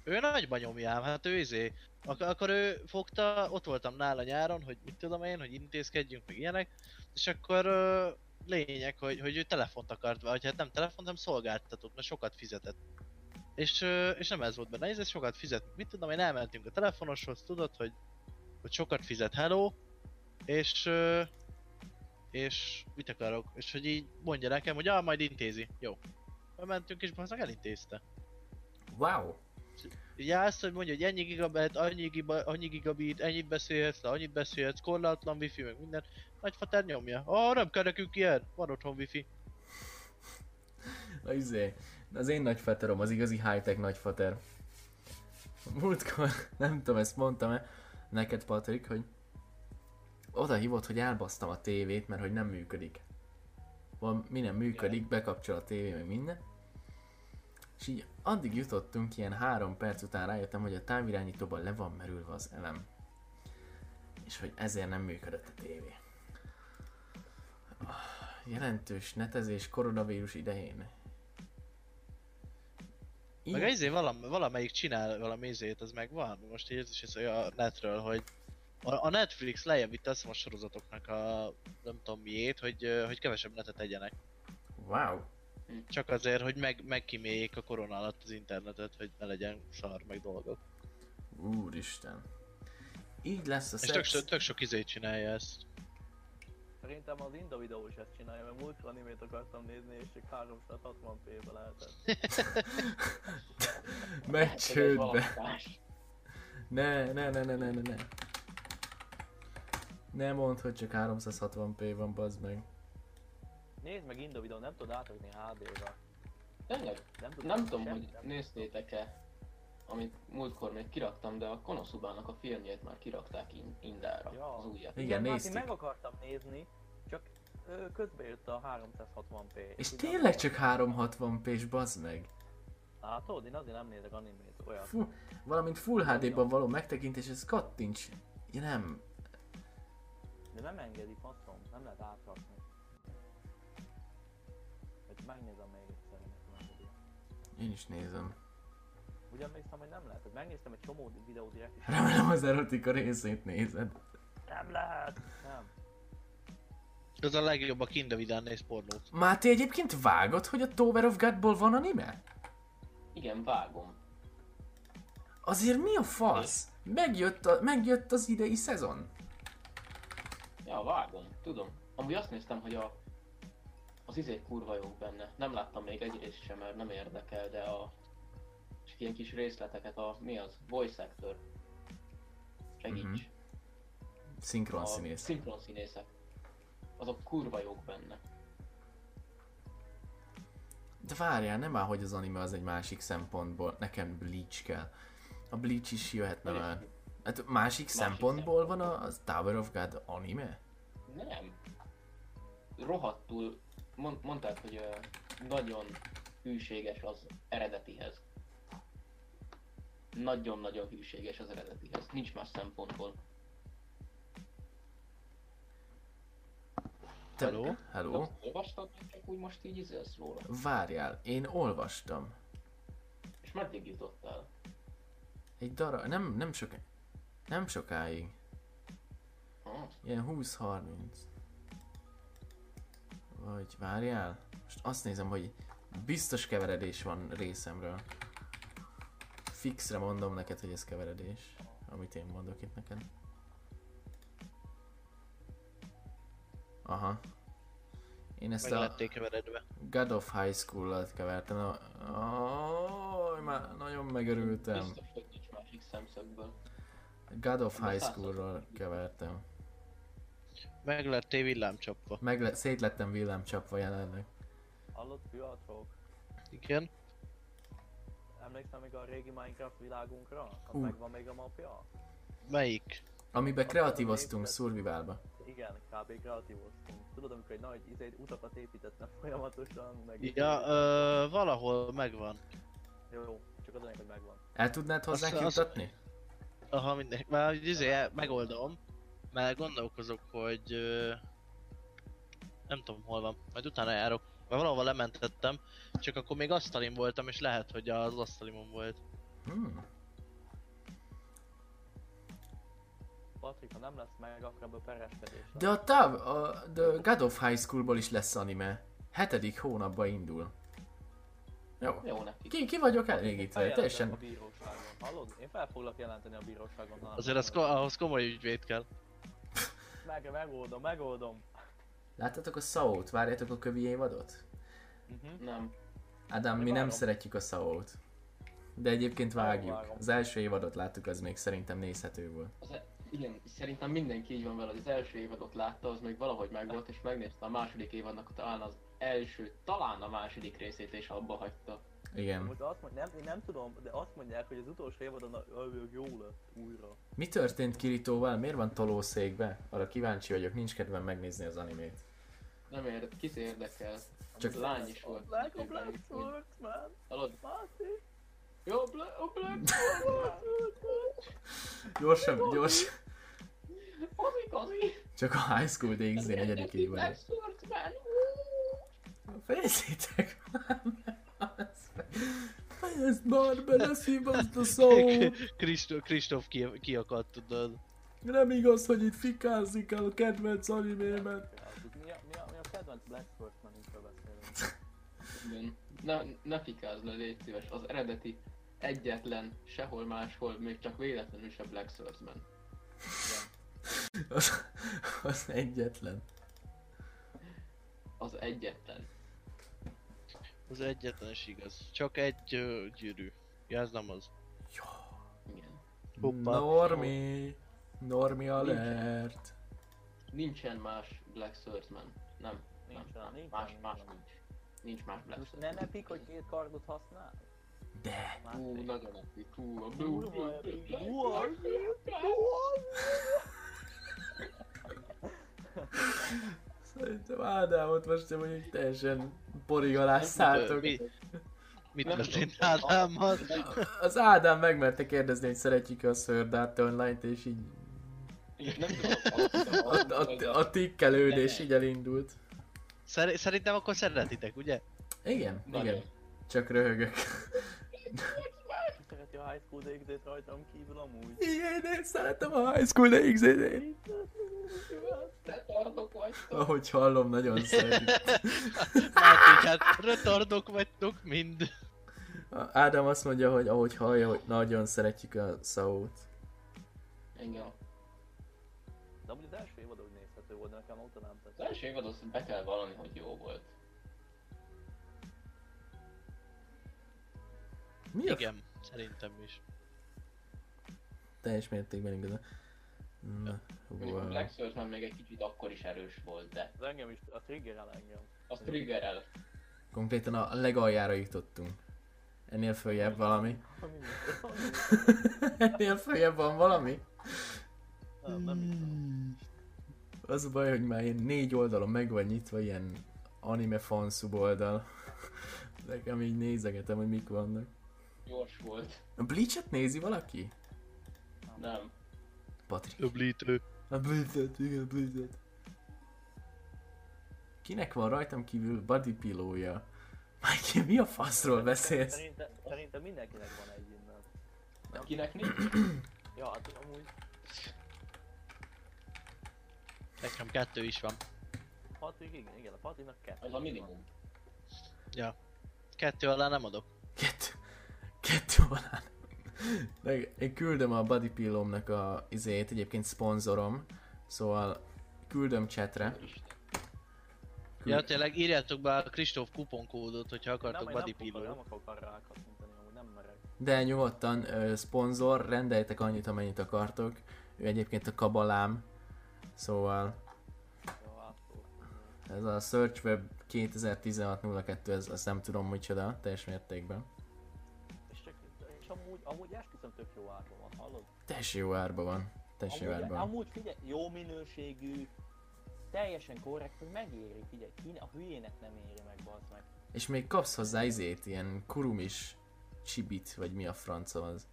Ő nagyban nyomjám, hát ő izé. Ak- akkor ő fogta, ott voltam nála nyáron, hogy mit tudom én, hogy intézkedjünk, meg ilyenek. És akkor ö, lényeg, hogy, hogy ő telefont akart, vagy hát nem telefont, hanem szolgáltatót, mert sokat fizetett. És, ö, és nem ez volt benne, ez sokat fizet. Mit tudom én, elmentünk a telefonoshoz, tudod, hogy, hogy sokat fizet, hello, és és mit akarok, és hogy így mondja nekem, hogy ah, majd intézi. Jó. Bementünk és bazdmeg elintézte. Wow! Így állsz, hogy mondja, hogy ennyi gigabit, annyi, giga, annyi gigabit, ennyit beszélhetsz, annyit beszélhetsz, korlátlan wifi, meg minden. Nagyfater nyomja. Ah, nem kell nekünk ilyen, van otthon wifi. Na izé, az én nagyfaterom, az igazi high-tech nagyfater. Múltkor, nem tudom, ezt mondtam-e neked Patrik, hogy oda hívott, hogy elbasztam a tévét, mert hogy nem működik. Van, mi nem működik, bekapcsol a tévé, meg minden. És így addig jutottunk, ilyen három perc után rájöttem, hogy a távirányítóban le van merülve az elem. És hogy ezért nem működött a tévé. Ah, Jelentős netezés koronavírus idején. Meg Így- izé valam, valamelyik csinál valami izét, az meg van. Most így is ez a netről, hogy a, a Netflix lejjebb vitte azt a sorozatoknak a nem tudom miét, hogy, hogy kevesebb netet tegyenek. Wow. Csak azért, hogy meg, megkíméljék a korona alatt az internetet, hogy ne legyen szar meg dolgok. Úristen. Így lesz a És tök, szex. so- tök sok izét csinálja ezt. Szerintem az Inda videó is ezt csinálja, mert múltkor animét akartam nézni, és csak 360p-be lehetett. Megy Ez csődbe. valakás. Ne, ne, ne, ne, ne, ne, ne. Ne mondd, hogy csak 360p van, bazd meg. Nézd meg Inda videó, nem tudod átrakni HD-ra. Tényleg? Nem, Nem tudom, semmi, hogy nem néztétek-e, amit múltkor még kiraktam, de a Konoszubának a filmjét már kirakták in- Indára, Ja. az újat. Igen, már néztük. Én meg akartam nézni, csak ö, közbe jött a 360p. És tényleg nem- csak 360p-s, bazd meg. Látod, én azért nem nézek animét, olyat. Fú, valamint Full HD-ban való megtekintés, ez kattints. Ja nem, De nem engedi, faszom, nem lehet átrakni. Hogy megnézem még egyszer, hogy nem engedi. én is nézem. Úgy emlékszem, hogy nem lehet, hogy megnéztem egy csomó videót direkt, és Remélem az erotika részét nézed. nem lehet! Nem. Ez a legjobb a Kindavidán néz pornót. Máté egyébként vágod, hogy a Tower of Godból van anime? Igen, vágom. Azért mi a fasz? Megjött, a, megjött az idei szezon. Ja, vágom, tudom. Amúgy azt néztem, hogy a az izék kurva jók benne. Nem láttam még egy részt sem, mert nem érdekel, de a csak ilyen kis részleteket a mi az? Voice actor. Segíts. Mhm. Szinkron A színész. szinkron színészek. Azok kurva jók benne. De várjál, nem áll, hogy az anime az egy másik szempontból. Nekem Bleach kell. A Bleach is jöhetne már. Hát másik szempontból van a, az Tower of God anime? Nem. Rohadtul mond, mondták, hogy ö, nagyon hűséges az eredetihez. Nagyon-nagyon hűséges az eredetihez. Nincs más szempontból. Hello? Hello? Olvastad, vagy csak úgy most így izélsz róla? Várjál, én olvastam. És meddig jutottál? Egy darab, nem, nem sok, nem sokáig. Ilyen 20-30. Vagy várjál? Most azt nézem, hogy biztos keveredés van részemről. Fixre mondom neked, hogy ez keveredés. Amit én mondok itt neked. Aha. Én ezt Meg a keveredve. God of High School-lat kevertem. Oh, már nagyon megörültem. Biztos, hogy nincs másik szemszögből. God of High School-ról kevertem. Meg lettél villámcsapva. Meg le- szétlettem villámcsapva jelenleg. Hallott fiatalok? Igen. Emlékszel még a régi Minecraft világunkra? Az Hú. megvan még a mapja? Melyik? Amiben kreatívoztunk survivalba. Igen, kb. kreatívoztunk. Tudod, amikor egy nagy izé, utakat építettem folyamatosan, meg... Ja, ö, valahol megvan. Jó, csak az hogy megvan. El tudnád hozzánk jutatni? Aha, mindegy. Már izé, megoldom. Mert gondolkozok, hogy... Nem tudom hol van. Majd utána járok. Mert valahol lementettem. Csak akkor még asztalim voltam, és lehet, hogy az asztalimon volt. Hmm. Patrik, ha nem lesz meg, akkor ebből pereskedés lesz. De a, táv, a The God of High Schoolból is lesz anime. Hetedik hónapban indul. Jó. Jó neki. Ki, ki vagyok elégítve, Feljelentem teljesen... a bíróságon. Hallod? Én fel foglak jelenteni a bíróságon. Azért az, ko- ahhoz komoly ügyvéd kell. Meg, megoldom, megoldom. Láttatok a Sao-t? Várjátok a kövi évadot? Uh-huh. Nem. Ádám, mi Én nem szeretjük a Sao-t. De egyébként vágjuk. Az első évadot láttuk, az még szerintem nézhető volt. Az, e- igen, szerintem mindenki így van vele, hogy az első évadot látta, az még valahogy megvolt, és megnézte a második évadnak talán az első, talán a második részét, és abba hagyta. Igen. Most azt mondja, nem, én nem tudom, de azt mondják, hogy az utolsó évadon a- jó lett újra. Mi történt Kiritóval? Miért van tolószékbe? Arra kíváncsi vagyok, nincs kedvem megnézni az animét. Nem ér, kit érdekel. Csak- lány is volt. Black a Black Swordsman, Hallod? Máté. Jó, Black, a Black Gyorsabb, gyors. Az igazi! Csak a High School DxD negyedik évad. Black Swordsman! Fejezzétek már Fejezd már be, ne szívaszd a Sao! Kristóf, ki, kiakadt, tudod. Nem igaz, hogy itt fikázik el a kedvenc animémet. Mi a, mi a, mi a kedvenc Black Swordsman-ünkről beszélünk? Igen. Ne, ne fikázz le, légy szíves. Az eredeti egyetlen, sehol máshol, még csak véletlenül se Black Swordsman. Az, az egyetlen. Az egyetlen. Az egyetlen is igaz. Csak egy ö, gyűrű. Ja, ez nem az. Igen. Hoppá. Normi. Normi alert. Nincsen más Black Swordsman. Nem. Nincsen, nem, nincsen, Más, más nincsen. nincs. Nincs más Black Most ne Swordsman. nepik, hogy két kardot használ? De. Hú, nagyon epik. Hú, a Blue, epik. Szerintem Ádámot most te mondjuk teljesen porig alá szálltok. Mi, mit Nem történt. Ádámmal? Az Ádám megmerte kérdezni, hogy szeretjük a Sword Art Online-t, és így Nem tudom. a, a, a tikkelődés így elindult. Szer- szerintem akkor szeretitek, ugye? Igen, Nagyon. igen. Csak röhögök. A High School DxD-t rajtam kívül amúgy. Igen, én szeretem a High School DxD-t. Retardok vagytok. Ahogy hallom, nagyon szeretik. Máték, hát retardok vagytok mind. Ádám azt mondja, hogy ahogy hallja, hogy nagyon szeretjük a Sao-t. Igen. De amúgy az első évad úgy nézhető volt, de nekem óta nem Az tetszett. első évad azt be kell vallani, hogy jó volt. Mi a Igen, szerintem is. teljes mértékben igaz. Na, Mondjuk a. Black Swordsman még egy kicsit akkor is erős volt, de Az engem is, a trigger el engem. az triggerel. Konkrétan a legaljára jutottunk. Ennél följebb valami? Ennél följebb van valami? Nem, nem hiszem. Az a baj, hogy már ilyen négy oldalon meg van nyitva ilyen anime fanszub oldal. Nekem így nézegetem, hogy mik vannak. Gyors volt. A Bleach-et nézi valaki? Nem. Patrik. Öblítő. A Bleach-et, igen, Bleach-et. Kinek van rajtam kívül body pilója? Mike, mi a faszról beszélsz? Szerintem, szerintem mindenkinek van egy innen. Kinek nincs? Ja, hát amúgy Nekem kettő is van. Patrik, igen, igen, a Patrinak kettő. Az a minimum. Ja. Kettő alá nem adok. Kettő. Van. Meg én küldöm a body pillomnak a izét, egyébként szponzorom. Szóval küldöm chatre. Isten. Ja, tényleg írjátok be a Kristóf kuponkódot, hogyha akartok nem, body nem, akarok, nem akarok arra rákattintani, amúgy nem merek. De nyugodtan, ö, szponzor, rendeljetek annyit, amennyit akartok. Ő egyébként a kabalám. Szóval ez a SearchWeb 2016-02, ez azt nem tudom micsoda, teljes mértékben. Amúgy, esküszöm tök jó árban van, hallod? Teljesen jó árba van. Jó Amúgy, árba van. amúgy figyelj, jó minőségű, teljesen korrekt, hogy megéri, figyelj, ki, a hülyének nem éri meg, bazd meg. És még kapsz hozzá izét, ilyen kurumis csibit, vagy mi a franca az.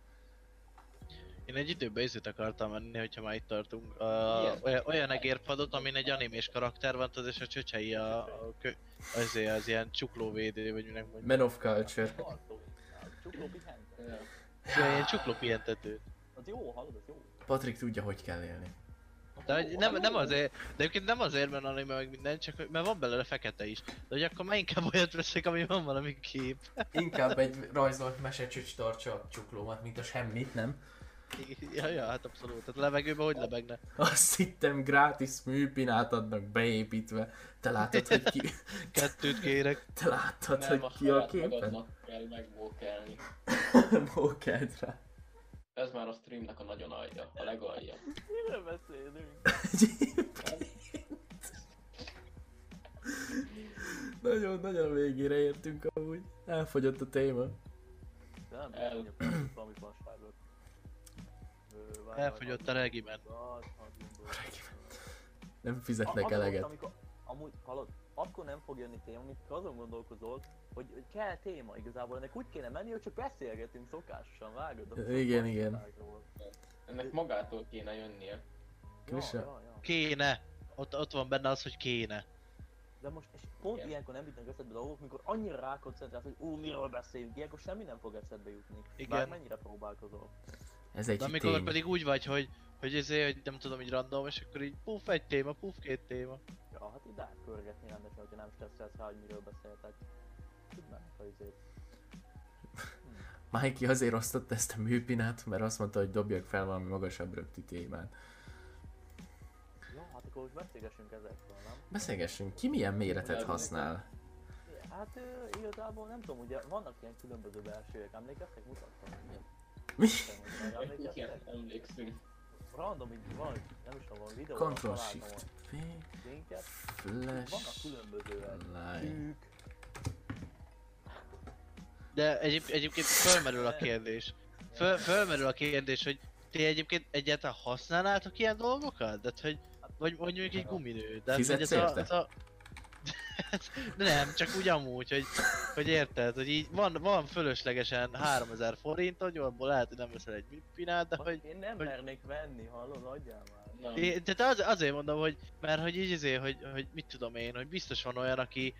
Én egy időben izét akartam menni, hogyha már itt tartunk. Uh, olyan, olyan egérpadot, amin egy animés karakter van, tudod, és a csöcsei a, a kö, azért az ilyen csuklóvédő, vagy minek mondjuk. Man of Culture. Csukló. Ja. Ilyen csukló pihentetőt. Az jó, hallod, az jó. Patrik tudja, hogy kell élni. De hogy nem, nem azért, de egyébként nem azért, mert anime meg minden, csak hogy- mert van belőle fekete is. De hogy akkor már inkább olyat veszek, ami van valami kép. Inkább egy rajzolt mesecsücs tartsa a csuklómat, mint a semmit, nem? Ja, ja, hát abszolút. Tehát a levegőben hogy lebegne? Azt hittem gratis műpinát adnak beépítve. Te látod, hogy ki, Kettőt kérek. te Nem, a hogy ki a képen? magadnak kell megvókelni. Mókeld rá. Ez már a streamnek a nagyon alja, a legalja. Miről beszélünk? Nagyon-nagyon a végére értünk amúgy. Elfogyott a téma. Nem, El- Elfogyott a várj, regimen. várj, hadd gondolkodjak. Nem fizetnek Akkor, eleget. Amikor, amúgy, hallod, akkor nem fog jönni téma, amikor azon gondolkozol, hogy, hogy kell téma igazából, ennek úgy kéne menni, hogy csak beszélgetünk szokásosan, vágod? a Igen, igen. Ennek magától kéne jönnie. Ja, Krisa. ja, ja. Kéne. Ott, ott van benne az, hogy kéne. De most és pont Igen. ilyenkor nem jutnak eszedbe dolgok, mikor annyira rákoncentrálsz, hogy ú, miről beszélünk, ilyenkor semmi nem fog eszedbe jutni. Igen. Bár mennyire próbálkozol. Ez egy De amikor tény. pedig úgy vagy, hogy, hogy ezért, hogy nem tudom, hogy random, és akkor így puff egy téma, puff két téma. Ja, hát így átpörgetni rendesen, hogyha nem stresszelsz rá, hogy miről beszéltek. Meg, ha izét. Mikey azért osztott ezt a műpinát, mert azt mondta, hogy dobjak fel valami magasabb röptű témát. Ja, hát akkor most beszélgessünk ezekről, nem? Beszélgessünk, ki milyen méretet használ? Hát ö, igazából nem tudom, ugye vannak ilyen különböző belsőek, emlékeztek? Mutattam. Mi? Igen, emlékszünk. Random így van, nem is tudom, van videó, Control Shift linket. Vannak Flash, különbözőek. Line. Szűk, De egyéb, egyébként fölmerül a kérdés. Föl, fölmerül a kérdés, hogy ti egyébként egyáltalán használnátok ilyen dolgokat? De hogy, vagy, vagy mondjuk egy guminő. De Fizetsz hogy ez a, ez a... De nem, csak úgy amúgy, hogy, hogy érted, hogy így van, van fölöslegesen 3000 forint, hogy abból lehet, hogy nem veszel egy mipinát, de hogy... Én nem hogy- mernék venni, hallod, adjál már. Nem. Én, tehát az, azért mondom, hogy, mert hogy így izé, hogy, hogy mit tudom én, hogy biztos van olyan, aki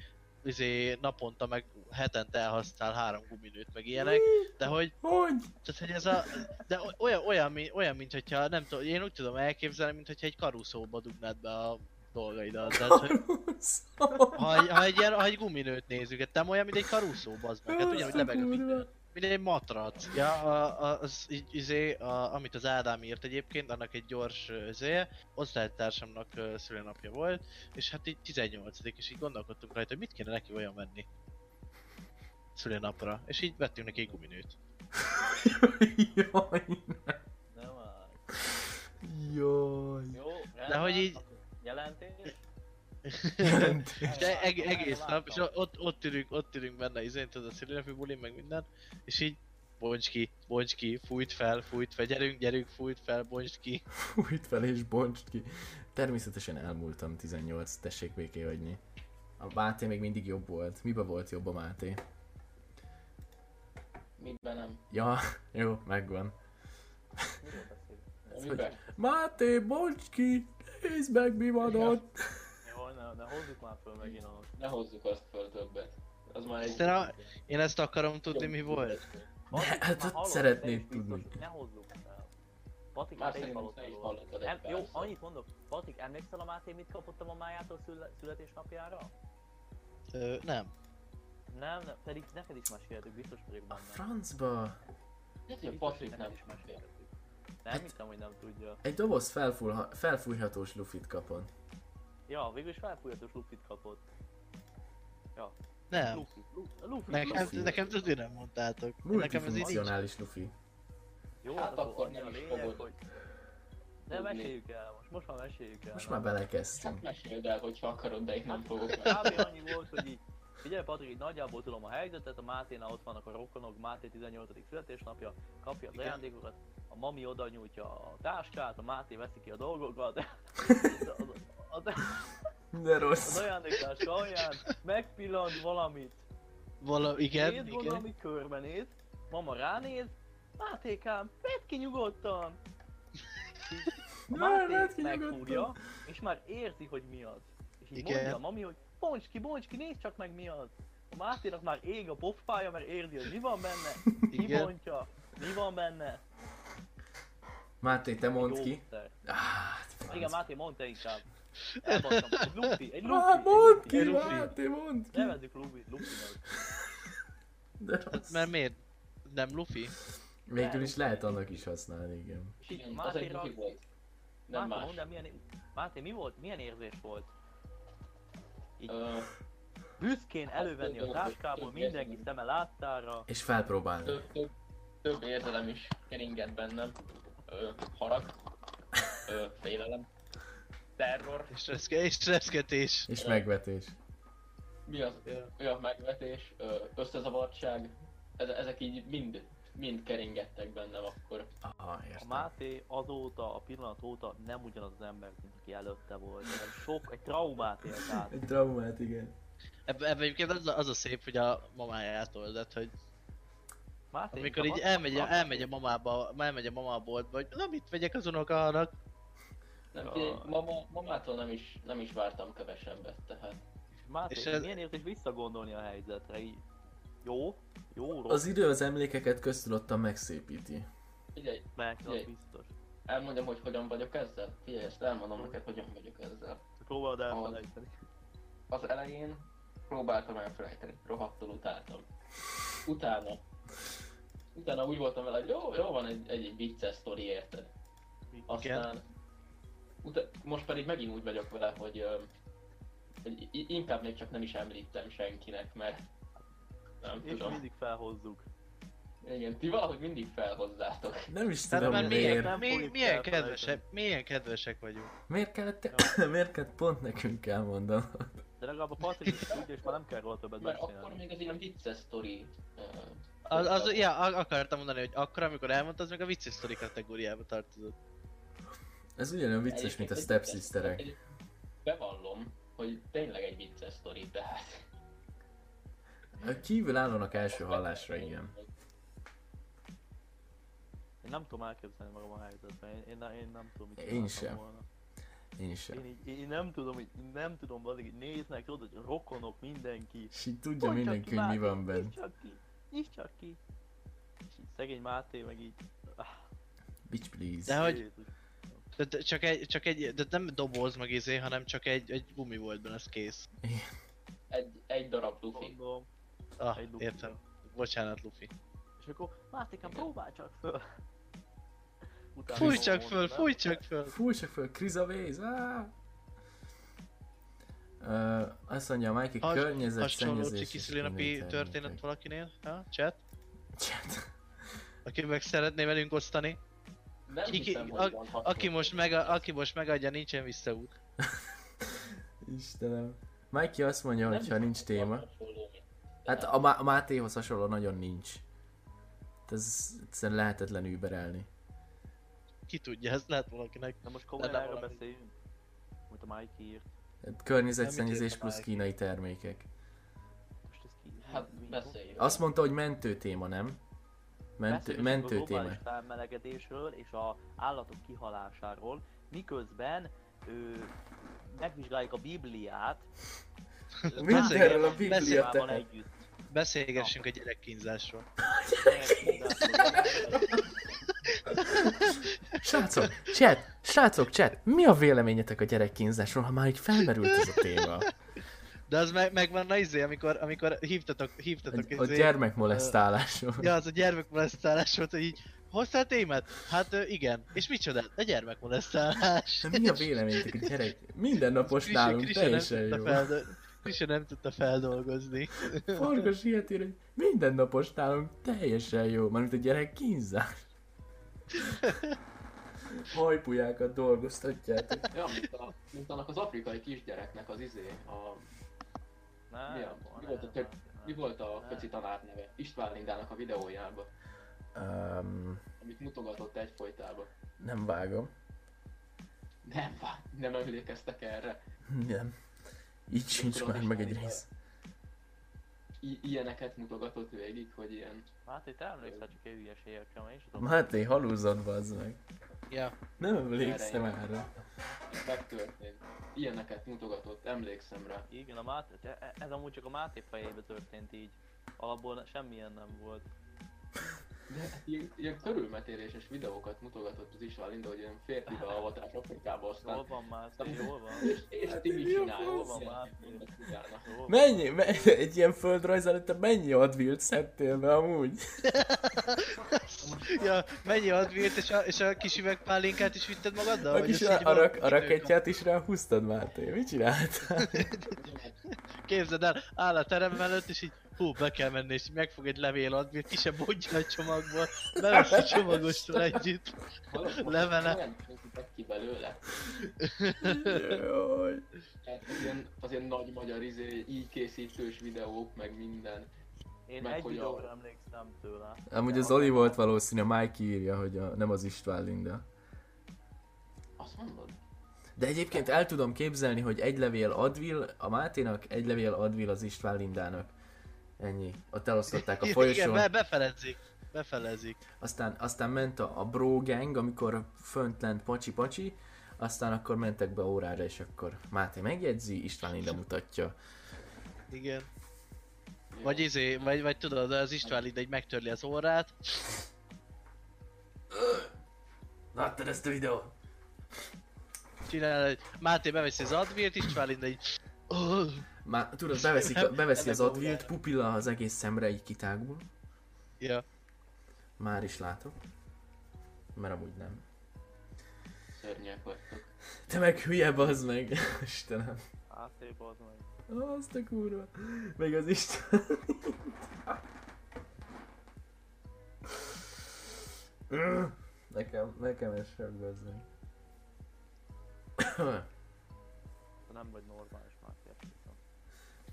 izé naponta meg hetente elhasznál három guminőt, meg ilyenek, de hogy Hogy? tehát, hogy ez a... De olyan, olyan, olyan mint hogyha, nem tudom, én úgy tudom elképzelni, mint hogyha egy karuszóba dugnád be a dolgaidat. Tehát, hogy ha, egy- ha, egy ilyen, ha egy guminőt nézzük, hát nem olyan, mint egy karuszó, bazd meg. Hát ugyanúgy lebeg a minden. Mint egy matrac. Ja, a, az izé, a, amit az Ádám írt egyébként, annak egy gyors izé, osztálytársamnak ö, szülinapja volt, és hát így 18 és így gondolkodtunk rajta, hogy mit kéne neki olyan venni szülinapra, és így vettünk neki egy guminőt. Jaj, áll. Jaj. Jó, rendben. hogy így- Jelentés? És de eg- egész nap, és ott, ott ülünk, ott ülünk benne, izén, tudod, a szülinapi bulin, meg minden, és így bonts ki, bonts ki, fújt fel, fújt fel, gyerünk, gyerünk, fújt fel, bonts ki. Fújt fel és bontsd ki. Természetesen elmúltam 18, tessék béké hagyni. A Máté még mindig jobb volt. Mibe volt jobb a Máté? Miben nem? Ja, jó, megvan. Miben? Máté, bontsd ki! Nézd meg, mi van Ja. ott! Ne, ne hozzuk már föl megint a... Ne hozzuk azt föl többet. Az már egy... A, én ezt akarom tudni, mi volt. Patik, hát hallod, szeretnéd tudni. Ne hozzuk fel. Patik, Már te szerintem hallottad Em, Jó, annyit mondok. Patik, emlékszel a Máté mit kapott a mamájától szüle, születésnapjára? Ö, nem. Nem, nem, pedig neked is meséltük, biztos vagyok A benne. francba! Hát, hogy Biztos, Patrik nem is meséltük. Nem hittem, hogy nem tudja. Egy doboz felfújha- felfújhatós lufit kapott. Ja, végül is felfújhatós lufit kapott. Nem. Luffy, Luffy, Luffy. Nekem, Luffy. nekem tudni nem mondtátok. Nekem ez így nincs. Lufi. Jó, Hát akkor akkor nem a lényeg, fogod hogy... De tudni. meséljük el most, most már meséljük el. Most már belekezdtünk. Hát meséld el, hogyha akarod, de én nem fogok. Kb. annyi volt, hogy így, figyelj Patrik, így nagyjából tudom a helyzetet, a Máténál ott vannak a rokonok, Máté 18. születésnapja, kapja az Igen. ajándékokat, a mami oda nyújtja a táskát, a Máté veszi ki a dolgokat, az, az, az, De az rossz. ajándéktáska alján megpillant valamit, Vala, igen, néz igen. valami körbenéz, mama ránéz, Mátékám, vedd ki nyugodtan! A Ne, Máté megfúrja, és már érzi, hogy mi az. És így Igen. mondja a mami, hogy bonts ki, bonts ki, nézd csak meg mi az. A Máténak már ég a pofája, mert érzi, hogy mi van benne. Igen. Kibontja, Mi van benne? Máté, te mondd ki. Ah. Igen, Máté, mondd te inkább. Elbasztam. Egy lufi, egy lufi. Á, egy mondd ki, egy lufi. Máté, mondd ki. Nevezzük lufi, lufinak. De Hát rossz. mert miért? Nem Luffy? Végül is lehet annak is használni, igen. Igen, az egy volt. Nem Máté, más. mondd milyen... Máté, mi volt? Milyen érzés volt? Így Ö, büszkén elővenni a táskából mindenki szeme láttára. És felpróbálni. több, több, több érzelem is keringett bennem. Ö, harag. Ö, félelem. Terror. És, reszke, és reszketés. És megvetés. Mi az? Mi a megvetés? Összezavartság. Eze- Ezek így mind, mind keringettek bennem akkor. Aha, A értem. Máté azóta, a pillanat óta nem ugyanaz az ember, mint aki előtte volt. Egy sok, egy traumát élt át. Egy traumát, igen. Ebben ebbe egyébként az, a- az a szép, hogy a mamájától lett, hogy Máté, amikor így elmegy, a- elmegy a mamába, elmegy a mama a boltba, hogy na mit vegyek az unokának. Nem, Ja. figyelj, mama, mamától nem is, nem is vártam kevesebbet, tehát. Máté, És ez- milyen érzés visszagondolni a helyzetre? Így, jó? Jó, rossz? Az idő az emlékeket köztudottan megszépíti. Figyelj, Meg, az Figyelj. biztos. elmondjam, hogy hogyan vagyok ezzel? Figyelj, ezt elmondom neked, hogyan vagyok ezzel. Próbáld elfelejteni. Az elején próbáltam elfelejteni, rohadtul utáltam. Utána, utána úgy voltam vele, hogy jó, jó van egy, egy, egy vicces sztori, érted? Aztán, uta, most pedig megint úgy vagyok vele, hogy, hogy inkább még csak nem is említem senkinek, mert nem És tudom. mindig felhozzuk. Igen, ti valahogy mindig felhozzátok. Nem is Tehát tudom már miért. milyen, milyen, elfelejteni. kedvesek, milyen kedvesek vagyunk. Miért kellett, miért kellett pont nekünk elmondanod? De legalább a Patrik is tudja, és már nem kell róla többet Mert beszélni. akkor még az ilyen vicces sztori. Az, az, ja, ak- akartam mondani, hogy akkor, amikor elmondtad, az meg a vicces sztori kategóriába tartozott. Ez ugyanolyan vicces, mint a Egyébként Step egy- Sisterek. egy- Bevallom, hogy tényleg egy vicces sztori, tehát. A kívülállónak első hallásra, igen. Én nem tudom elképzelni magam a helyzetben, én, én, én nem tudom, mit Én sem. volna. Én sem. Én, így, én nem tudom, hogy nem tudom, hogy így néznek, tudod, hogy rokonok, mindenki. És így tudja Mondj mindenki, ki, hogy mi van benne. Nyisd csak ki, nyisd csak ki. És így szegény Máté meg így... Ah, Bitch please. De hogy, Jézus. De, de csak egy, csak egy, de nem doboz meg izé, hanem csak egy, egy gumi volt benne, ez kész. Egy, egy darab lufi. Mondom, Ah, Egy lufi. értem. Bocsánat, Luffy. és akkor Mátékám, próbálj csak föl. Utána fogom csak föl, fújj csak föl! Fúj csak föl, áh! Uh, azt mondja, Mikey környezet Hasonló szennyezés minden történet valakinél? Ha? Chat? Chat. Aki meg szeretné velünk osztani? Nem Ki- hiszem, hogy a- van. Aki most, meg, aki most megadja, nincsen visszaút. Istenem. Mikey azt mondja, Nem hogy ha nincs téma. Hát a, Má- a Mátéhoz hasonló nagyon nincs. Hát Ez egyszerűen lehetetlen überelni. Ki tudja, ez lehet valakinek. Na most komolyan erről valami. beszéljünk. Amit a Mike írt. Hát környezetszennyezés plusz kínai termékek. Most ez ki? Hát beszéljünk. Azt mondta, hogy mentő téma, nem? Mentő, mentő a téma. globális felmelegedésről és a állatok kihalásáról, miközben ő, megvizsgáljuk a Bibliát Mindenről a Biblia együtt. Beszélgessünk a gyerekkínzásról. Srácok, chat, srácok, chat, mi a véleményetek a gyerekkínzásról, ha már így felmerült ez a téma? De az meg, megvan na izé, amikor, amikor hívtatok, A, hívtatok a izé, gyermekmolesztálásról. Ja, az a gyermekmolesztálás volt, hogy így hoztál témát? Hát igen. És micsoda? A gyermekmolesztálás. Mi a véleményetek a gyerek? Mindennapos nálunk, Krisi nem teljesen jó. feldol- Krisi nem tudta feldolgozni. Farkas ír, hogy mindennapos nálunk teljesen jó, mármint a gyerek kínzás. Hajpujákat dolgoztatjátok. Ja, mint, a, mint annak az afrikai kisgyereknek az izé, a, Nem, mi, a, mi, volt a tök, nem, mi volt a köci tanár neve? István Lindának a videójában, Um, amit mutogatott egyfolytában. nem vágom. Nem, nem emlékeztek erre. Nem. Így sincs már meg egy rész. I- ilyeneket mutogatott végig, hogy ilyen... Máté, te emlékszel csak egy hülyeségekre, mert én sem tudom. Máté, halúzod bazd meg. Ja. Nem emlékszem Erre erre. megtörtént. Ilyeneket mutogatott, emlékszem rá. Igen, a Máté, te- e- ez amúgy csak a Máté fejébe történt így. Alapból semmilyen nem volt. De ilyen, ilyen körülmetéléses videókat mutogatott az István Linda, hogy ilyen férfibe avatás Afrikába, aztán... Jól van Máté, jól van. És, és ti mit csinálsz? Jól van, van. Mennyi, me- egy ilyen földrajz előtte mennyi advilt szedtél be amúgy? ja, mennyi advilt, és a, és a kis üvegpálinkát is vitted magaddal? A kis a, a, rak, a rakettját is ráhúztad, Máté? Mit csináltál? Képzeld el, áll a terem előtt, és így hú, be kell menni, és így megfog egy levél advilt, ki sem bontja a csomagból, beveszi csomagostól együtt. Levele. Nem ki belőle. Jaj. Hát az ilyen, az ilyen nagy magyar izé, így készítős videók, meg minden. Én Meg egy hogy a- videóra emlékszem tőle. Amúgy az Oli volt valószínű, a Mike írja, hogy a, nem az István Linda. Azt mondod? De egyébként el tudom képzelni, hogy egy levél Advil a Máténak, egy levél Advil az István Lindának. Ennyi. Ott elosztották a Igen, folyosón. be, befelezik. Befelezik. Aztán, aztán ment a, a bro gang, amikor fönt lent pacsi pacsi, aztán akkor mentek be órára, és akkor Máté megjegyzi, István Linda mutatja. Igen. Vagy izé, vagy, vagy tudod, az István ide egy megtörli az órát. Láttad ezt a videót? Csinál egy... Máté beveszi az advilt, István ide egy... Már tudod, beveszik, beveszi az Advilt, pupilla az egész szemre így kitágul. ja. Már is látok. Mert amúgy nem. Szörnyek vagytok. Te meg hülye, bazd meg. Istenem. Máté, bazd meg. Azt a kurva. Meg az Isten. nekem, nekem ez sem bazd nem vagy normális.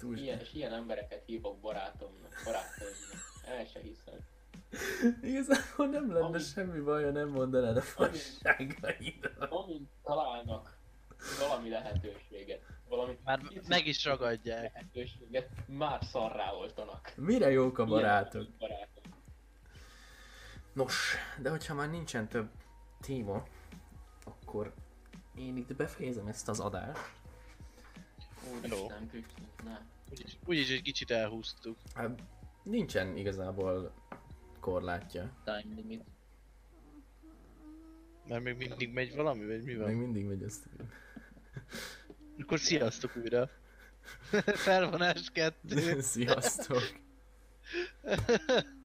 Túl Ilyen, és ilyen embereket hívok barátomnak, barátaimnak. El se hiszem. Igazából nem lenne Ami- semmi baj, ha nem mondanád a fasságaidat. Amint találnak valami lehetőséget, valami Már meg is ragadják. lehetőséget, már szarrá oltanak. Mire jók a barátok? barátok. Nos, de hogyha már nincsen több téma, akkor én itt befejezem ezt az adást. Úristen, köszönjük, ne. Úgyis, úgyis egy kicsit elhúztuk. Hát, nincsen igazából korlátja. Time limit. Mert még mindig megy valami, vagy mi Még van? mindig megy azt. Akkor sziasztok újra. Felvonás kettő. Sziasztok!